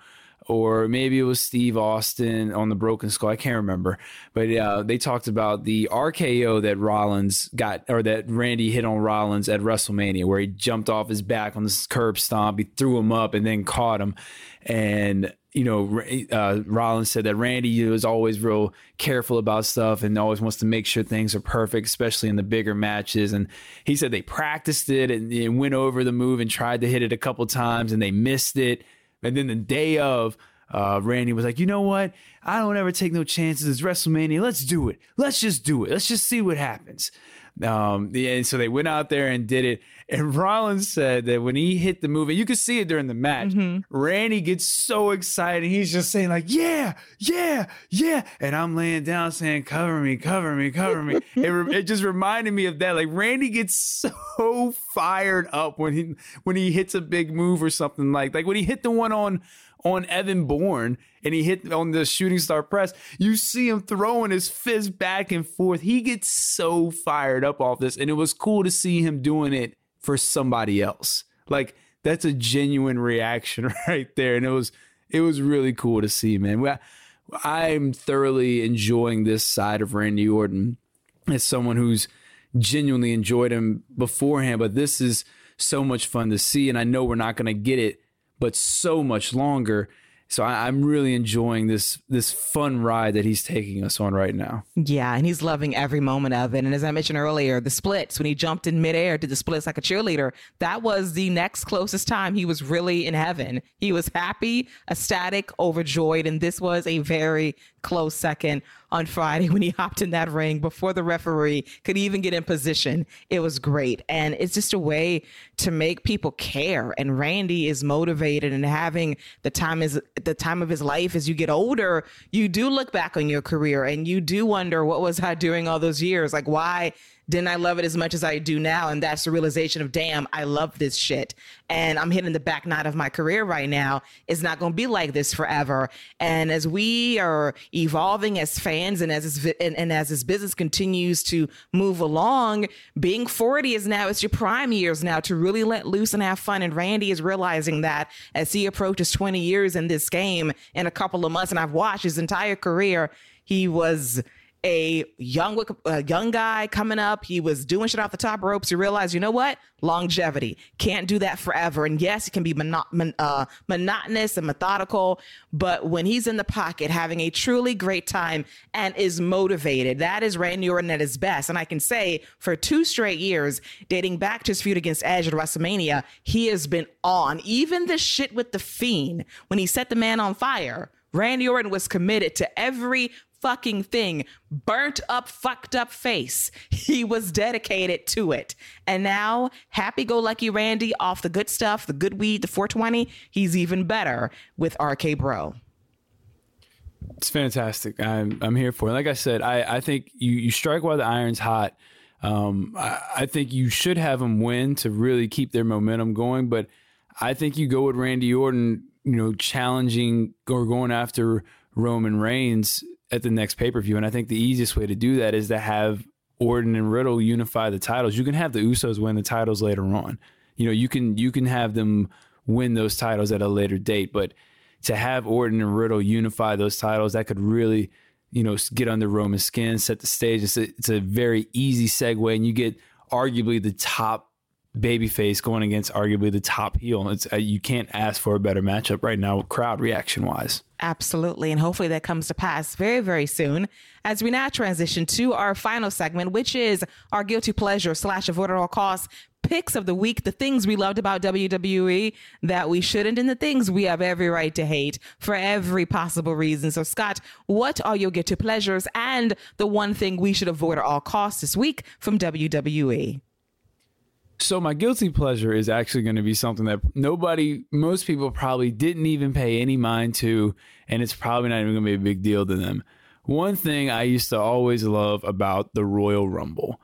or maybe it was Steve Austin on the Broken Skull. I can't remember, but uh, they talked about the RKO that Rollins got or that Randy hit on Rollins at WrestleMania, where he jumped off his back on this curb stomp, he threw him up and then caught him, and you know, uh, Rollins said that Randy was always real careful about stuff and always wants to make sure things are perfect, especially in the bigger matches. And he said they practiced it and, and went over the move and tried to hit it a couple times and they missed it. And then the day of, uh, Randy was like, you know what? I don't ever take no chances. It's WrestleMania. Let's do it. Let's just do it. Let's just see what happens. Um, and so they went out there and did it. And [LAUGHS] Rollins said that when he hit the move, and you could see it during the match, Randy gets so excited. He's just saying, like, yeah, yeah, yeah. And I'm laying down saying, cover me, cover me, cover me. [LAUGHS] it, re- it just reminded me of that. Like Randy gets [LAUGHS] so fired up when he when he hits a big move or something like like when he hit the one on on Evan Bourne and he hit on the shooting star press, you see him throwing his fist back and forth. He gets so fired up off this. And it was cool to see him doing it for somebody else. Like that's a genuine reaction [LAUGHS] right there. And it was it was really cool to see, man. I'm thoroughly enjoying this side of Randy Orton as someone who's genuinely enjoyed him beforehand, but this is so much fun to see. And I know we're not going to get it, but so much longer. So I, I'm really enjoying this this fun ride that he's taking us on right now. Yeah, and he's loving every moment of it. And as I mentioned earlier, the splits when he jumped in midair, did the splits like a cheerleader. That was the next closest time he was really in heaven. He was happy, ecstatic, overjoyed, and this was a very close second on Friday [LAUGHS] when he hopped in that ring before the referee could even get in position. It was great, and it's just a way to make people care. And Randy is motivated and having the time is the time of his life as you get older. You do look back on your career and you do wonder what was I doing all those years? Like why didn't I love it as much as I do now? And that's the realization of, damn, I love this shit. And I'm hitting the back nine of my career right now. It's not going to be like this forever. And as we are evolving as fans and as this, and, and as this business continues to move along, being 40 is now, it's your prime years now to really let loose and have fun. And Randy is realizing that as he approaches 20 years in this game in a couple of months, and I've watched his entire career, he was a young a young guy coming up. He was doing shit off the top ropes. You realize, you know what? Longevity can't do that forever. And yes, it can be mono- mon- uh, monotonous and methodical, but when he's in the pocket, having a truly great time and is motivated, that is Randy Orton at his best. And I can say for two straight years, dating back to his feud against Edge at WrestleMania, he has been on. Even the shit with the Fiend when he set the man on fire. Randy Orton was committed to every fucking thing, burnt up, fucked up face. [LAUGHS] He was dedicated to it. And now, happy go lucky Randy off the good stuff, the good weed, the 420, he's even better with RK Bro. It's fantastic. I'm I'm here for it. Like I said, I, I think you, you strike while the iron's hot. Um, I, I think you should have them win to really keep their momentum going. But I think you go with Randy Orton, you know, challenging or going after Roman Reigns at the next pay per view. And I think the easiest way to do that is to have Orton and Riddle unify the titles. You can have the Usos win the titles later on. You know, you can you can have them win those titles at a later date, but to have Orton and Riddle unify those titles, that could really, you know, get under Roman's skin, set the stage. It's a, it's a very easy segue, and you get arguably the top babyface going against arguably the top heel. It's uh, you can't ask for a better matchup right now, crowd reaction wise. Absolutely. And hopefully that comes to pass very, very soon as we now transition to our final segment, which is our guilty pleasure slash avoid at all costs picks of the week, the things we loved about WWE that we shouldn't, and the things we have every right to hate for every possible reason. So, Scott, what are your guilty pleasures and the one thing we should avoid at all costs this week from? WWE? So my guilty pleasure is actually going to be something that nobody, most people probably didn't even pay any mind to, and it's probably not even going to be a big deal to them. One thing I used to always love about the Royal Rumble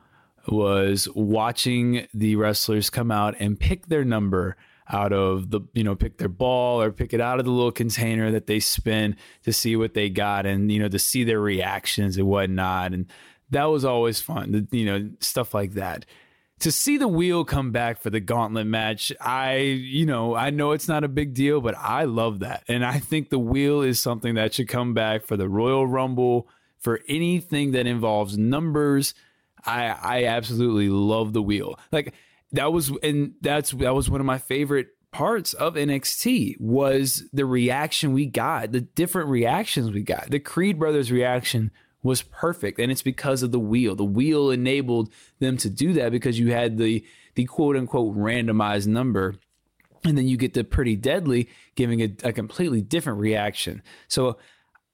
was watching the wrestlers come out and pick their number out of the you know pick their ball or pick it out of the little container that they spin to see what they got and you know to see their reactions and whatnot and that was always fun you know stuff like that to see the wheel come back for the gauntlet match i you know i know it's not a big deal but i love that and i think the wheel is something that should come back for the royal rumble for anything that involves numbers i i absolutely love the wheel like that was and that's that was one of my favorite parts of NXT was the reaction we got, the different reactions we got. The Creed brothers reaction was perfect and it's because of the wheel. The wheel enabled them to do that because you had the the quote unquote randomized number and then you get the pretty deadly giving a, a completely different reaction. So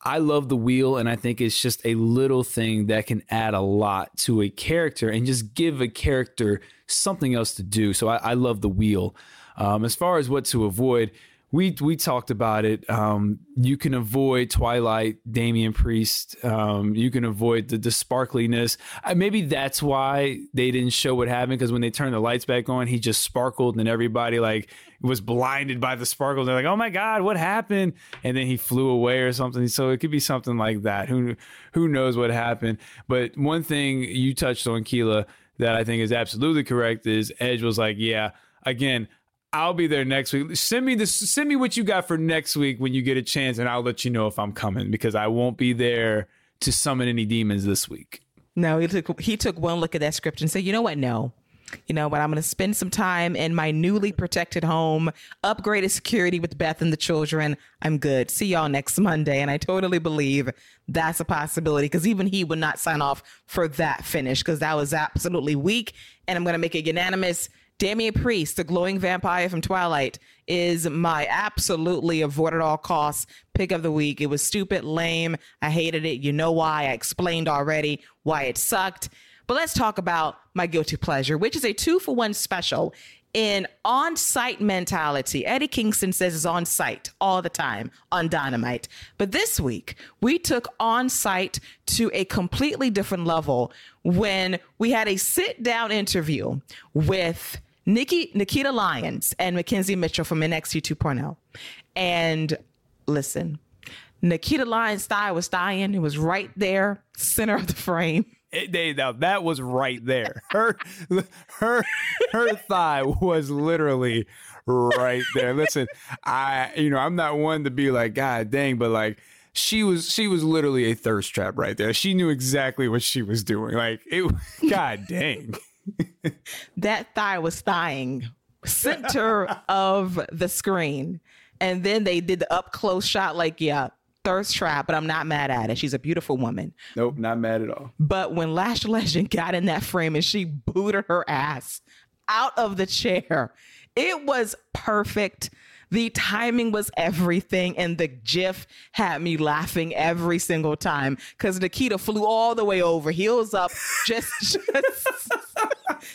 I love the wheel, and I think it's just a little thing that can add a lot to a character and just give a character something else to do. So I, I love the wheel. Um, as far as what to avoid, we we talked about it. Um, you can avoid Twilight, Damien Priest. Um, you can avoid the, the sparkliness. Uh, maybe that's why they didn't show what happened because when they turned the lights back on, he just sparkled and everybody like was blinded by the sparkles. They're like, "Oh my god, what happened?" And then he flew away or something. So it could be something like that. Who who knows what happened? But one thing you touched on, Keila, that I think is absolutely correct is Edge was like, "Yeah, again." I'll be there next week. Send me this. Send me what you got for next week when you get a chance, and I'll let you know if I'm coming because I won't be there to summon any demons this week. No, he took he took one look at that script and said, "You know what? No, you know, but I'm going to spend some time in my newly protected home, upgraded security with Beth and the children. I'm good. See y'all next Monday." And I totally believe that's a possibility because even he would not sign off for that finish because that was absolutely weak. And I'm going to make it unanimous. Damien Priest, the glowing vampire from Twilight, is my absolutely avoid at all costs pick of the week. It was stupid, lame. I hated it. You know why? I explained already why it sucked. But let's talk about my guilty pleasure, which is a two for one special in on site mentality. Eddie Kingston says it's on site all the time on Dynamite. But this week, we took on site to a completely different level when we had a sit down interview with Nikki, Nikita Lyons and Mackenzie Mitchell from NXT 2.0. And listen, Nikita Lyons' thigh was dying. It was right there, center of the frame. It, they, now that was right there. Her, her, her thigh was literally right there. Listen, I, you know, I'm not one to be like, God dang, but like, she was, she was literally a thirst trap right there. She knew exactly what she was doing. Like, it, [LAUGHS] God dang. That thigh was thigh center of the screen. And then they did the up close shot, like, yeah, thirst trap, but I'm not mad at it. She's a beautiful woman. Nope, not mad at all. But when Lash Legend [LAUGHS] got in that frame and she booted her ass out of the chair, it was perfect. The timing was everything, and the GIF had me laughing every single time because Nikita flew all the way over, heels up, just, [LAUGHS] just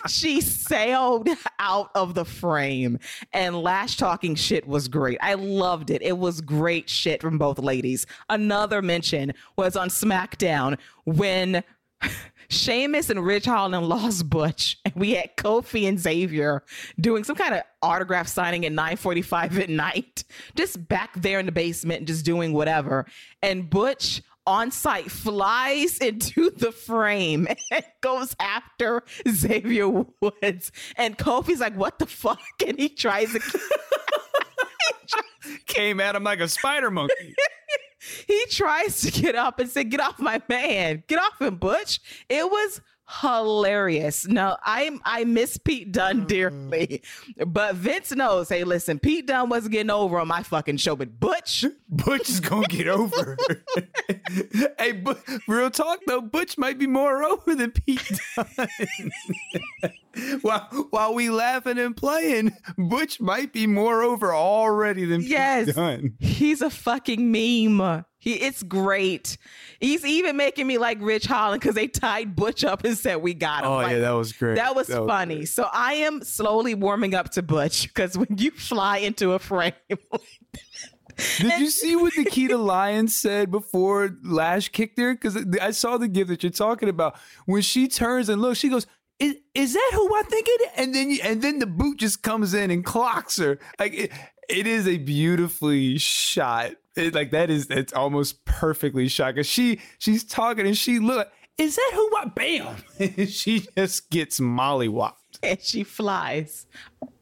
she sailed out of the frame. And Lash talking shit was great. I loved it. It was great shit from both ladies. Another mention was on SmackDown when [LAUGHS] Sheamus and Ridge Holland lost Butch, and we had Kofi and Xavier doing some kind of autograph signing at 9:45 at night, just back there in the basement, just doing whatever. And Butch on site flies into the frame [LAUGHS] and goes after Xavier Woods, and Kofi's like, "What the fuck?" And he tries to. Came at him like a spider monkey. [LAUGHS] he tries to get up and say, "Get off my man! Get off him, Butch!" It was hilarious. No, I I miss Pete Dunne mm-hmm. dearly, but Vince knows. Hey, listen, Pete Dunne wasn't getting over on my fucking show, but Butch, Butch is gonna get over. [LAUGHS] hey, but real talk though, Butch might be more over than Pete Dunne. [LAUGHS] while while we laughing and playing, Butch might be more over already than yes, Pete Dunne. he's a fucking meme. He, it's great. He's even making me like Ridge Holland because they tied Butch up and said we got him. Oh Like, yeah, that was great. that was That funny. great. so I am slowly warming up to Butch because when you fly into a frame, [LAUGHS] Did you see what Nikita Lyons said before Lash kicked her? Because I saw the gift that you're talking about. When she turns and looks, she goes, "Is, is that who I think it is?" And then you, and then the boot just comes in and clocks her. Like it, is a beautifully shot. It, like that is it's almost perfectly shot. Cause she she's talking and she look. Is that who I bam? [LAUGHS] she just gets mollywopped. and she flies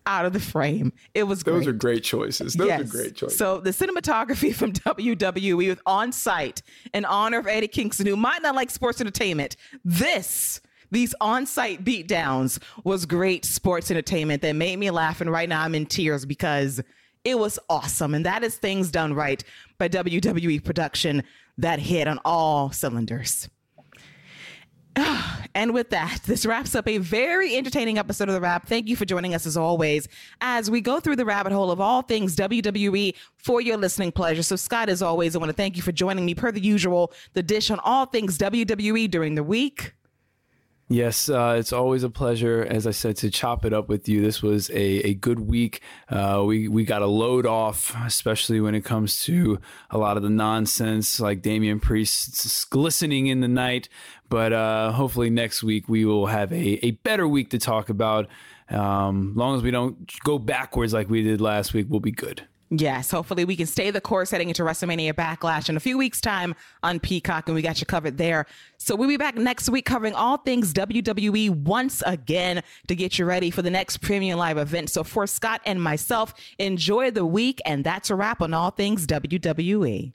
out of the frame. It was great. Those are great choices. Those are great choices. So the cinematography from [LAUGHS] WWE with on site in honor of Eddie Kingston, who might not like sports entertainment, this these on-site beatdowns was great sports entertainment that made me laugh. And right now I'm in tears because it was awesome. And that is things done right by WWE production that hit on all cylinders. [SIGHS] And with that, this wraps up a very entertaining episode of The Wrap. Thank you for joining us as always as we go through the rabbit hole of all things WWE for your listening pleasure. So, Scott, as always, I want to thank you for joining me per the usual, the dish on all things WWE during the week. Yes, uh, it's always a pleasure, as I said, to chop it up with you. This was a, a good week. Uh, we we got a load off, especially when it comes to a lot of the nonsense, like Damien Priest glistening in the night. But uh, hopefully next week we will have a, a better week to talk about. Um, long as we don't go backwards like we did last week, we'll be good. Yes, hopefully we can stay the course heading into WrestleMania Backlash in a few weeks' time on Peacock, and we got you covered there. So we'll be back next week covering all things WWE once again to get you ready for the next premium live event. So for Scott and myself, enjoy the week, and that's a wrap on all things. WWE.